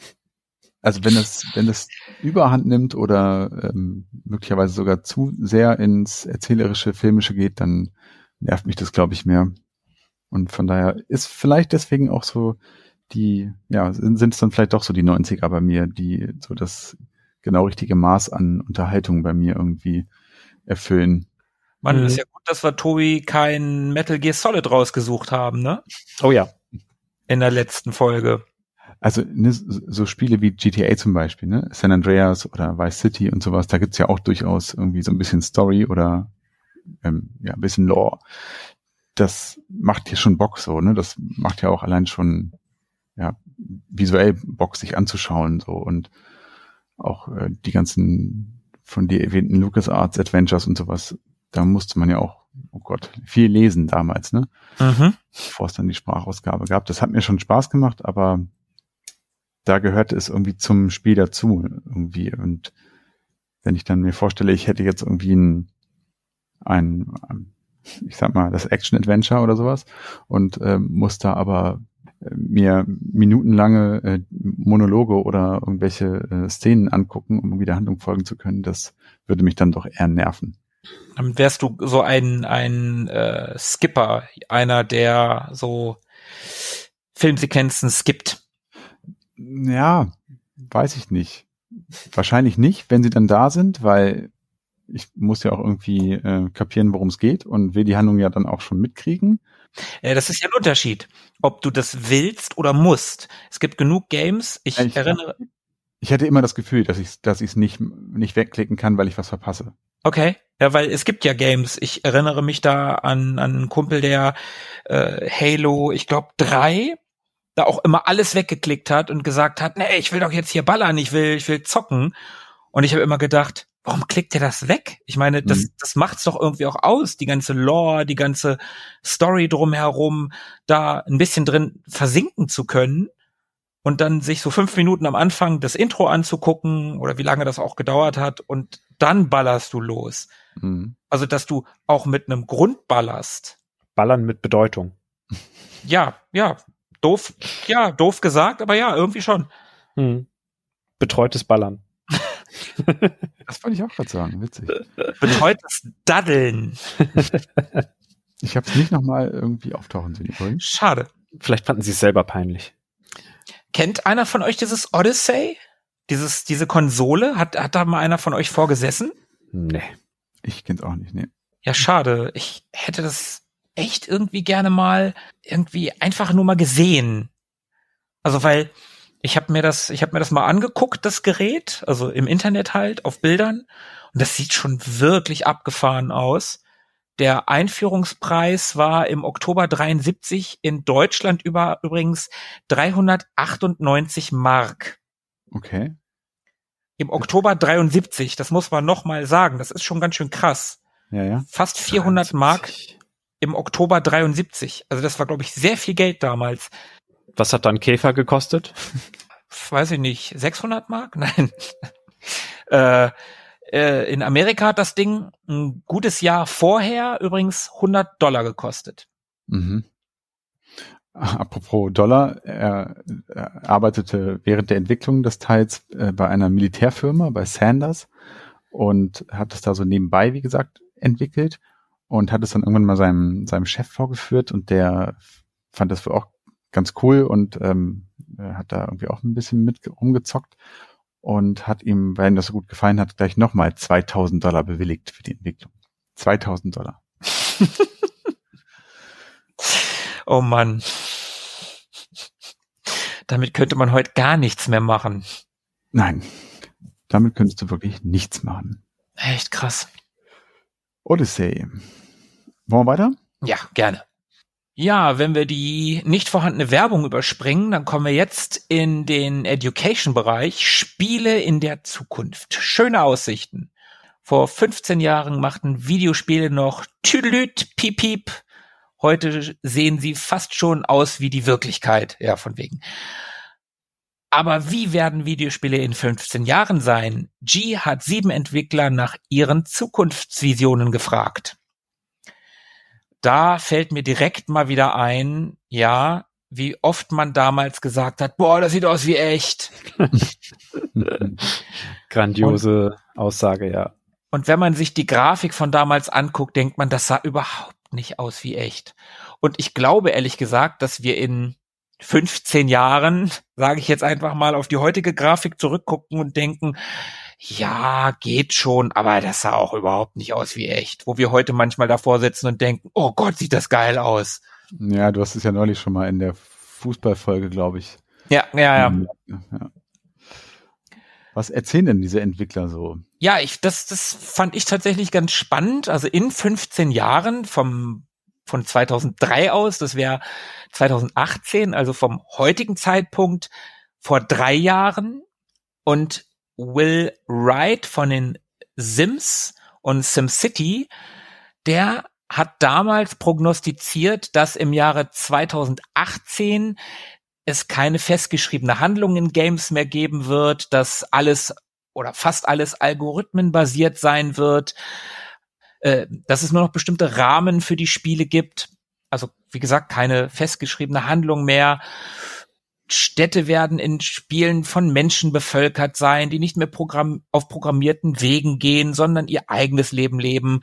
D: also wenn es, wenn es Überhand nimmt oder ähm, möglicherweise sogar zu sehr ins erzählerische, filmische geht, dann nervt mich das, glaube ich, mehr. Und von daher ist vielleicht deswegen auch so die, ja, sind es dann vielleicht doch so die 90er bei mir, die so das genau richtige Maß an Unterhaltung bei mir irgendwie erfüllen.
B: man
A: Mhm.
B: ist ja gut, dass wir Tobi kein Metal Gear Solid rausgesucht haben, ne?
A: Oh ja.
B: In der letzten Folge.
D: Also ne, so Spiele wie GTA zum Beispiel, ne? San Andreas oder Vice City und sowas, da gibt's ja auch durchaus irgendwie so ein bisschen Story oder ähm, ja, ein bisschen Lore. Das macht hier schon Bock so, ne? Das macht ja auch allein schon ja, visuell Bock, sich anzuschauen so und auch äh, die ganzen von dir erwähnten LucasArts Adventures und sowas, da musste man ja auch, oh Gott, viel lesen damals, ne?
B: Mhm.
D: bevor es dann die Sprachausgabe gab. Das hat mir schon Spaß gemacht, aber da gehörte es irgendwie zum Spiel dazu irgendwie. Und wenn ich dann mir vorstelle, ich hätte jetzt irgendwie ein, ein ich sag mal, das Action-Adventure oder sowas und ähm, muss da aber äh, mir minutenlange äh, Monologe oder irgendwelche äh, Szenen angucken, um irgendwie der Handlung folgen zu können, das würde mich dann doch eher nerven.
B: Dann wärst du so ein, ein äh, Skipper, einer, der so Filmsequenzen skippt.
D: Ja, weiß ich nicht. Wahrscheinlich nicht, wenn sie dann da sind, weil ich muss ja auch irgendwie äh, kapieren, worum es geht und will die Handlung ja dann auch schon mitkriegen.
B: Äh, das ist ja ein Unterschied, ob du das willst oder musst. Es gibt genug Games. Ich,
D: Ich-
B: erinnere,
D: Ich hätte immer das Gefühl, dass ich dass ich es nicht nicht wegklicken kann, weil ich was verpasse.
B: Okay. Ja, weil es gibt ja Games. Ich erinnere mich da an, an einen Kumpel, der äh, Halo, ich glaube, drei, da auch immer alles weggeklickt hat und gesagt hat, nee, ich will doch jetzt hier ballern, ich will, ich will zocken. Und ich habe immer gedacht, warum klickt ihr das weg? Ich meine, das, mhm. das macht's doch irgendwie auch aus, die ganze Lore, die ganze Story drumherum, da ein bisschen drin versinken zu können und dann sich so fünf Minuten am Anfang das Intro anzugucken oder wie lange das auch gedauert hat und dann ballerst du los. Mhm. Also, dass du auch mit einem Grund ballerst.
A: Ballern mit Bedeutung.
B: Ja, ja, doof, ja, doof gesagt, aber ja, irgendwie schon.
A: Mhm. Betreutes Ballern.
D: das wollte ich auch gerade sagen, witzig.
B: Betreutes Daddeln.
D: ich habe es nicht nochmal irgendwie auftauchen sehen übrigens.
B: Schade.
A: Vielleicht fanden sie es selber peinlich.
B: Kennt einer von euch dieses Odyssey? Dieses, diese Konsole? Hat, hat da mal einer von euch vorgesessen?
A: Nee.
D: Ich kenn's auch nicht, nee.
B: Ja, schade. Ich hätte das echt irgendwie gerne mal irgendwie einfach nur mal gesehen. Also, weil ich habe mir das, ich habe mir das mal angeguckt, das Gerät, also im Internet halt, auf Bildern. Und das sieht schon wirklich abgefahren aus. Der Einführungspreis war im Oktober 73 in Deutschland über übrigens 398 Mark.
D: Okay.
B: Im Oktober 73, das muss man noch mal sagen, das ist schon ganz schön krass.
D: Ja, ja.
B: Fast 400 73. Mark im Oktober 73. Also das war, glaube ich, sehr viel Geld damals.
A: Was hat dann Käfer gekostet?
B: Weiß ich nicht, 600 Mark? Nein. äh, äh, in Amerika hat das Ding ein gutes Jahr vorher übrigens 100 Dollar gekostet.
D: Mhm. Apropos Dollar, er, er, arbeitete während der Entwicklung des Teils äh, bei einer Militärfirma, bei Sanders und hat es da so nebenbei, wie gesagt, entwickelt und hat es dann irgendwann mal seinem, seinem Chef vorgeführt und der fand das wohl auch ganz cool und ähm, hat da irgendwie auch ein bisschen mit rumgezockt und hat ihm, weil ihm das so gut gefallen hat, gleich nochmal 2000 Dollar bewilligt für die Entwicklung. 2000 Dollar.
B: oh Mann. Damit könnte man heute gar nichts mehr machen.
D: Nein, damit könntest du wirklich nichts machen.
B: Echt krass.
D: Odyssey. Wollen wir weiter?
B: Ja, gerne. Ja, wenn wir die nicht vorhandene Werbung überspringen, dann kommen wir jetzt in den Education-Bereich. Spiele in der Zukunft. Schöne Aussichten. Vor 15 Jahren machten Videospiele noch Tüdelüt, Piep, Piep. Heute sehen sie fast schon aus wie die Wirklichkeit. Ja, von wegen. Aber wie werden Videospiele in 15 Jahren sein? G hat sieben Entwickler nach ihren Zukunftsvisionen gefragt da fällt mir direkt mal wieder ein, ja, wie oft man damals gesagt hat, boah, das sieht aus wie echt.
A: Grandiose und, Aussage, ja.
B: Und wenn man sich die Grafik von damals anguckt, denkt man, das sah überhaupt nicht aus wie echt. Und ich glaube ehrlich gesagt, dass wir in 15 Jahren, sage ich jetzt einfach mal, auf die heutige Grafik zurückgucken und denken, ja, geht schon, aber das sah auch überhaupt nicht aus wie echt. Wo wir heute manchmal davor sitzen und denken, oh Gott, sieht das geil aus.
D: Ja, du hast es ja neulich schon mal in der Fußballfolge, glaube ich.
B: Ja, ja, ja. ja.
D: Was erzählen denn diese Entwickler so?
B: Ja, ich, das, das fand ich tatsächlich ganz spannend. Also in 15 Jahren vom, von 2003 aus, das wäre 2018, also vom heutigen Zeitpunkt vor drei Jahren. Und Will Wright von den Sims und SimCity, der hat damals prognostiziert, dass im Jahre 2018 es keine festgeschriebene Handlung in Games mehr geben wird, dass alles oder fast alles algorithmenbasiert sein wird, äh, dass es nur noch bestimmte Rahmen für die Spiele gibt. Also wie gesagt, keine festgeschriebene Handlung mehr Städte werden in Spielen von Menschen bevölkert sein, die nicht mehr Programm auf programmierten Wegen gehen, sondern ihr eigenes Leben leben.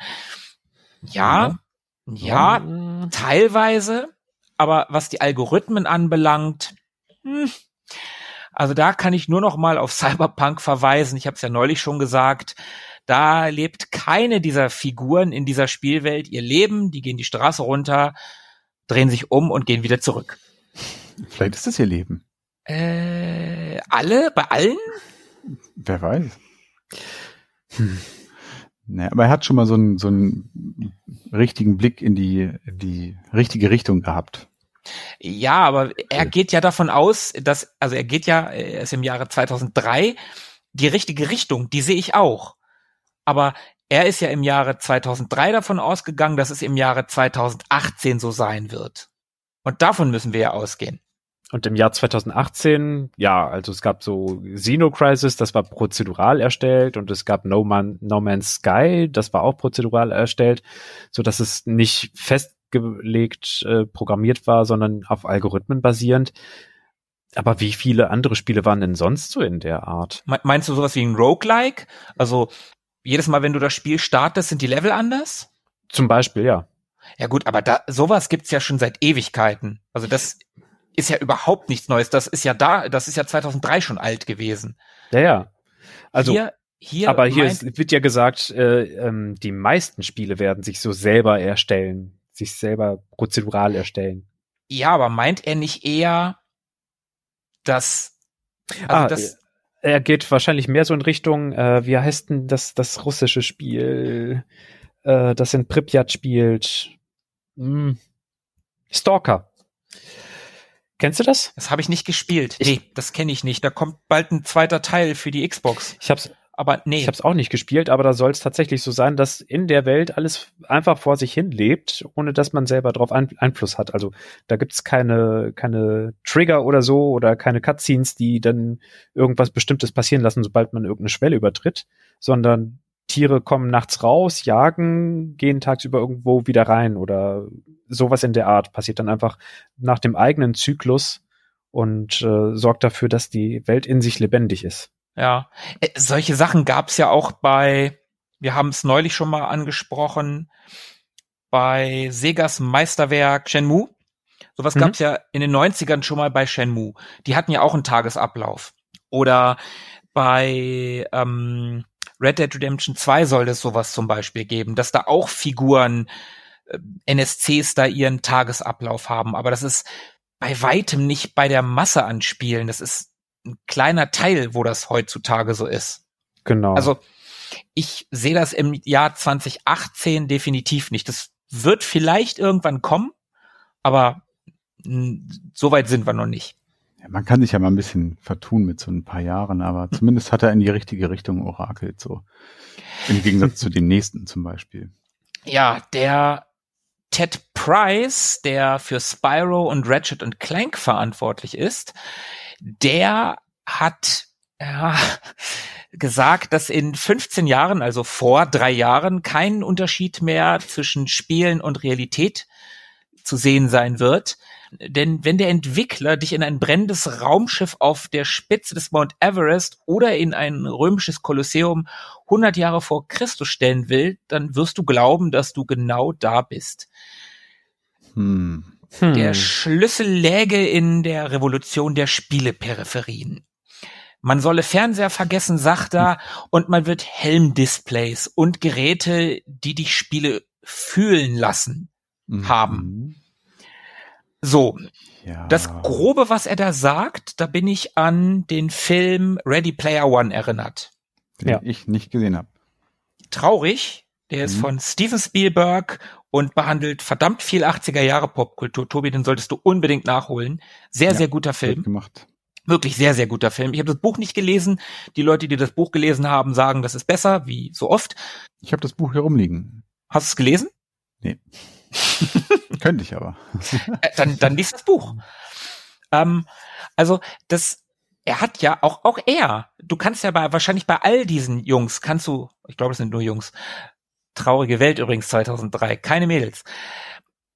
B: Ja, ja, ja teilweise. Aber was die Algorithmen anbelangt, hm, also da kann ich nur noch mal auf Cyberpunk verweisen. Ich habe es ja neulich schon gesagt. Da lebt keine dieser Figuren in dieser Spielwelt ihr Leben. Die gehen die Straße runter, drehen sich um und gehen wieder zurück.
D: Vielleicht ist das ihr Leben.
B: Äh, alle? Bei allen?
D: Wer weiß.
A: Hm.
D: Naja, aber er hat schon mal so einen, so einen richtigen Blick in die, in die richtige Richtung gehabt.
B: Ja, aber er geht ja davon aus, dass, also er geht ja, er ist im Jahre 2003, die richtige Richtung, die sehe ich auch. Aber er ist ja im Jahre 2003 davon ausgegangen, dass es im Jahre 2018 so sein wird. Und davon müssen wir ja ausgehen.
A: Und im Jahr 2018, ja, also es gab so Xeno Crisis, das war prozedural erstellt und es gab No, Man, no Man's Sky, das war auch prozedural erstellt, so dass es nicht festgelegt äh, programmiert war, sondern auf Algorithmen basierend. Aber wie viele andere Spiele waren denn sonst so in der Art?
B: Meinst du sowas wie ein Roguelike? Also jedes Mal, wenn du das Spiel startest, sind die Level anders?
A: Zum Beispiel, ja.
B: Ja gut, aber da sowas gibt's ja schon seit Ewigkeiten. Also das ist ja überhaupt nichts Neues. Das ist ja da, das ist ja 2003 schon alt gewesen.
A: Ja, ja. Also
B: hier, hier
A: aber hier ist, wird ja gesagt, äh, ähm, die meisten Spiele werden sich so selber erstellen, sich selber prozedural erstellen.
B: Ja, aber meint er nicht eher, dass also
A: ah,
B: das,
A: er geht wahrscheinlich mehr so in Richtung, äh, wie heißt denn das, das russische Spiel, äh, das in Pripyat spielt? Hm. Stalker. Kennst du das?
B: Das habe ich nicht gespielt. Ich, nee, das kenne ich nicht. Da kommt bald ein zweiter Teil für die Xbox.
A: Ich hab's aber nee. Ich habe es auch nicht gespielt, aber da soll es tatsächlich so sein, dass in der Welt alles einfach vor sich hin lebt, ohne dass man selber darauf ein Einfluss hat. Also da gibt's keine, keine Trigger oder so oder keine Cutscenes, die dann irgendwas Bestimmtes passieren lassen, sobald man irgendeine Schwelle übertritt, sondern Tiere kommen nachts raus, jagen, gehen tagsüber irgendwo wieder rein oder sowas in der Art passiert dann einfach nach dem eigenen Zyklus und äh, sorgt dafür, dass die Welt in sich lebendig ist.
B: Ja, äh, solche Sachen gab's ja auch bei, wir haben es neulich schon mal angesprochen, bei Segas Meisterwerk Shenmue. Sowas mhm. gab's ja in den 90ern schon mal bei Shenmue. Die hatten ja auch einen Tagesablauf. Oder bei ähm, Red Dead Redemption 2 soll es sowas zum Beispiel geben, dass da auch Figuren, äh, NSCs da ihren Tagesablauf haben. Aber das ist bei weitem nicht bei der Masse an Spielen. Das ist ein kleiner Teil, wo das heutzutage so ist.
A: Genau.
B: Also ich sehe das im Jahr 2018 definitiv nicht. Das wird vielleicht irgendwann kommen, aber so weit sind wir noch nicht.
D: Man kann sich ja mal ein bisschen vertun mit so ein paar Jahren, aber zumindest hat er in die richtige Richtung orakelt, so. Im Gegensatz zu den nächsten zum Beispiel.
B: Ja, der Ted Price, der für Spyro und Ratchet und Clank verantwortlich ist, der hat ja, gesagt, dass in 15 Jahren, also vor drei Jahren, kein Unterschied mehr zwischen Spielen und Realität zu sehen sein wird. Denn wenn der Entwickler dich in ein brennendes Raumschiff auf der Spitze des Mount Everest oder in ein römisches Kolosseum 100 Jahre vor Christus stellen will, dann wirst du glauben, dass du genau da bist. Hm. Hm. Der Schlüssel läge in der Revolution der Spieleperipherien. Man solle Fernseher vergessen, sagt er, und man wird Helmdisplays und Geräte, die dich Spiele fühlen lassen, mhm. haben. So. Ja. Das Grobe, was er da sagt, da bin ich an den Film Ready Player One erinnert.
D: Den ja. ich nicht gesehen habe.
B: Traurig. Der mhm. ist von Steven Spielberg und behandelt verdammt viel 80er Jahre Popkultur. Tobi, den solltest du unbedingt nachholen. Sehr, ja, sehr guter Film.
D: Gemacht.
B: Wirklich sehr, sehr guter Film. Ich habe das Buch nicht gelesen. Die Leute, die das Buch gelesen haben, sagen, das ist besser, wie so oft.
D: Ich habe das Buch hier rumliegen.
B: Hast du es gelesen?
D: Nee. Könnte ich aber.
B: Äh, dann, dann liest das Buch. Ähm, also das, er hat ja auch auch er. Du kannst ja bei wahrscheinlich bei all diesen Jungs kannst du, ich glaube, es sind nur Jungs, Traurige Welt übrigens 2003, keine Mädels.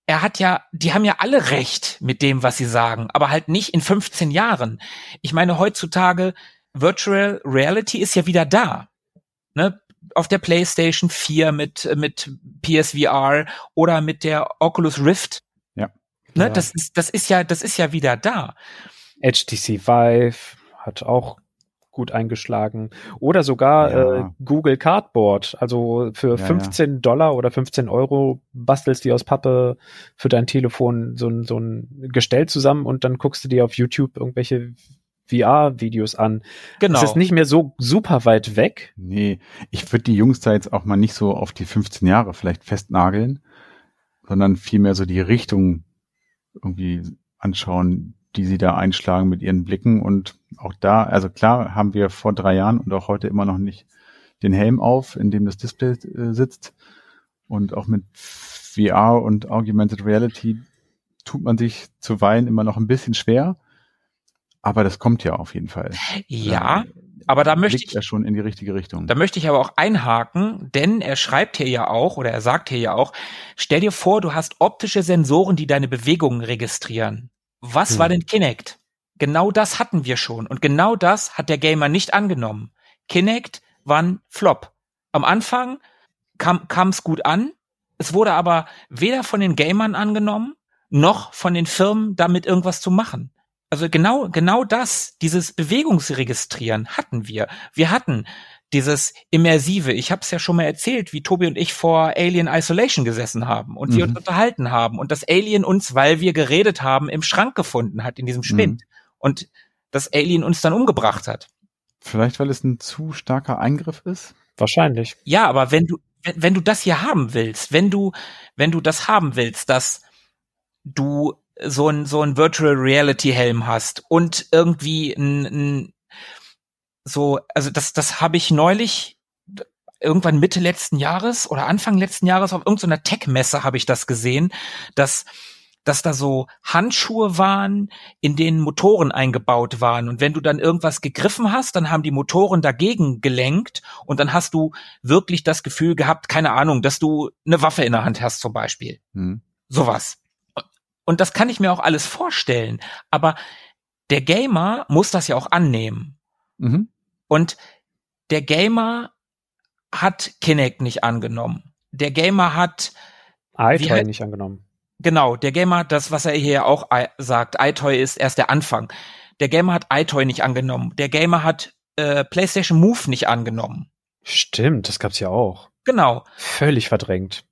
B: Er hat ja, die haben ja alle recht mit dem, was sie sagen, aber halt nicht in 15 Jahren. Ich meine, heutzutage Virtual Reality ist ja wieder da. Ne? Auf der PlayStation 4 mit, mit PSVR oder mit der Oculus Rift.
D: Ja.
B: Ne? Das ist, das ist ja, das ist ja wieder da.
A: HTC Vive hat auch gut eingeschlagen. Oder sogar ja. äh, Google Cardboard. Also für ja, 15 ja. Dollar oder 15 Euro bastelst du aus Pappe für dein Telefon so ein, so ein Gestell zusammen und dann guckst du dir auf YouTube irgendwelche VR-Videos an.
B: Genau.
A: Es ist nicht mehr so super weit weg.
D: Nee, ich würde die Jungs da jetzt auch mal nicht so auf die 15 Jahre vielleicht festnageln, sondern vielmehr so die Richtung irgendwie anschauen, die sie da einschlagen mit ihren Blicken. Und auch da, also klar, haben wir vor drei Jahren und auch heute immer noch nicht den Helm auf, in dem das Display äh, sitzt. Und auch mit VR und Augmented Reality tut man sich zuweilen immer noch ein bisschen schwer. Aber das kommt ja auf jeden Fall.
B: Ja, aber da möchte ich,
D: er schon in die richtige Richtung.
B: da möchte ich aber auch einhaken, denn er schreibt hier ja auch, oder er sagt hier ja auch, stell dir vor, du hast optische Sensoren, die deine Bewegungen registrieren. Was
A: Hm.
B: war denn Kinect? Genau das hatten wir schon. Und genau das hat der Gamer nicht angenommen. Kinect war ein Flop. Am Anfang kam es gut an. Es wurde aber weder von den Gamern angenommen, noch von den Firmen damit irgendwas zu machen. Also genau, genau das, dieses Bewegungsregistrieren hatten wir. Wir hatten dieses Immersive. Ich habe es ja schon mal erzählt, wie Tobi und ich vor Alien Isolation gesessen haben und wir
D: Mhm.
B: uns unterhalten haben und das Alien uns, weil wir geredet haben, im Schrank gefunden hat, in diesem Spind. Und das Alien uns dann umgebracht hat.
D: Vielleicht, weil es ein zu starker Eingriff ist?
A: Wahrscheinlich.
B: Ja, aber wenn du, wenn, wenn du das hier haben willst, wenn du, wenn du das haben willst, dass du so ein, so ein Virtual Reality Helm hast und irgendwie ein, ein so, also das, das habe ich neulich irgendwann Mitte letzten Jahres oder Anfang letzten Jahres auf irgendeiner Tech-Messe habe ich das gesehen, dass dass da so Handschuhe waren, in denen Motoren eingebaut waren. Und wenn du dann irgendwas gegriffen hast, dann haben die Motoren dagegen gelenkt und dann hast du wirklich das Gefühl gehabt, keine Ahnung, dass du eine Waffe in der Hand hast zum Beispiel.
D: Hm.
B: Sowas. Und das kann ich mir auch alles vorstellen. Aber der Gamer muss das ja auch annehmen.
D: Mhm.
B: Und der Gamer hat Kinect nicht angenommen. Der Gamer hat
A: iToy nicht angenommen.
B: Genau, der Gamer hat das, was er hier auch i- sagt, iToy ist erst der Anfang. Der Gamer hat iToy nicht angenommen. Der Gamer hat äh, PlayStation Move nicht angenommen.
A: Stimmt, das gab's ja auch.
B: Genau,
A: Völlig verdrängt.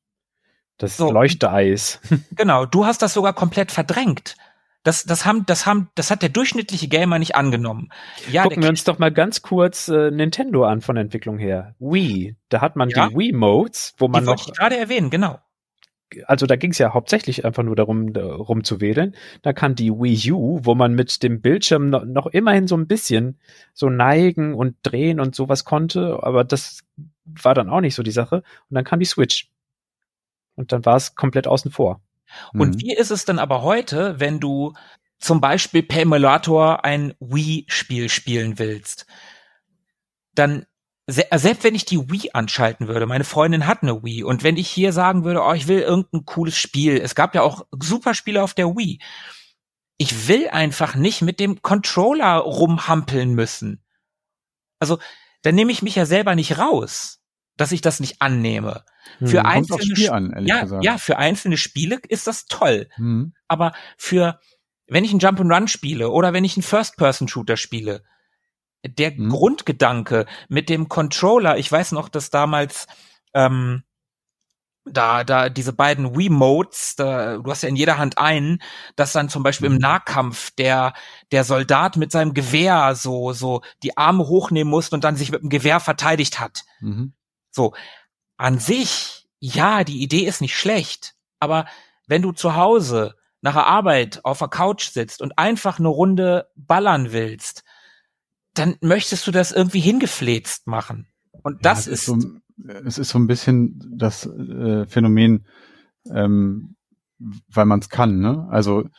A: Das
B: So.
A: Leuchteeis.
B: genau. Du hast das sogar komplett verdrängt. Das, das haben, das haben, das hat der durchschnittliche Gamer nicht angenommen. Ja,
A: Gucken wir uns doch mal ganz kurz äh, Nintendo an von der Entwicklung her. Wii, da hat man
B: Ja.
A: die Wii-Modes, wo man
B: die wollte
A: noch,
B: ich gerade erwähnen, genau.
A: also da ging es ja hauptsächlich einfach nur darum, da, rumzuwedeln. Da kann die Wii U, wo man mit dem Bildschirm noch, noch immerhin so ein bisschen so neigen und drehen und sowas konnte, aber das war dann auch nicht so die Sache. Und dann kam die Switch. Und dann war es komplett außen vor.
B: Und
D: Mhm.
B: wie ist es denn aber heute, wenn du zum Beispiel per Emulator ein Wii-Spiel spielen willst? Dann, äh, selbst wenn ich die Wii anschalten würde, meine Freundin hat eine Wii, und wenn ich hier sagen würde, oh, ich will irgendein cooles Spiel, es gab ja auch super Spiele auf der Wii. Ich will einfach nicht mit dem Controller rumhampeln müssen. Also, dann nehme ich mich ja selber nicht raus, dass ich das nicht annehme. Für
A: Hm.
B: ein-
D: aufs
B: einzelne
D: an,
B: Ja,
D: gesagt.
B: ja, für einzelne Spiele ist das toll
D: Mhm.
B: aber für wenn ich einen Jump'n'Run spiele oder wenn ich einen First-Person-Shooter spiele, der
D: Mhm.
B: Grundgedanke mit dem Controller, ich weiß noch, dass damals ähm, da, da diese beiden Wii-Modes, da, du hast ja in jeder Hand einen, dass dann zum Beispiel im Nahkampf der, der Soldat mit seinem Gewehr so, so die Arme hochnehmen musste und dann sich mit dem Gewehr verteidigt hat.
D: Mhm.
B: So, an sich, ja, die Idee ist nicht schlecht, aber wenn du zu Hause nach der Arbeit auf der Couch sitzt und einfach eine Runde ballern willst, dann möchtest du das irgendwie hingefläzt machen. Und
D: Ja,
B: das
D: es
B: ist,
D: so, es ist so ein bisschen das äh, Phänomen, ähm, weil man es kann, ne? Also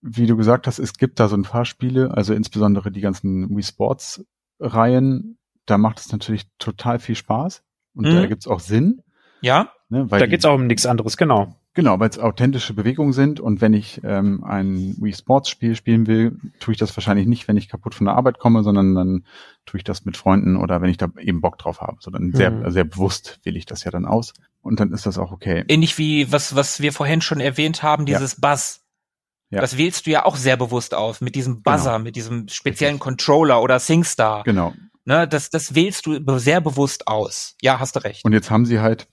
D: wie du gesagt hast, es gibt da so ein paar Spiele, also insbesondere die ganzen Wii Sports Reihen, da macht es natürlich total viel Spaß und
B: Mhm.
D: da gibt's auch Sinn,
B: ja,
D: ne? Weil
A: Da geht's auch um nichts anderes, genau.
D: Genau, weil es authentische Bewegungen sind und wenn ich ähm, ein Wii Sports Spiel spielen will, tue ich das wahrscheinlich nicht, wenn ich kaputt von der Arbeit komme, sondern dann tue ich das mit Freunden oder wenn ich da eben Bock drauf habe. Sondern sehr,
A: Mhm.
D: sehr bewusst wähle ich das ja dann aus und dann ist das auch okay.
B: ähnlich wie was, was wir vorhin schon erwähnt haben,
D: Ja.
B: dieses Buzz.
D: Ja.
B: Das wählst du ja auch sehr bewusst aus, mit diesem Buzzer,
D: Genau.
B: mit diesem speziellen Controller oder SingStar.
D: Genau.
B: Ne, das, das wählst du sehr bewusst aus. Ja, hast du recht.
D: Und jetzt haben sie halt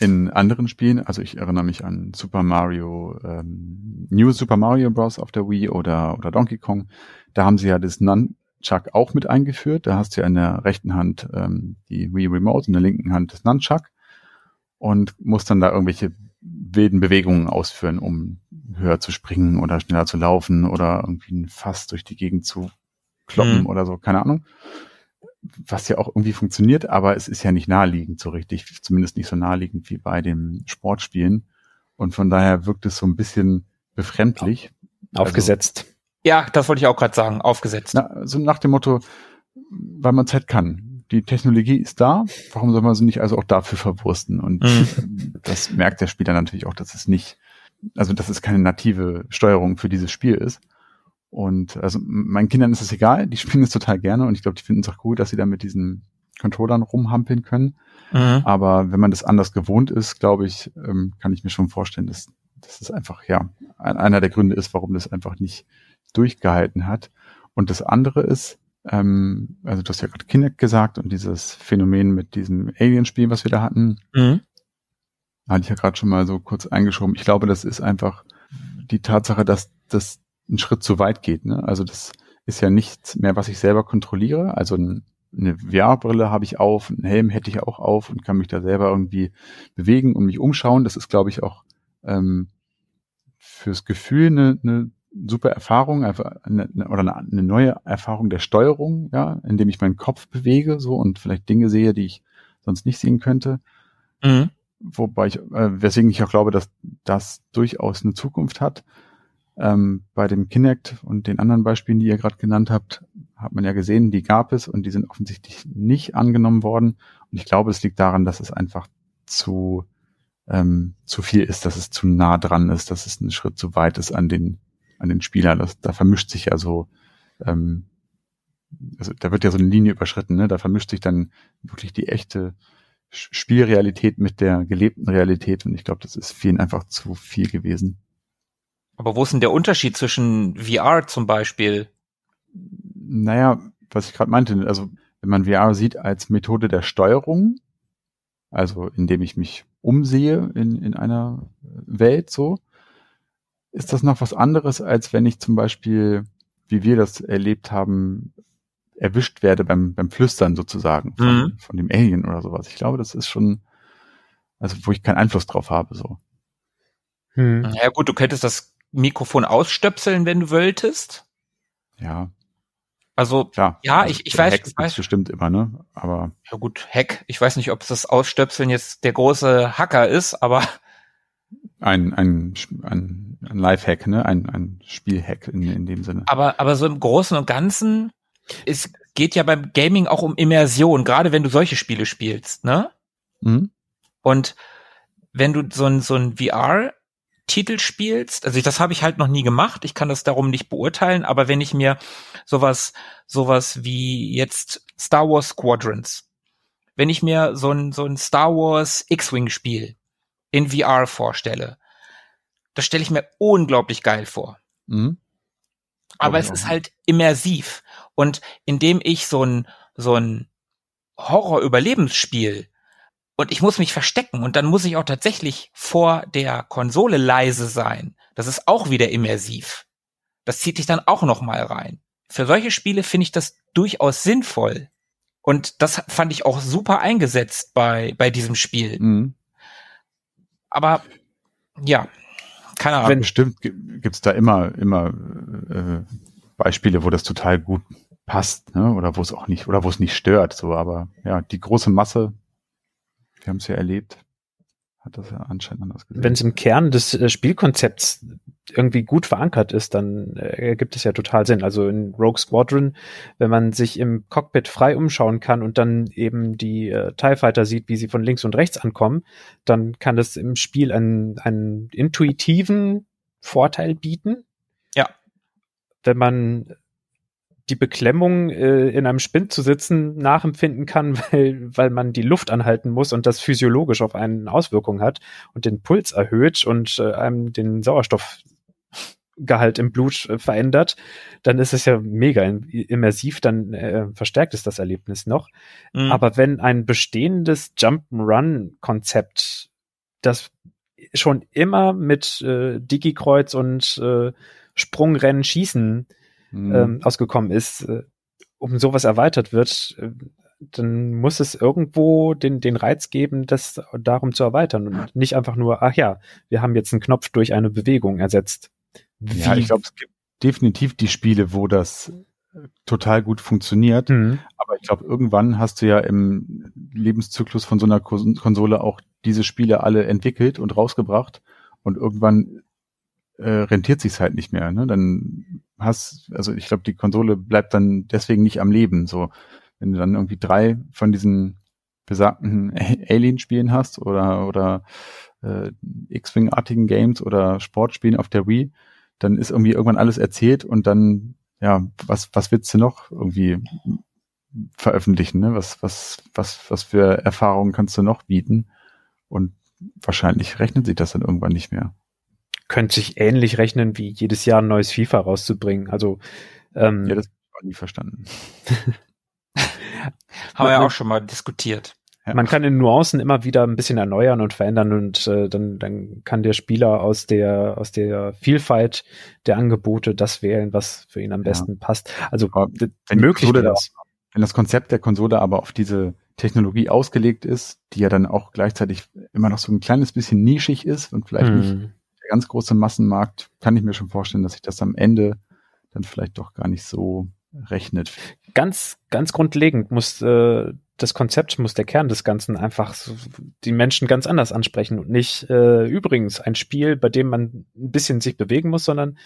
D: in anderen Spielen, also ich erinnere mich an Super Mario, ähm, New Super Mario Bros. auf der Wii oder, oder Donkey Kong, da haben sie ja das Nunchuck auch mit eingeführt. Da hast du ja in der rechten Hand ähm, die Wii Remote, in der linken Hand das Nunchuck und musst dann da irgendwelche wilden Bewegungen ausführen, um höher zu springen oder schneller zu laufen oder irgendwie ein Fass durch die Gegend zu kloppen mhm. oder so, keine Ahnung was ja auch irgendwie funktioniert, aber es ist ja nicht naheliegend so richtig, zumindest nicht so naheliegend wie bei dem Sportspielen. Und von daher wirkt es so ein bisschen befremdlich.
A: Aufgesetzt. Also,
B: ja, das wollte ich auch gerade sagen, aufgesetzt.
D: Na, so nach dem Motto, weil man Zeit kann. Die Technologie ist da, warum soll man sie nicht also auch dafür verwursten? Und mhm. das merkt der Spieler natürlich auch, dass es nicht, also dass es keine native Steuerung für dieses Spiel ist. Und also meinen Kindern ist es egal, die spielen es total gerne und ich glaube, die finden es auch gut, dass sie da mit diesen Controllern rumhampeln können. Mhm. Aber wenn man das anders gewohnt ist, glaube ich, ähm, kann ich mir schon vorstellen, dass, dass es einfach, ja, einer der Gründe ist, warum das einfach nicht durchgehalten hat. Und das andere ist, ähm, also du hast ja gerade Kinect gesagt und dieses Phänomen mit diesem Alien-Spiel, was wir da hatten, mhm. hatte ich ja gerade schon mal so kurz eingeschoben. Ich glaube, das ist einfach die Tatsache, dass das einen Schritt zu weit geht. Ne? Also das ist ja nichts mehr, was ich selber kontrolliere. Also ein, eine VR-Brille habe ich auf, einen Helm hätte ich auch auf und kann mich da selber irgendwie bewegen und mich umschauen. Das ist, glaube ich, auch ähm, fürs Gefühl eine, eine super Erfahrung einfach eine, oder eine, eine neue Erfahrung der Steuerung, ja, indem ich meinen Kopf bewege so und vielleicht Dinge sehe, die ich sonst nicht sehen könnte. Mhm. Wobei ich, äh, weswegen ich auch glaube, dass das durchaus eine Zukunft hat. Ähm, bei dem Kinect und den anderen Beispielen, die ihr gerade genannt habt, hat man ja gesehen, die gab es und die sind offensichtlich nicht angenommen worden. Und ich glaube, es liegt daran, dass es einfach zu, ähm, zu viel ist, dass es zu nah dran ist, dass es ein Schritt zu weit ist an den, an den Spieler. Das, da vermischt sich ja so, ähm, also da wird ja so eine Linie überschritten, ne? Da vermischt sich dann wirklich die echte Spielrealität mit der gelebten Realität und ich glaube, das ist vielen einfach zu viel gewesen.
B: Aber wo ist denn der Unterschied zwischen VR zum Beispiel?
D: Naja, was ich gerade meinte, also wenn man VR sieht als Methode der Steuerung, also indem ich mich umsehe in, in einer Welt so, ist das noch was anderes, als wenn ich zum Beispiel, wie wir das erlebt haben, erwischt werde beim, beim Flüstern sozusagen von, mhm. von dem Alien oder sowas. Ich glaube, das ist schon, also wo ich keinen Einfluss drauf habe, so.
B: Hm. Ja gut, du könntest das Mikrofon ausstöpseln, wenn du wolltest.
D: Ja.
B: Also,
D: Klar,
B: ja, also ich, ich weiß.
D: Hack
B: ich weiß
D: bestimmt immer, ne? Aber.
B: Ja gut, Hack. Ich weiß nicht, ob das Ausstöpseln jetzt der große Hacker ist, aber.
D: Ein, ein, ein, ein Live-Hack, ne? Ein, ein Spielhack in, in dem Sinne.
B: Aber, aber so im Großen und Ganzen, es geht ja beim Gaming auch um Immersion, gerade wenn du solche Spiele spielst, ne? Mhm. Und wenn du so ein, so ein VR Titel spielst, also das habe ich halt noch nie gemacht, ich kann das darum nicht beurteilen, aber wenn ich mir sowas, sowas wie jetzt Star Wars Squadrons, wenn ich mir so ein, so ein Star Wars X-Wing Spiel in VR vorstelle, das stelle ich mir unglaublich geil vor. Mhm. Aber es ist halt immersiv. Und indem ich so ein, so ein Horror-Überlebensspiel und ich muss mich verstecken und dann muss ich auch tatsächlich vor der Konsole leise sein. Das ist auch wieder immersiv. Das zieht dich dann auch noch mal rein. Für solche Spiele finde ich das durchaus sinnvoll. Und das fand ich auch super eingesetzt bei, bei diesem Spiel. Mhm. Aber ja, keine Ahnung.
D: Wenn, bestimmt gibt's da immer, immer äh, Beispiele, wo das total gut passt, ne? Oder wo es auch nicht, oder wo es nicht stört. So, aber ja, die große Masse wir haben es ja erlebt, hat das ja anscheinend anders
A: gesehen. Wenn es im Kern des äh, Spielkonzepts irgendwie gut verankert ist, dann äh, ergibt es ja total Sinn. Also in Rogue Squadron, wenn man sich im Cockpit frei umschauen kann und dann eben die äh, TIE Fighter sieht, wie sie von links und rechts ankommen, dann kann das im Spiel einen, einen intuitiven Vorteil bieten.
B: Ja.
A: Wenn man die Beklemmung, äh, in einem Spind zu sitzen, nachempfinden kann, weil, weil man die Luft anhalten muss und das physiologisch auf einen Auswirkungen hat und den Puls erhöht und äh, einem den Sauerstoffgehalt im Blut äh, verändert, dann ist es ja mega immersiv, dann äh, verstärkt es das Erlebnis noch. Mhm. Aber wenn ein bestehendes Jump'n'Run-Konzept das schon immer mit äh, Digi-Kreuz und äh, Sprungrennen schießen mhm. ähm, ausgekommen ist, äh, um sowas erweitert wird, äh, dann muss es irgendwo den, den Reiz geben, das darum zu erweitern und nicht einfach nur, ach ja, wir haben jetzt einen Knopf durch eine Bewegung ersetzt.
D: Wie? Ja, ich glaube, es gibt definitiv die Spiele, wo das total gut funktioniert. Mhm. Aber ich glaube, irgendwann hast du ja im Lebenszyklus von so einer Konsole auch diese Spiele alle entwickelt und rausgebracht und irgendwann äh, rentiert sich's halt nicht mehr. Ne? Dann hast, also ich glaube, die Konsole bleibt dann deswegen nicht am Leben. So, wenn du dann irgendwie drei von diesen besagten Alien-Spielen hast oder oder äh, X-Wing-artigen Games oder Sportspielen auf der Wii, dann ist irgendwie irgendwann alles erzählt und dann ja, was was willst du noch irgendwie veröffentlichen? Ne? Was was was was für Erfahrungen kannst du noch bieten? Und wahrscheinlich rechnet sich das dann irgendwann nicht mehr.
A: Könnte sich ähnlich rechnen, wie jedes Jahr ein neues FIFA rauszubringen. Also
D: ähm, ja, das habe ich auch nie verstanden.
B: Haben wir ja auch schon mal diskutiert.
A: Ja. Man kann in Nuancen immer wieder ein bisschen erneuern und verändern und äh, dann, dann kann der Spieler aus der aus der Vielfalt der Angebote das wählen, was für ihn am besten ja. passt. Also
D: wenn möglich das. Wenn das Konzept der Konsole aber auf diese Technologie ausgelegt ist, die ja dann auch gleichzeitig immer noch so ein kleines bisschen nischig ist und vielleicht hm. nicht der ganz große Massenmarkt, kann ich mir schon vorstellen, dass sich das am Ende dann vielleicht doch gar nicht so rechnet.
A: Ganz, ganz grundlegend muss äh, das Konzept, muss der Kern des Ganzen einfach so, die Menschen ganz anders ansprechen und nicht äh, übrigens ein Spiel, bei dem man ein bisschen sich bewegen muss, sondern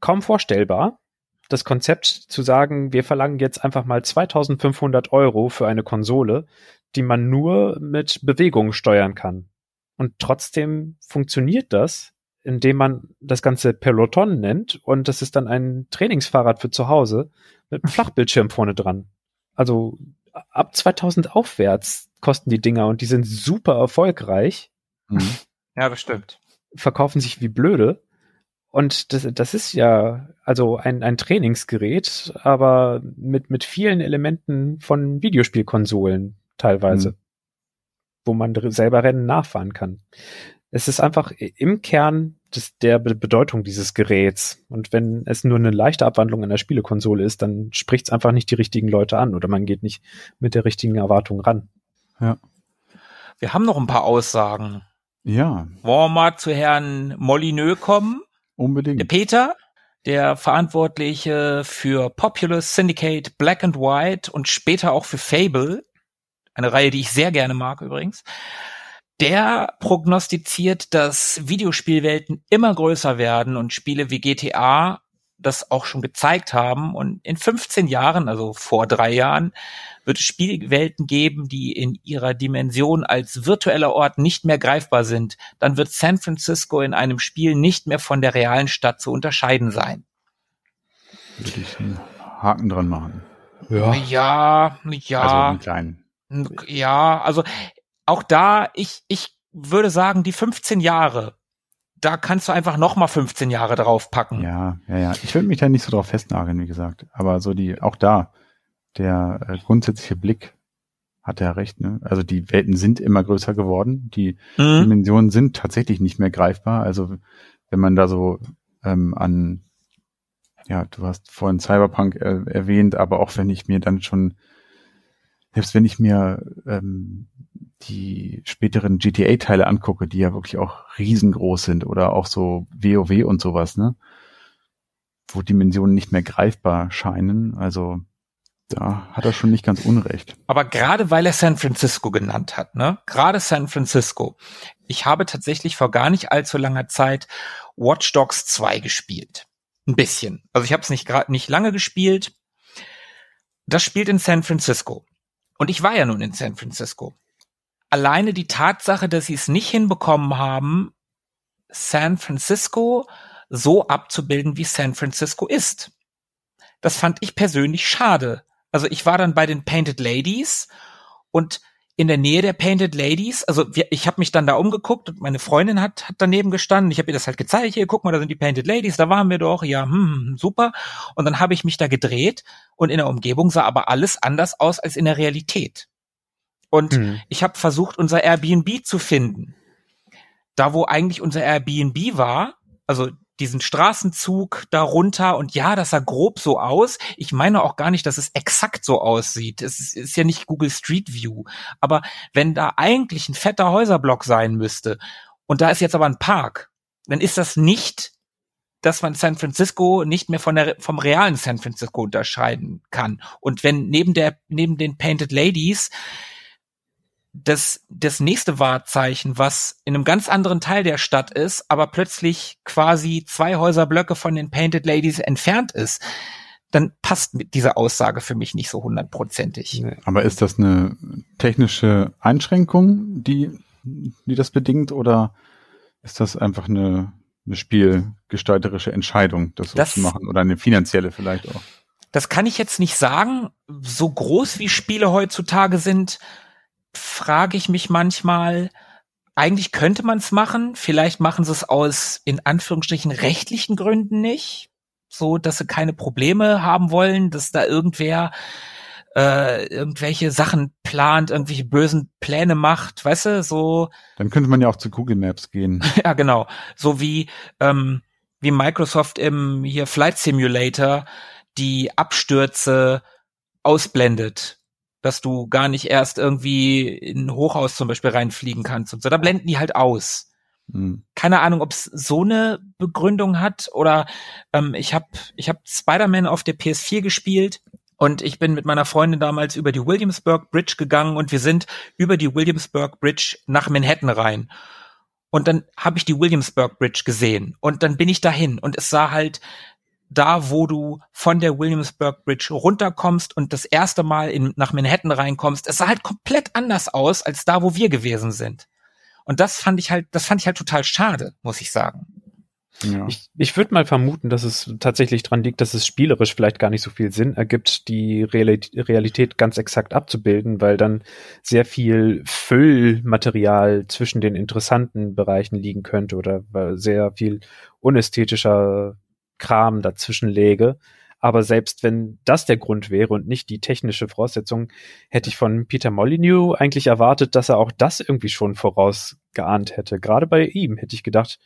A: kaum vorstellbar. Das Konzept zu sagen, wir verlangen jetzt einfach mal 2500 Euro für eine Konsole, die man nur mit Bewegung steuern kann. Und trotzdem funktioniert das, indem man das Ganze Peloton nennt und das ist dann ein Trainingsfahrrad für zu Hause mit einem Flachbildschirm vorne dran. Also ab 2000 aufwärts kosten die Dinger und die sind super erfolgreich.
B: Mhm. Ja, das stimmt.
A: Verkaufen sich wie blöde. Und das, das ist ja also ein, ein Trainingsgerät, aber mit, mit vielen Elementen von Videospielkonsolen teilweise, mhm. wo man selber Rennen nachfahren kann es ist einfach im Kern des, der Bedeutung dieses Geräts. Und wenn es nur eine leichte Abwandlung einer Spielekonsole ist, dann spricht es einfach nicht die richtigen Leute an oder man geht nicht mit der richtigen Erwartung ran.
B: Ja. Wir haben noch ein paar Aussagen.
D: Ja.
B: Wollen wir mal zu Herrn Molyneux kommen?
D: Unbedingt.
B: Der Peter, der Verantwortliche für Populous, Syndicate, Black and White und später auch für Fable. Eine Reihe, die ich sehr gerne mag übrigens der prognostiziert, dass Videospielwelten immer größer werden und Spiele wie GTA das auch schon gezeigt haben. Und in 15 Jahren, also vor drei Jahren, wird es Spielwelten geben, die in ihrer Dimension als virtueller Ort nicht mehr greifbar sind. Dann wird San Francisco in einem Spiel nicht mehr von der realen Stadt zu unterscheiden sein.
D: Würde ich einen Haken dran machen.
B: Ja, ja. ja. Also
D: einen kleinen.
B: Ja, also auch da, ich, ich würde sagen, die 15 Jahre, da kannst du einfach noch mal 15 Jahre draufpacken.
D: Ja, ja, ja. Ich würde mich da nicht so drauf festnageln, wie gesagt. Aber so die, auch da, der äh, grundsätzliche Blick hat er recht, ne? Also die Welten sind immer größer geworden. Die mhm. Dimensionen sind tatsächlich nicht mehr greifbar. Also wenn man da so ähm, an, ja, du hast vorhin Cyberpunk äh, erwähnt, aber auch wenn ich mir dann schon, selbst wenn ich mir ähm, die späteren GTA-Teile angucke, die ja wirklich auch riesengroß sind oder auch so WoW und sowas, ne? Wo Dimensionen nicht mehr greifbar scheinen. Also da hat er schon nicht ganz unrecht.
B: Aber gerade weil er San Francisco genannt hat, ne? Gerade San Francisco. Ich habe tatsächlich vor gar nicht allzu langer Zeit Watch Dogs 2 gespielt. Ein bisschen. Also ich habe es nicht gerade nicht lange gespielt. Das spielt in San Francisco. Und ich war ja nun in San Francisco alleine die Tatsache, dass sie es nicht hinbekommen haben, San Francisco so abzubilden, wie San Francisco ist. Das fand ich persönlich schade. Also ich war dann bei den Painted Ladies und in der Nähe der Painted Ladies, also ich habe mich dann da umgeguckt und meine Freundin hat, hat daneben gestanden. Ich habe ihr das halt gezeigt. Hier, guck mal, da sind die Painted Ladies, da waren wir doch. Ja, hm, hm, hm super. Und dann habe ich mich da gedreht und in der Umgebung sah aber alles anders aus als in der Realität. Und mhm. ich habe versucht, unser Airbnb zu finden. da wo eigentlich unser Airbnb war, also diesen Straßenzug darunter und ja, das sah grob so aus. Ich meine auch gar nicht, dass es exakt so aussieht. Es ist, ist ja nicht Google Street View. Aber wenn da eigentlich ein fetter Häuserblock sein müsste und da ist jetzt aber ein Park, dann ist das nicht, dass man San Francisco nicht mehr von der, vom realen San Francisco unterscheiden kann. Und wenn neben der, neben den Painted Ladies das, das nächste Wahrzeichen, was in einem ganz anderen Teil der Stadt ist, aber plötzlich quasi zwei Häuserblöcke von den Painted Ladies entfernt ist, dann passt mit dieser Aussage für mich nicht so hundertprozentig.
D: Aber ist das eine technische Einschränkung, die, die das bedingt, oder ist das einfach eine, eine spielgestalterische Entscheidung, das so das, zu machen, oder eine finanzielle vielleicht auch?
B: Das kann ich jetzt nicht sagen. So groß wie Spiele heutzutage sind, frage ich mich manchmal, eigentlich könnte man es machen, vielleicht machen sie es aus in Anführungsstrichen rechtlichen Gründen nicht, so dass sie keine Probleme haben wollen, dass da irgendwer äh, irgendwelche Sachen plant, irgendwelche bösen Pläne macht, weißt du, so.
D: Dann könnte man ja auch zu Google Maps gehen.
B: ja, genau. So wie, ähm, wie Microsoft im hier Flight Simulator die Abstürze ausblendet dass du gar nicht erst irgendwie in ein Hochhaus zum Beispiel reinfliegen kannst und so. Da blenden die halt aus. Mhm. Keine Ahnung, ob es so eine Begründung hat oder ähm, ich habe ich hab Spider-Man auf der PS4 gespielt und ich bin mit meiner Freundin damals über die Williamsburg Bridge gegangen und wir sind über die Williamsburg Bridge nach Manhattan rein. Und dann habe ich die Williamsburg Bridge gesehen und dann bin ich dahin und es sah halt da, wo du von der Williamsburg Bridge runterkommst und das erste Mal in, nach Manhattan reinkommst, es sah halt komplett anders aus als da, wo wir gewesen sind. Und das fand ich halt, das fand ich halt total schade, muss ich sagen.
A: Ja. Ich, ich würde mal vermuten, dass es tatsächlich dran liegt, dass es spielerisch vielleicht gar nicht so viel Sinn ergibt, die Realität ganz exakt abzubilden, weil dann sehr viel Füllmaterial zwischen den interessanten Bereichen liegen könnte oder sehr viel unästhetischer Kram dazwischen läge. Aber selbst wenn das der Grund wäre und nicht die technische Voraussetzung, hätte ich von Peter Molyneux eigentlich erwartet, dass er auch das irgendwie schon vorausgeahnt hätte. Gerade bei ihm hätte ich gedacht,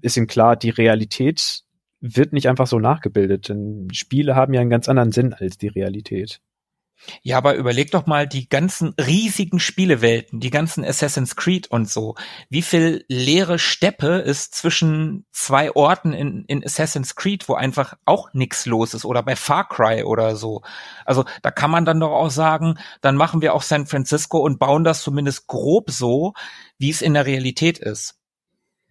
A: ist ihm klar, die Realität wird nicht einfach so nachgebildet, denn Spiele haben ja einen ganz anderen Sinn als die Realität.
B: Ja, aber überleg doch mal die ganzen riesigen Spielewelten, die ganzen Assassin's Creed und so. Wie viel leere Steppe ist zwischen zwei Orten in, in Assassin's Creed, wo einfach auch nix los ist oder bei Far Cry oder so. Also da kann man dann doch auch sagen, dann machen wir auch San Francisco und bauen das zumindest grob so, wie es in der Realität ist.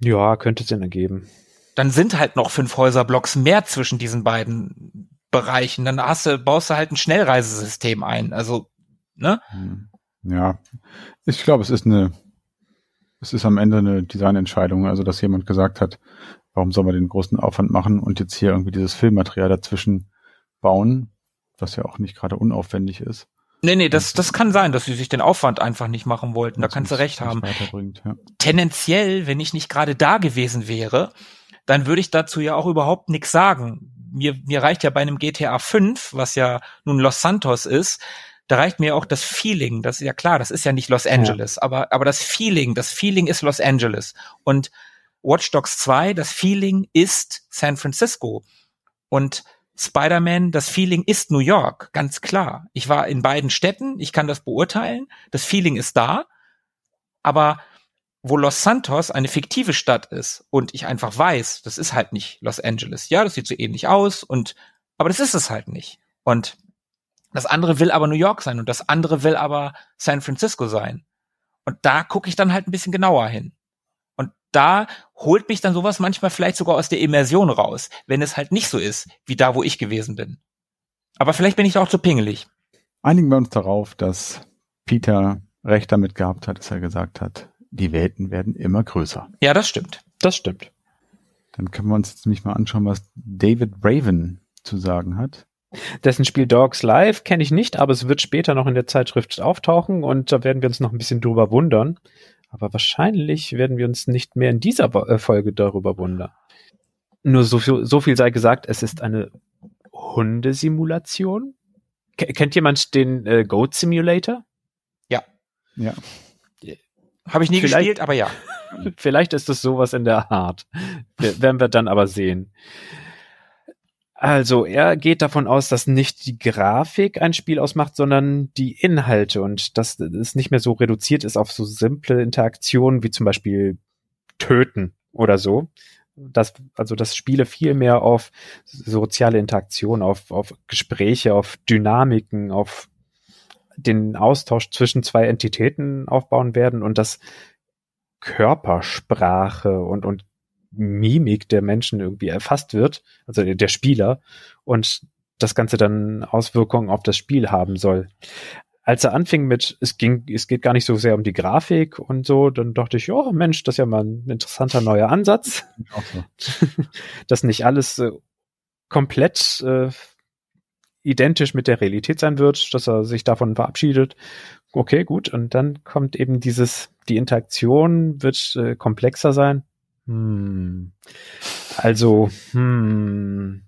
A: Ja, könnte Sinn ergeben.
B: Dann sind halt noch fünf Häuserblocks mehr zwischen diesen beiden Bereichen. Dann hast du, baust du halt ein Schnellreisesystem ein. Also, ne? Hm.
D: Ja, ich glaube, es ist eine, es ist am Ende eine Designentscheidung. Also, dass jemand gesagt hat, warum soll man den großen Aufwand machen und jetzt hier irgendwie dieses Filmmaterial dazwischen bauen, was ja auch nicht gerade unaufwendig ist.
B: Nee, nee, das, das kann sein, dass sie sich den Aufwand einfach nicht machen wollten. Da kannst du recht haben. Ja. Tendenziell, wenn ich nicht gerade da gewesen wäre, dann würde ich dazu ja auch überhaupt nichts sagen mir, mir reicht ja bei einem GTA 5, was ja nun Los Santos ist, da reicht mir auch das Feeling, das ist ja klar, das ist ja nicht Los Angeles, ja. aber, aber das Feeling, das Feeling ist Los Angeles. Und Watch Dogs 2, das Feeling ist San Francisco. Und Spider-Man, das Feeling ist New York, ganz klar. Ich war in beiden Städten, ich kann das beurteilen, das Feeling ist da, aber wo Los Santos eine fiktive Stadt ist und ich einfach weiß, das ist halt nicht Los Angeles. Ja, das sieht so ähnlich aus und, aber das ist es halt nicht. Und das andere will aber New York sein und das andere will aber San Francisco sein. Und da gucke ich dann halt ein bisschen genauer hin. Und da holt mich dann sowas manchmal vielleicht sogar aus der Immersion raus, wenn es halt nicht so ist, wie da, wo ich gewesen bin. Aber vielleicht bin ich auch zu pingelig.
D: Einigen wir uns darauf, dass Peter recht damit gehabt hat, dass er gesagt hat, die Welten werden immer größer.
B: Ja, das stimmt. Das stimmt.
D: Dann können wir uns jetzt nämlich mal anschauen, was David Braven zu sagen hat.
A: Dessen Spiel Dogs Live kenne ich nicht, aber es wird später noch in der Zeitschrift auftauchen und da werden wir uns noch ein bisschen drüber wundern. Aber wahrscheinlich werden wir uns nicht mehr in dieser äh, Folge darüber wundern. Nur so viel, so viel sei gesagt, es ist eine Hundesimulation. K kennt jemand den äh, Goat Simulator?
B: Ja.
D: Ja.
B: Habe ich nie Vielleicht, gespielt, aber ja.
A: Vielleicht ist es sowas in der Art. Werden wir dann aber sehen. Also er geht davon aus, dass nicht die Grafik ein Spiel ausmacht, sondern die Inhalte und dass es nicht mehr so reduziert ist auf so simple Interaktionen wie zum Beispiel Töten oder so. Das, also dass Spiele viel mehr auf soziale Interaktion, auf, auf Gespräche, auf Dynamiken, auf den Austausch zwischen zwei Entitäten aufbauen werden und dass Körpersprache und, und Mimik der Menschen irgendwie erfasst wird, also der Spieler, und das Ganze dann Auswirkungen auf das Spiel haben soll. Als er anfing mit, es ging, es geht gar nicht so sehr um die Grafik und so, dann dachte ich, oh Mensch, das ist ja mal ein interessanter neuer Ansatz. Okay. dass nicht alles äh, komplett äh, identisch mit der Realität sein wird, dass er sich davon verabschiedet. Okay, gut. Und dann kommt eben dieses, die Interaktion wird äh, komplexer sein. Hm. Also, hm.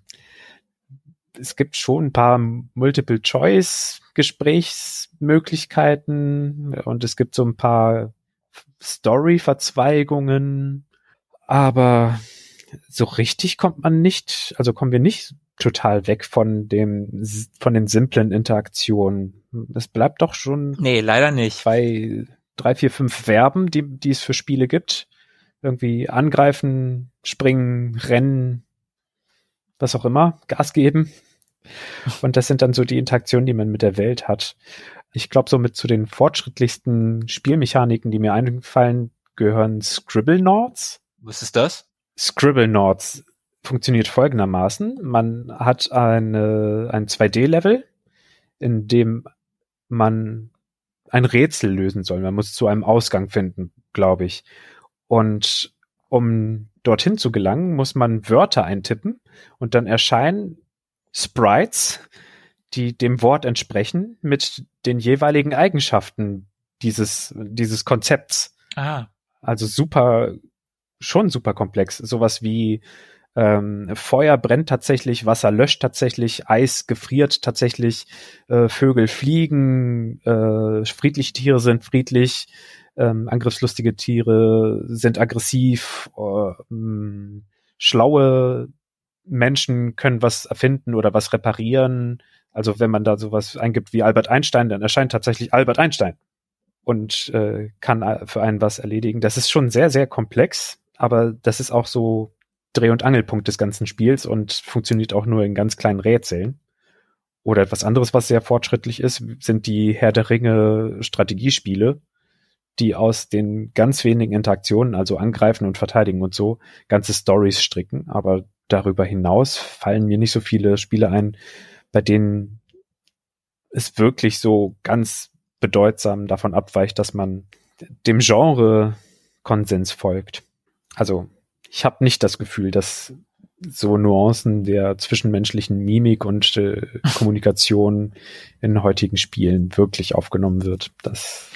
A: Es gibt schon ein paar Multiple-Choice-Gesprächsmöglichkeiten und es gibt so ein paar Story-Verzweigungen, aber so richtig kommt man nicht, also kommen wir nicht total weg von dem, von den simplen Interaktionen. Es bleibt doch schon.
B: Nee, leider nicht.
A: Zwei, drei, vier, fünf Verben, die, die es für Spiele gibt irgendwie angreifen, springen, rennen, was auch immer, Gas geben. Und das sind dann so die Interaktionen, die man mit der Welt hat. Ich glaube, somit zu den fortschrittlichsten Spielmechaniken, die mir einfallen, gehören Scribblenauts.
B: Was ist das?
A: Scribblenauts funktioniert folgendermaßen. Man hat eine, ein 2D-Level, in dem man ein Rätsel lösen soll. Man muss zu einem Ausgang finden, glaube ich. Und um dorthin zu gelangen, muss man Wörter eintippen und dann erscheinen Sprites, die dem Wort entsprechen, mit den jeweiligen Eigenschaften dieses, dieses Konzepts.
B: Ah.
A: Also super, schon super komplex. Sowas wie ähm, Feuer brennt tatsächlich, Wasser löscht tatsächlich, Eis gefriert tatsächlich, äh, Vögel fliegen, äh, friedliche Tiere sind friedlich, ähm, angriffslustige Tiere sind aggressiv, äh, mh, schlaue Menschen können was erfinden oder was reparieren. Also wenn man da sowas eingibt wie Albert Einstein, dann erscheint tatsächlich Albert Einstein und äh, kann für einen was erledigen. Das ist schon sehr, sehr komplex, aber das ist auch so Dreh- und Angelpunkt des ganzen Spiels und funktioniert auch nur in ganz kleinen Rätseln. Oder etwas anderes, was sehr fortschrittlich ist, sind die Herr der Ringe Strategiespiele, die aus den ganz wenigen Interaktionen, also angreifen und verteidigen und so, ganze Stories stricken. Aber darüber hinaus fallen mir nicht so viele Spiele ein, bei denen es wirklich so ganz bedeutsam davon abweicht, dass man dem Genre Konsens folgt. Also ich habe nicht das Gefühl, dass so Nuancen der zwischenmenschlichen Mimik und äh, Kommunikation in heutigen Spielen wirklich aufgenommen wird. Das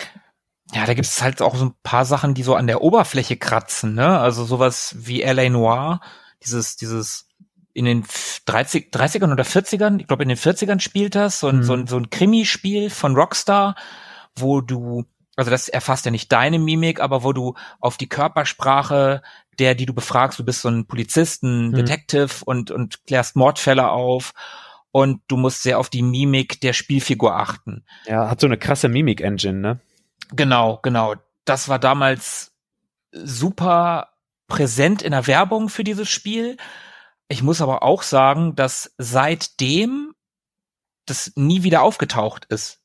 B: ja, da gibt es halt auch so ein paar Sachen, die so an der Oberfläche kratzen, ne? Also sowas wie L.A. Noir, dieses, dieses in den 30, 30ern oder 40ern, ich glaube in den 40ern spielt das, so ein, mhm. so ein, so ein Krimispiel von Rockstar, wo du, also das erfasst ja nicht deine Mimik, aber wo du auf die Körpersprache der, die du befragst, du bist so ein Polizist, ein mhm. Detective und, und klärst Mordfälle auf und du musst sehr auf die Mimik der Spielfigur achten.
A: Ja, hat so eine krasse Mimik-Engine, ne?
B: Genau, genau. Das war damals super präsent in der Werbung für dieses Spiel. Ich muss aber auch sagen, dass seitdem das nie wieder aufgetaucht ist.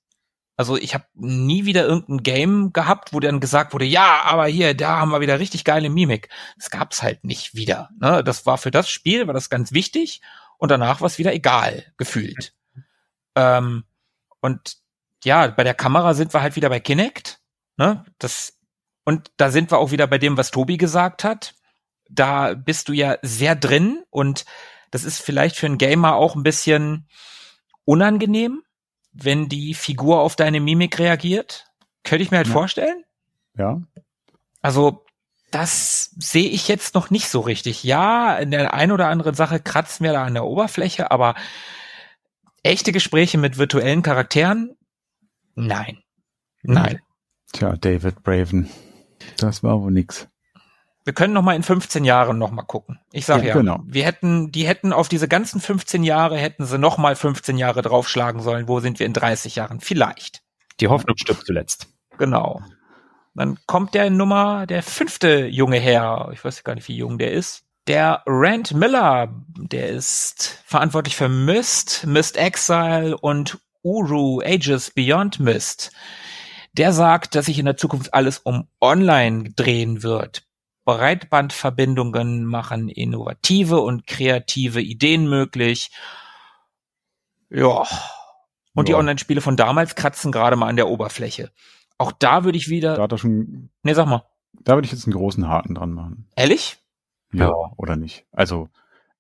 B: Also ich habe nie wieder irgendein Game gehabt, wo dann gesagt wurde, ja, aber hier, da haben wir wieder richtig geile Mimik. Das gab's halt nicht wieder. Ne? Das war für das Spiel, war das ganz wichtig und danach war es wieder egal, gefühlt. ähm, und ja, bei der Kamera sind wir halt wieder bei Kinect. Ne? Das, und da sind wir auch wieder bei dem, was Tobi gesagt hat. Da bist du ja sehr drin und das ist vielleicht für einen Gamer auch ein bisschen unangenehm, wenn die Figur auf deine Mimik reagiert. Könnte ich mir halt ja. vorstellen.
D: Ja.
B: Also, das sehe ich jetzt noch nicht so richtig. Ja, in der ein oder anderen Sache kratzt mir da an der Oberfläche, aber echte Gespräche mit virtuellen Charakteren Nein. Nein.
D: Tja, David Braven. Das war wohl nix.
B: Wir können noch mal in 15 Jahren noch mal gucken. Ich sage ja,
D: Ja, genau.
B: wir hätten, die hätten auf diese ganzen 15 Jahre hätten sie noch mal 15 Jahre draufschlagen sollen. Wo sind wir in 30 Jahren? Vielleicht.
A: Die Hoffnung stirbt zuletzt.
B: Genau. Dann kommt der Nummer, der fünfte junge Herr. Ich weiß gar nicht, wie jung der ist. Der Rand Miller, der ist verantwortlich für Myst, Myst Exile und Uru Ages Beyond Myst. Der sagt, dass sich in der Zukunft alles um Online drehen wird. Breitbandverbindungen machen innovative und kreative Ideen möglich. Ja. Und die
D: Ja.
B: Online-Spiele von damals kratzen gerade mal an der Oberfläche. Auch da würde ich wieder.
D: Da hat er schon,
B: nee, sag mal.
D: da würde ich jetzt einen großen Haken dran machen.
B: Ehrlich?
D: Ja,
A: Ja.
D: oder nicht? Also,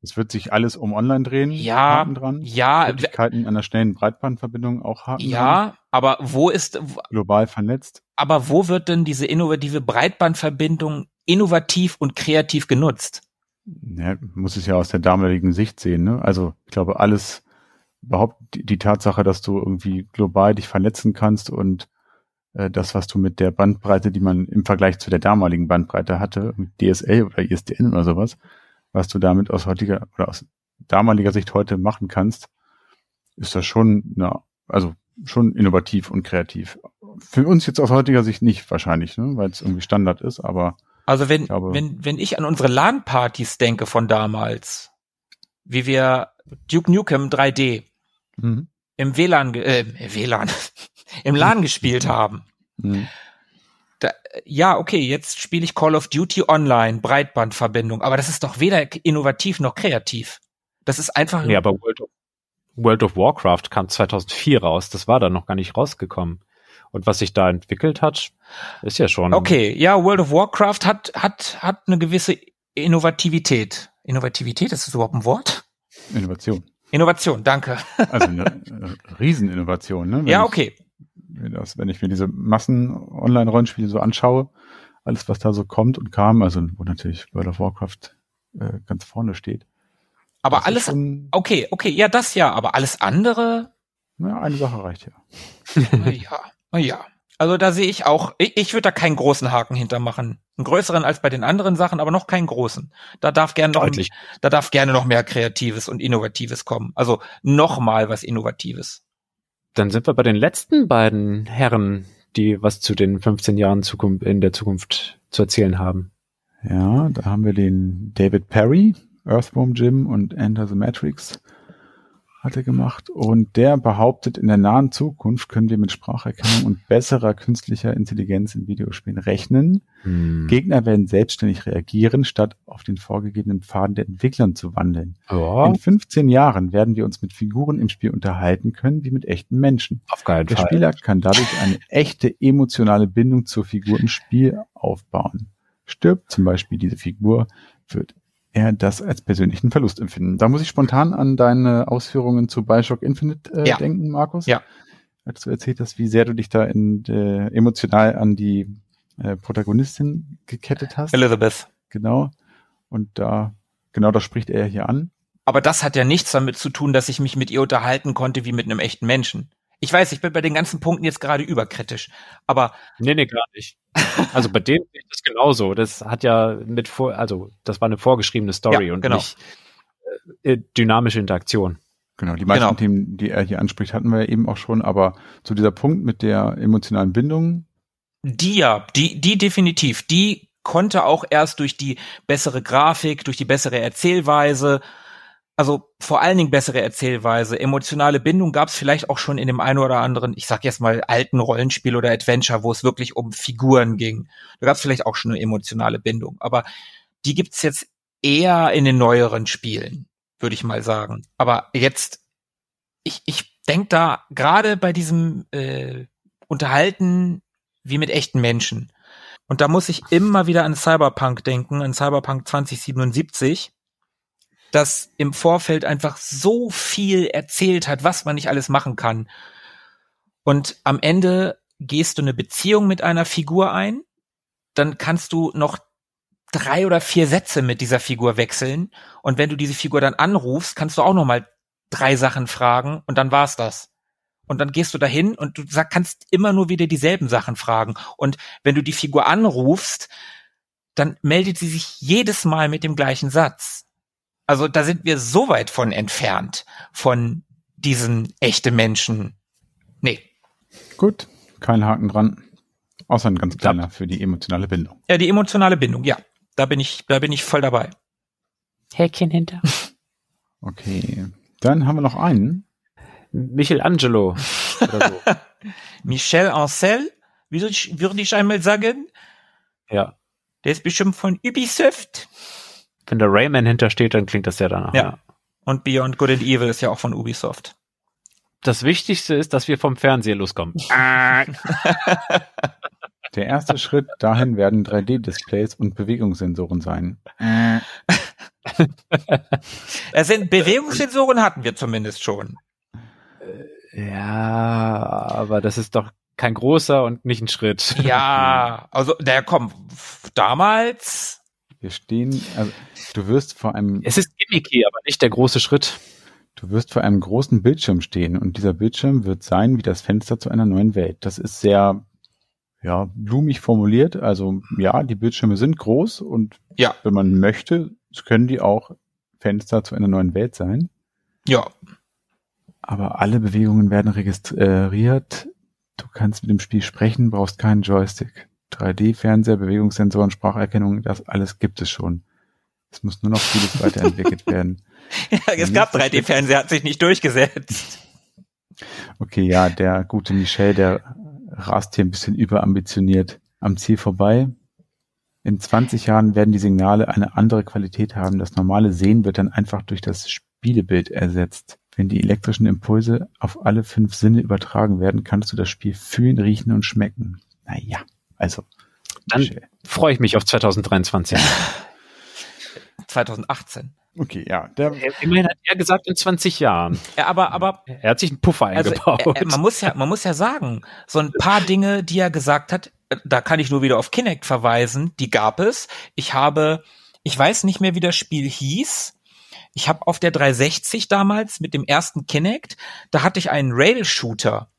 D: es wird sich alles um online drehen.
B: Ja,
D: Haken dran.
B: Ja,
D: Möglichkeiten einer schnellen Breitbandverbindung auch Haken dran.
B: ja, aber wo ist,
D: Global vernetzt.
B: aber wo wird denn diese innovative Breitbandverbindung innovativ und kreativ genutzt?
D: Ja, muss es ja aus der damaligen Sicht sehen. Ne? Also ich glaube, alles, überhaupt die, Tatsache, dass du irgendwie global dich vernetzen kannst und äh, das, was du mit der Bandbreite, die man im Vergleich zu der damaligen Bandbreite hatte, mit DSL oder ISDN oder sowas, was du damit aus heutiger oder aus damaliger Sicht heute machen kannst, ist das schon, na, also schon innovativ und kreativ. Für uns jetzt aus heutiger Sicht nicht wahrscheinlich, ne? weil es irgendwie Standard ist, aber
B: Also wenn,
D: Ich glaube-
B: wenn, wenn ich an unsere LAN-Partys denke von damals, wie wir Duke Nukem 3D
D: mhm.
B: im WLAN, äh, WLAN, im LAN gespielt haben.
D: Mhm.
B: Da, ja, okay, jetzt spiele ich Call of Duty Online, Breitbandverbindung, aber das ist doch weder innovativ noch kreativ. Das ist einfach
A: Nee, aber World of, World of Warcraft kam 2004 raus. Das war da noch gar nicht rausgekommen. Und was sich da entwickelt hat, ist ja schon.
B: Okay, ja, World of Warcraft hat, hat, hat eine gewisse Innovativität. Innovativität, ist das überhaupt ein Wort?
D: Innovation.
B: Innovation, danke.
D: Also eine äh, Rieseninnovation, ne? Wenn
B: ja,
D: ich
B: okay.
D: mir das, wenn ich mir diese Massen-Online-Rollenspiele so anschaue, alles, was da so kommt und kam, also wo natürlich World of Warcraft äh, ganz vorne steht.
B: Aber
D: Das
B: alles,
D: Schon,
B: okay, okay, ja, das ja, aber alles andere,
D: na, eine Sache reicht ja.
B: ja, ja. Also da sehe ich auch, ich, ich würde da keinen großen Haken hintermachen. Einen größeren als bei den anderen Sachen, aber noch keinen großen. Da darf gerne noch,
A: Deutlich.
B: da darf gerne noch mehr Kreatives und Innovatives kommen. Also noch mal was Innovatives.
A: Dann sind wir bei den letzten beiden Herren, die was zu den 15 Jahren Zukunft, in der Zukunft zu erzählen haben.
D: Ja, da haben wir den David Perry, Earthworm Jim und Enter the Matrix hat er gemacht. Und der behauptet, in der nahen Zukunft können wir mit Spracherkennung und besserer künstlicher Intelligenz in Videospielen rechnen.
A: Hm.
D: Gegner werden selbstständig reagieren, statt auf den vorgegebenen Pfaden der Entwicklern zu wandeln.
A: Ja,
D: In 15 Jahren werden wir uns mit Figuren im Spiel unterhalten können, wie mit echten Menschen.
A: auf keinen
D: Der
A: Fall.
D: Spieler kann dadurch eine echte emotionale Bindung zur Figur im Spiel aufbauen. Stirbt zum Beispiel diese Figur, wird er das als persönlichen Verlust empfinden. Da muss ich spontan an deine Ausführungen zu Bioshock Infinite äh,
B: Ja.
D: denken, Markus.
B: Ja.
D: Als du erzählt hast, wie sehr du dich da in, äh, emotional an die äh, Protagonistin gekettet hast.
B: Elizabeth.
D: Genau. Und da, genau das spricht er hier an.
B: Aber das hat ja nichts damit zu tun, dass ich mich mit ihr unterhalten konnte wie mit einem echten Menschen. Ich weiß, ich bin bei den ganzen Punkten jetzt gerade überkritisch. Aber
A: Nee, nee, gar nicht. Also bei dem ich das genauso. Das hat ja mit vor, also das war eine vorgeschriebene Story
B: Ja,
A: und
B: genau.
A: nicht äh, dynamische Interaktion.
D: Genau, die meisten
B: Genau.
D: Themen, die er hier anspricht, hatten wir eben auch schon, aber zu dieser Punkt mit der emotionalen Bindung,
B: die ja, die, die definitiv, die konnte auch erst durch die bessere Grafik, durch die bessere Erzählweise, also vor allen Dingen bessere Erzählweise, emotionale Bindung gab es vielleicht auch schon in dem einen oder anderen, ich sag jetzt mal alten Rollenspiel oder Adventure, wo es wirklich um Figuren ging. Da gab es vielleicht auch schon eine emotionale Bindung, aber die gibt's jetzt eher in den neueren Spielen, würde ich mal sagen. Aber jetzt, ich, ich denk da gerade bei diesem äh, Unterhalten wie mit echten Menschen. Und da muss ich immer wieder an Cyberpunk denken, an Cyberpunk 2077, das im Vorfeld einfach so viel erzählt hat, was man nicht alles machen kann. Und am Ende gehst du eine Beziehung mit einer Figur ein, dann kannst du noch drei oder vier Sätze mit dieser Figur wechseln. Und wenn du diese Figur dann anrufst, kannst du auch noch mal drei Sachen fragen und dann war's das. Und dann gehst du dahin und du sag, kannst immer nur wieder dieselben Sachen fragen. Und wenn du die Figur anrufst, dann meldet sie sich jedes Mal mit dem gleichen Satz. Also da sind wir so weit von entfernt von diesen echten Menschen. Nee.
D: Gut, kein Haken dran. Außer ein ganz kleiner für die emotionale Bindung.
B: Ja, die emotionale Bindung, ja. Da bin ich, da bin ich voll dabei.
A: Häkchen hinter.
D: Okay. Dann haben wir noch einen.
A: Michelangelo. Oder so.
B: Michel Ancel, würde ich, würde ich einmal sagen.
A: ja.
B: Der ist bestimmt von Ubisoft.
A: Wenn der Rayman hintersteht, dann klingt das ja danach.
B: Ja. Und Beyond Good and Evil ist ja auch von Ubisoft.
A: Das Wichtigste ist, dass wir vom Fernseher loskommen.
D: Der erste Schritt dahin werden 3D-Displays und Bewegungssensoren sein.
B: Es sind Bewegungssensoren hatten wir zumindest schon.
A: Ja, aber das ist doch kein großer und nicht ein Schritt.
B: Ja, also der kommt damals.
D: Wir stehen, also du wirst vor einem,
A: Es ist gimmicky, aber nicht der große Schritt.
D: du wirst vor einem großen Bildschirm stehen und dieser Bildschirm wird sein wie das Fenster zu einer neuen Welt. Das ist sehr, ja, blumig formuliert. Also ja, die Bildschirme sind groß und
B: Ja,
D: wenn man möchte, können die auch Fenster zu einer neuen Welt sein.
B: ja.
D: Aber alle Bewegungen werden registriert. Du kannst mit dem Spiel sprechen, brauchst keinen Joystick. 3D-Fernseher, Bewegungssensoren, Spracherkennung, das alles gibt es schon. Es muss nur noch vieles weiterentwickelt werden.
B: ja es gab 3D-Fernseher, hat sich nicht durchgesetzt.
D: Okay, ja, der gute Michel, der rast hier ein bisschen überambitioniert am Ziel vorbei. In 20 Jahren werden die Signale eine andere Qualität haben. Das normale Sehen wird dann einfach durch das Spielebild ersetzt. Wenn die elektrischen Impulse auf alle fünf Sinne übertragen werden, kannst du das Spiel fühlen, riechen und schmecken. Naja, also.
A: Dann freue ich mich auf 2023.
B: 2018.
D: Okay, ja, der,
A: Immerhin hat er gesagt in 20 Jahren.
B: Ja, aber, aber
A: Er hat sich einen Puffer
B: Also,
A: eingebaut.
B: äh, äh, man muss ja, man muss ja sagen, so ein paar Dinge, die er gesagt hat, äh, da kann ich nur wieder auf Kinect verweisen, die gab es. Ich habe, ich weiß nicht mehr, wie das Spiel hieß. Ich habe auf der 360 damals mit dem ersten Kinect, da hatte ich einen Rail-Shooter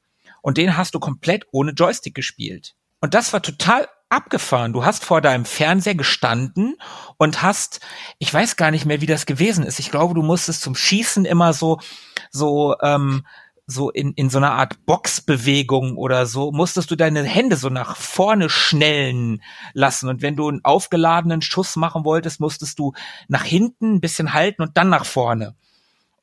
B: und den hast du komplett ohne Joystick gespielt. Und das war total abgefahren. Du hast vor deinem Fernseher gestanden und hast, ich weiß gar nicht mehr, wie das gewesen ist. Ich glaube, du musstest zum Schießen immer so, so, ähm, so in, in so einer Art Boxbewegung oder so, musstest du deine Hände so nach vorne schnellen lassen. Und wenn du einen aufgeladenen Schuss machen wolltest, musstest du nach hinten ein bisschen halten und dann nach vorne.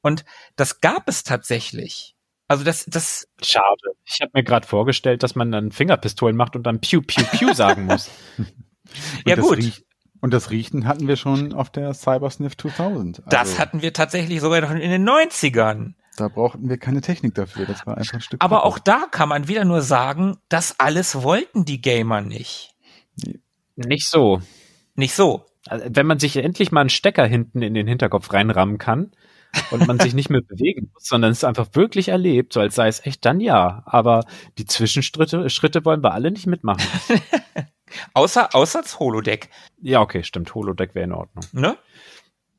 B: Und das gab es tatsächlich. Also das, das,
A: Schade. Ich habe mir gerade vorgestellt, dass man dann Fingerpistolen macht und dann Piu, Piu, Piu sagen muss.
B: ja
D: das
B: gut.
D: Riech- und das Riechen hatten wir schon auf der Cybersniff 2000.
B: das
D: Also,
B: hatten wir tatsächlich sogar noch in den 90ern.
D: Da brauchten wir keine Technik dafür. Das war einfach ein Stück.
B: Aber
D: Pappe.
B: auch da kann man wieder nur sagen, das alles wollten die Gamer nicht.
A: Nicht so.
B: Nicht so.
A: Also, wenn man sich endlich mal einen Stecker hinten in den Hinterkopf reinrammen kann und man sich nicht mehr bewegen muss, sondern es einfach wirklich erlebt, so als sei es echt, dann ja. Aber die Zwischenschritte Schritte wollen wir alle nicht mitmachen.
B: Außer, außer das Holodeck,
A: ja, okay, stimmt. Holodeck wäre in Ordnung.
B: ne?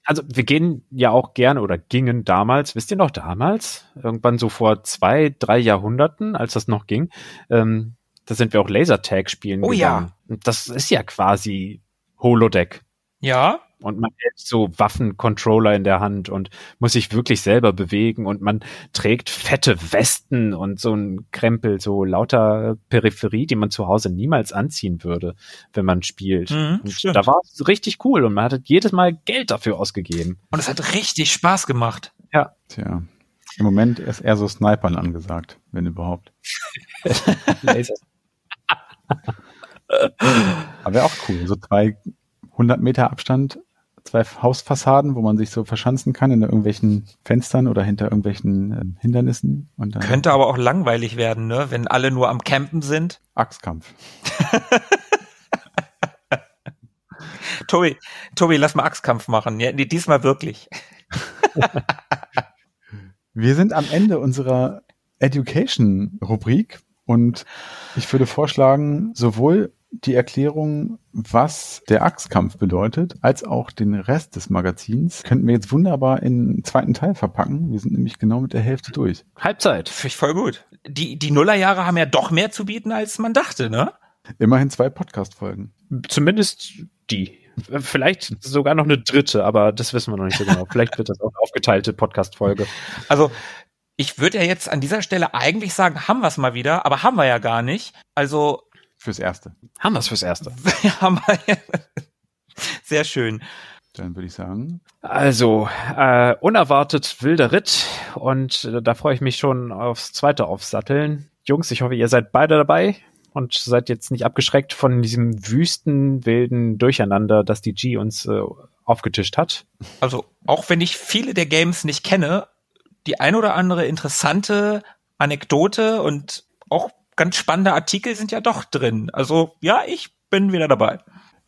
A: Also wir gehen ja auch gerne oder gingen damals, wisst ihr noch damals, irgendwann so vor zwei, drei Jahrhunderten, als das noch ging, ähm, da sind wir auch Lasertag spielen
B: Oh ja.
A: gegangen. Und das ist ja quasi Holodeck.
B: Ja.
A: Und man hält so Waffencontroller in der Hand und muss sich wirklich selber bewegen und man trägt fette Westen und so ein Krempel, so lauter Peripherie, die man zu Hause niemals anziehen würde, wenn man spielt.
B: Mhm,
A: und
B: stimmt.
A: da war es richtig cool und man hat jedes Mal Geld dafür ausgegeben.
B: Und es hat richtig Spaß gemacht.
D: Tja. Im Moment ist eher so Snipern angesagt, wenn überhaupt.
A: Laser.
D: Aber wäre auch cool. So zwei 100 Meter Abstand, zwei Hausfassaden, wo man sich so verschanzen kann in irgendwelchen Fenstern oder hinter irgendwelchen ähm, Hindernissen
B: Könnte aber auch langweilig werden, ne? Wenn alle nur am Campen sind.
D: Axtkampf.
B: Tobi, Tobi, lass mal Axtkampf machen. Ja, diesmal wirklich.
D: Wir sind am Ende unserer Education-Rubrik und ich würde vorschlagen, sowohl die Erklärung, was der Axtkampf bedeutet, als auch den Rest des Magazins könnten wir jetzt wunderbar in den zweiten Teil verpacken. Wir sind nämlich genau mit der Hälfte durch.
A: Halbzeit.
B: Finde ich voll gut. Die, die Nullerjahre haben ja doch mehr zu bieten, als man dachte, ne?
D: Immerhin zwei Podcast-Folgen.
A: Zumindest die. Vielleicht sogar noch eine dritte, aber das wissen wir noch nicht so genau. Vielleicht wird das auch eine aufgeteilte Podcast-Folge.
B: Also ich würde ja jetzt an dieser Stelle eigentlich sagen, haben wir es mal wieder, aber haben wir ja gar nicht. Also
D: Fürs Erste.
A: Haben wir es fürs Erste.
B: haben wir. Sehr schön.
D: Dann würde ich sagen,
A: Also, äh, unerwartet wilder Ritt und äh, da freue ich mich schon aufs zweite Aufsatteln. Jungs, ich hoffe, ihr seid beide dabei und seid jetzt nicht abgeschreckt von diesem wüsten, wilden Durcheinander, das die G uns äh, aufgetischt hat.
B: Also auch wenn ich viele der Games nicht kenne, die ein oder andere interessante Anekdote und auch ganz spannende Artikel sind ja doch drin. Also ja, ich bin wieder dabei.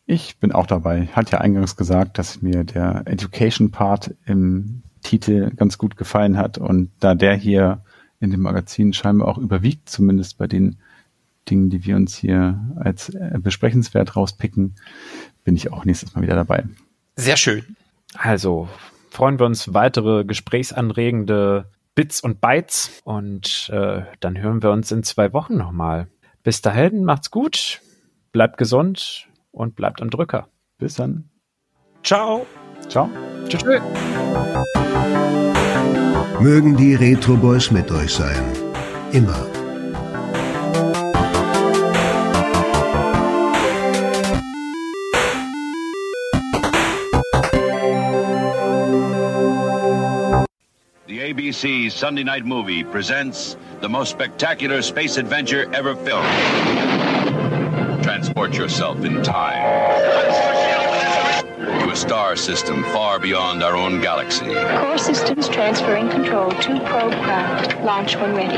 D: ich bin auch dabei. Hat ja eingangs gesagt, dass mir der Education Part im Titel ganz gut gefallen hat und da der hier in dem Magazin scheinbar auch überwiegt, zumindest bei den Dingen, die wir uns hier als äh, besprechenswert rauspicken, bin ich auch nächstes Mal wieder dabei.
B: Sehr schön.
A: Also freuen wir uns weitere gesprächsanregende Bits und Bytes und äh, dann hören wir uns in zwei Wochen nochmal. Bis dahin, macht's gut, bleibt gesund und bleibt am Drücker.
D: Bis dann.
B: Ciao.
D: Ciao.
A: Tschüss. tschüss.
C: Mögen die Retro Boys mit euch sein. Immer.
E: The ABC Sunday Night Movie presents the most spectacular space adventure ever filmed. Transport yourself in time to a star system far beyond our own galaxy.
F: Core systems transferring control to probe craft. Launch when ready.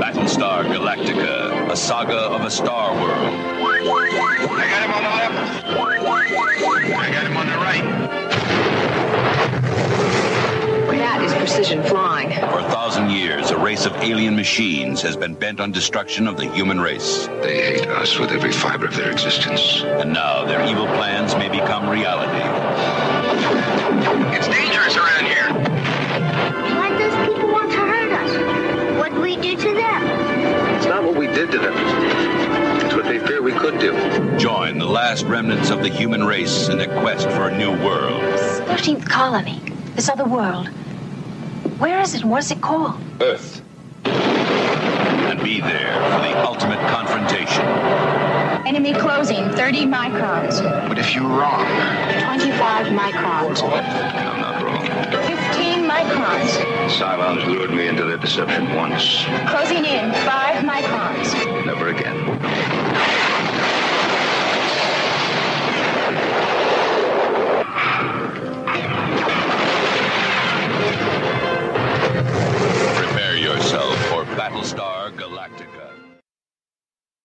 E: Battlestar Galactica, a saga of a star world. I got him on the left.
F: Precision flying.
E: For a thousand years, a race of alien machines has been bent on destruction of the human race.
G: They hate us with every fiber of their existence.
E: And now their evil plans may become reality.
G: It's dangerous around here.
H: Why do those people want to hurt us? What did we do to them?
G: It's not what we did to them. It's what they fear we could do.
E: Join the last remnants of the human race in their quest for a new world.
I: 13th colony. This other world. Where is it? What is it called?
E: Earth. And be there for the ultimate confrontation.
F: Enemy closing, 30 microns.
G: But if you're wrong...
F: 25 microns.
G: I'm not wrong.
F: 15 microns.
G: Cylons lured me into their deception once.
F: Closing in, 5 microns. Never again. Battlestar Galactica.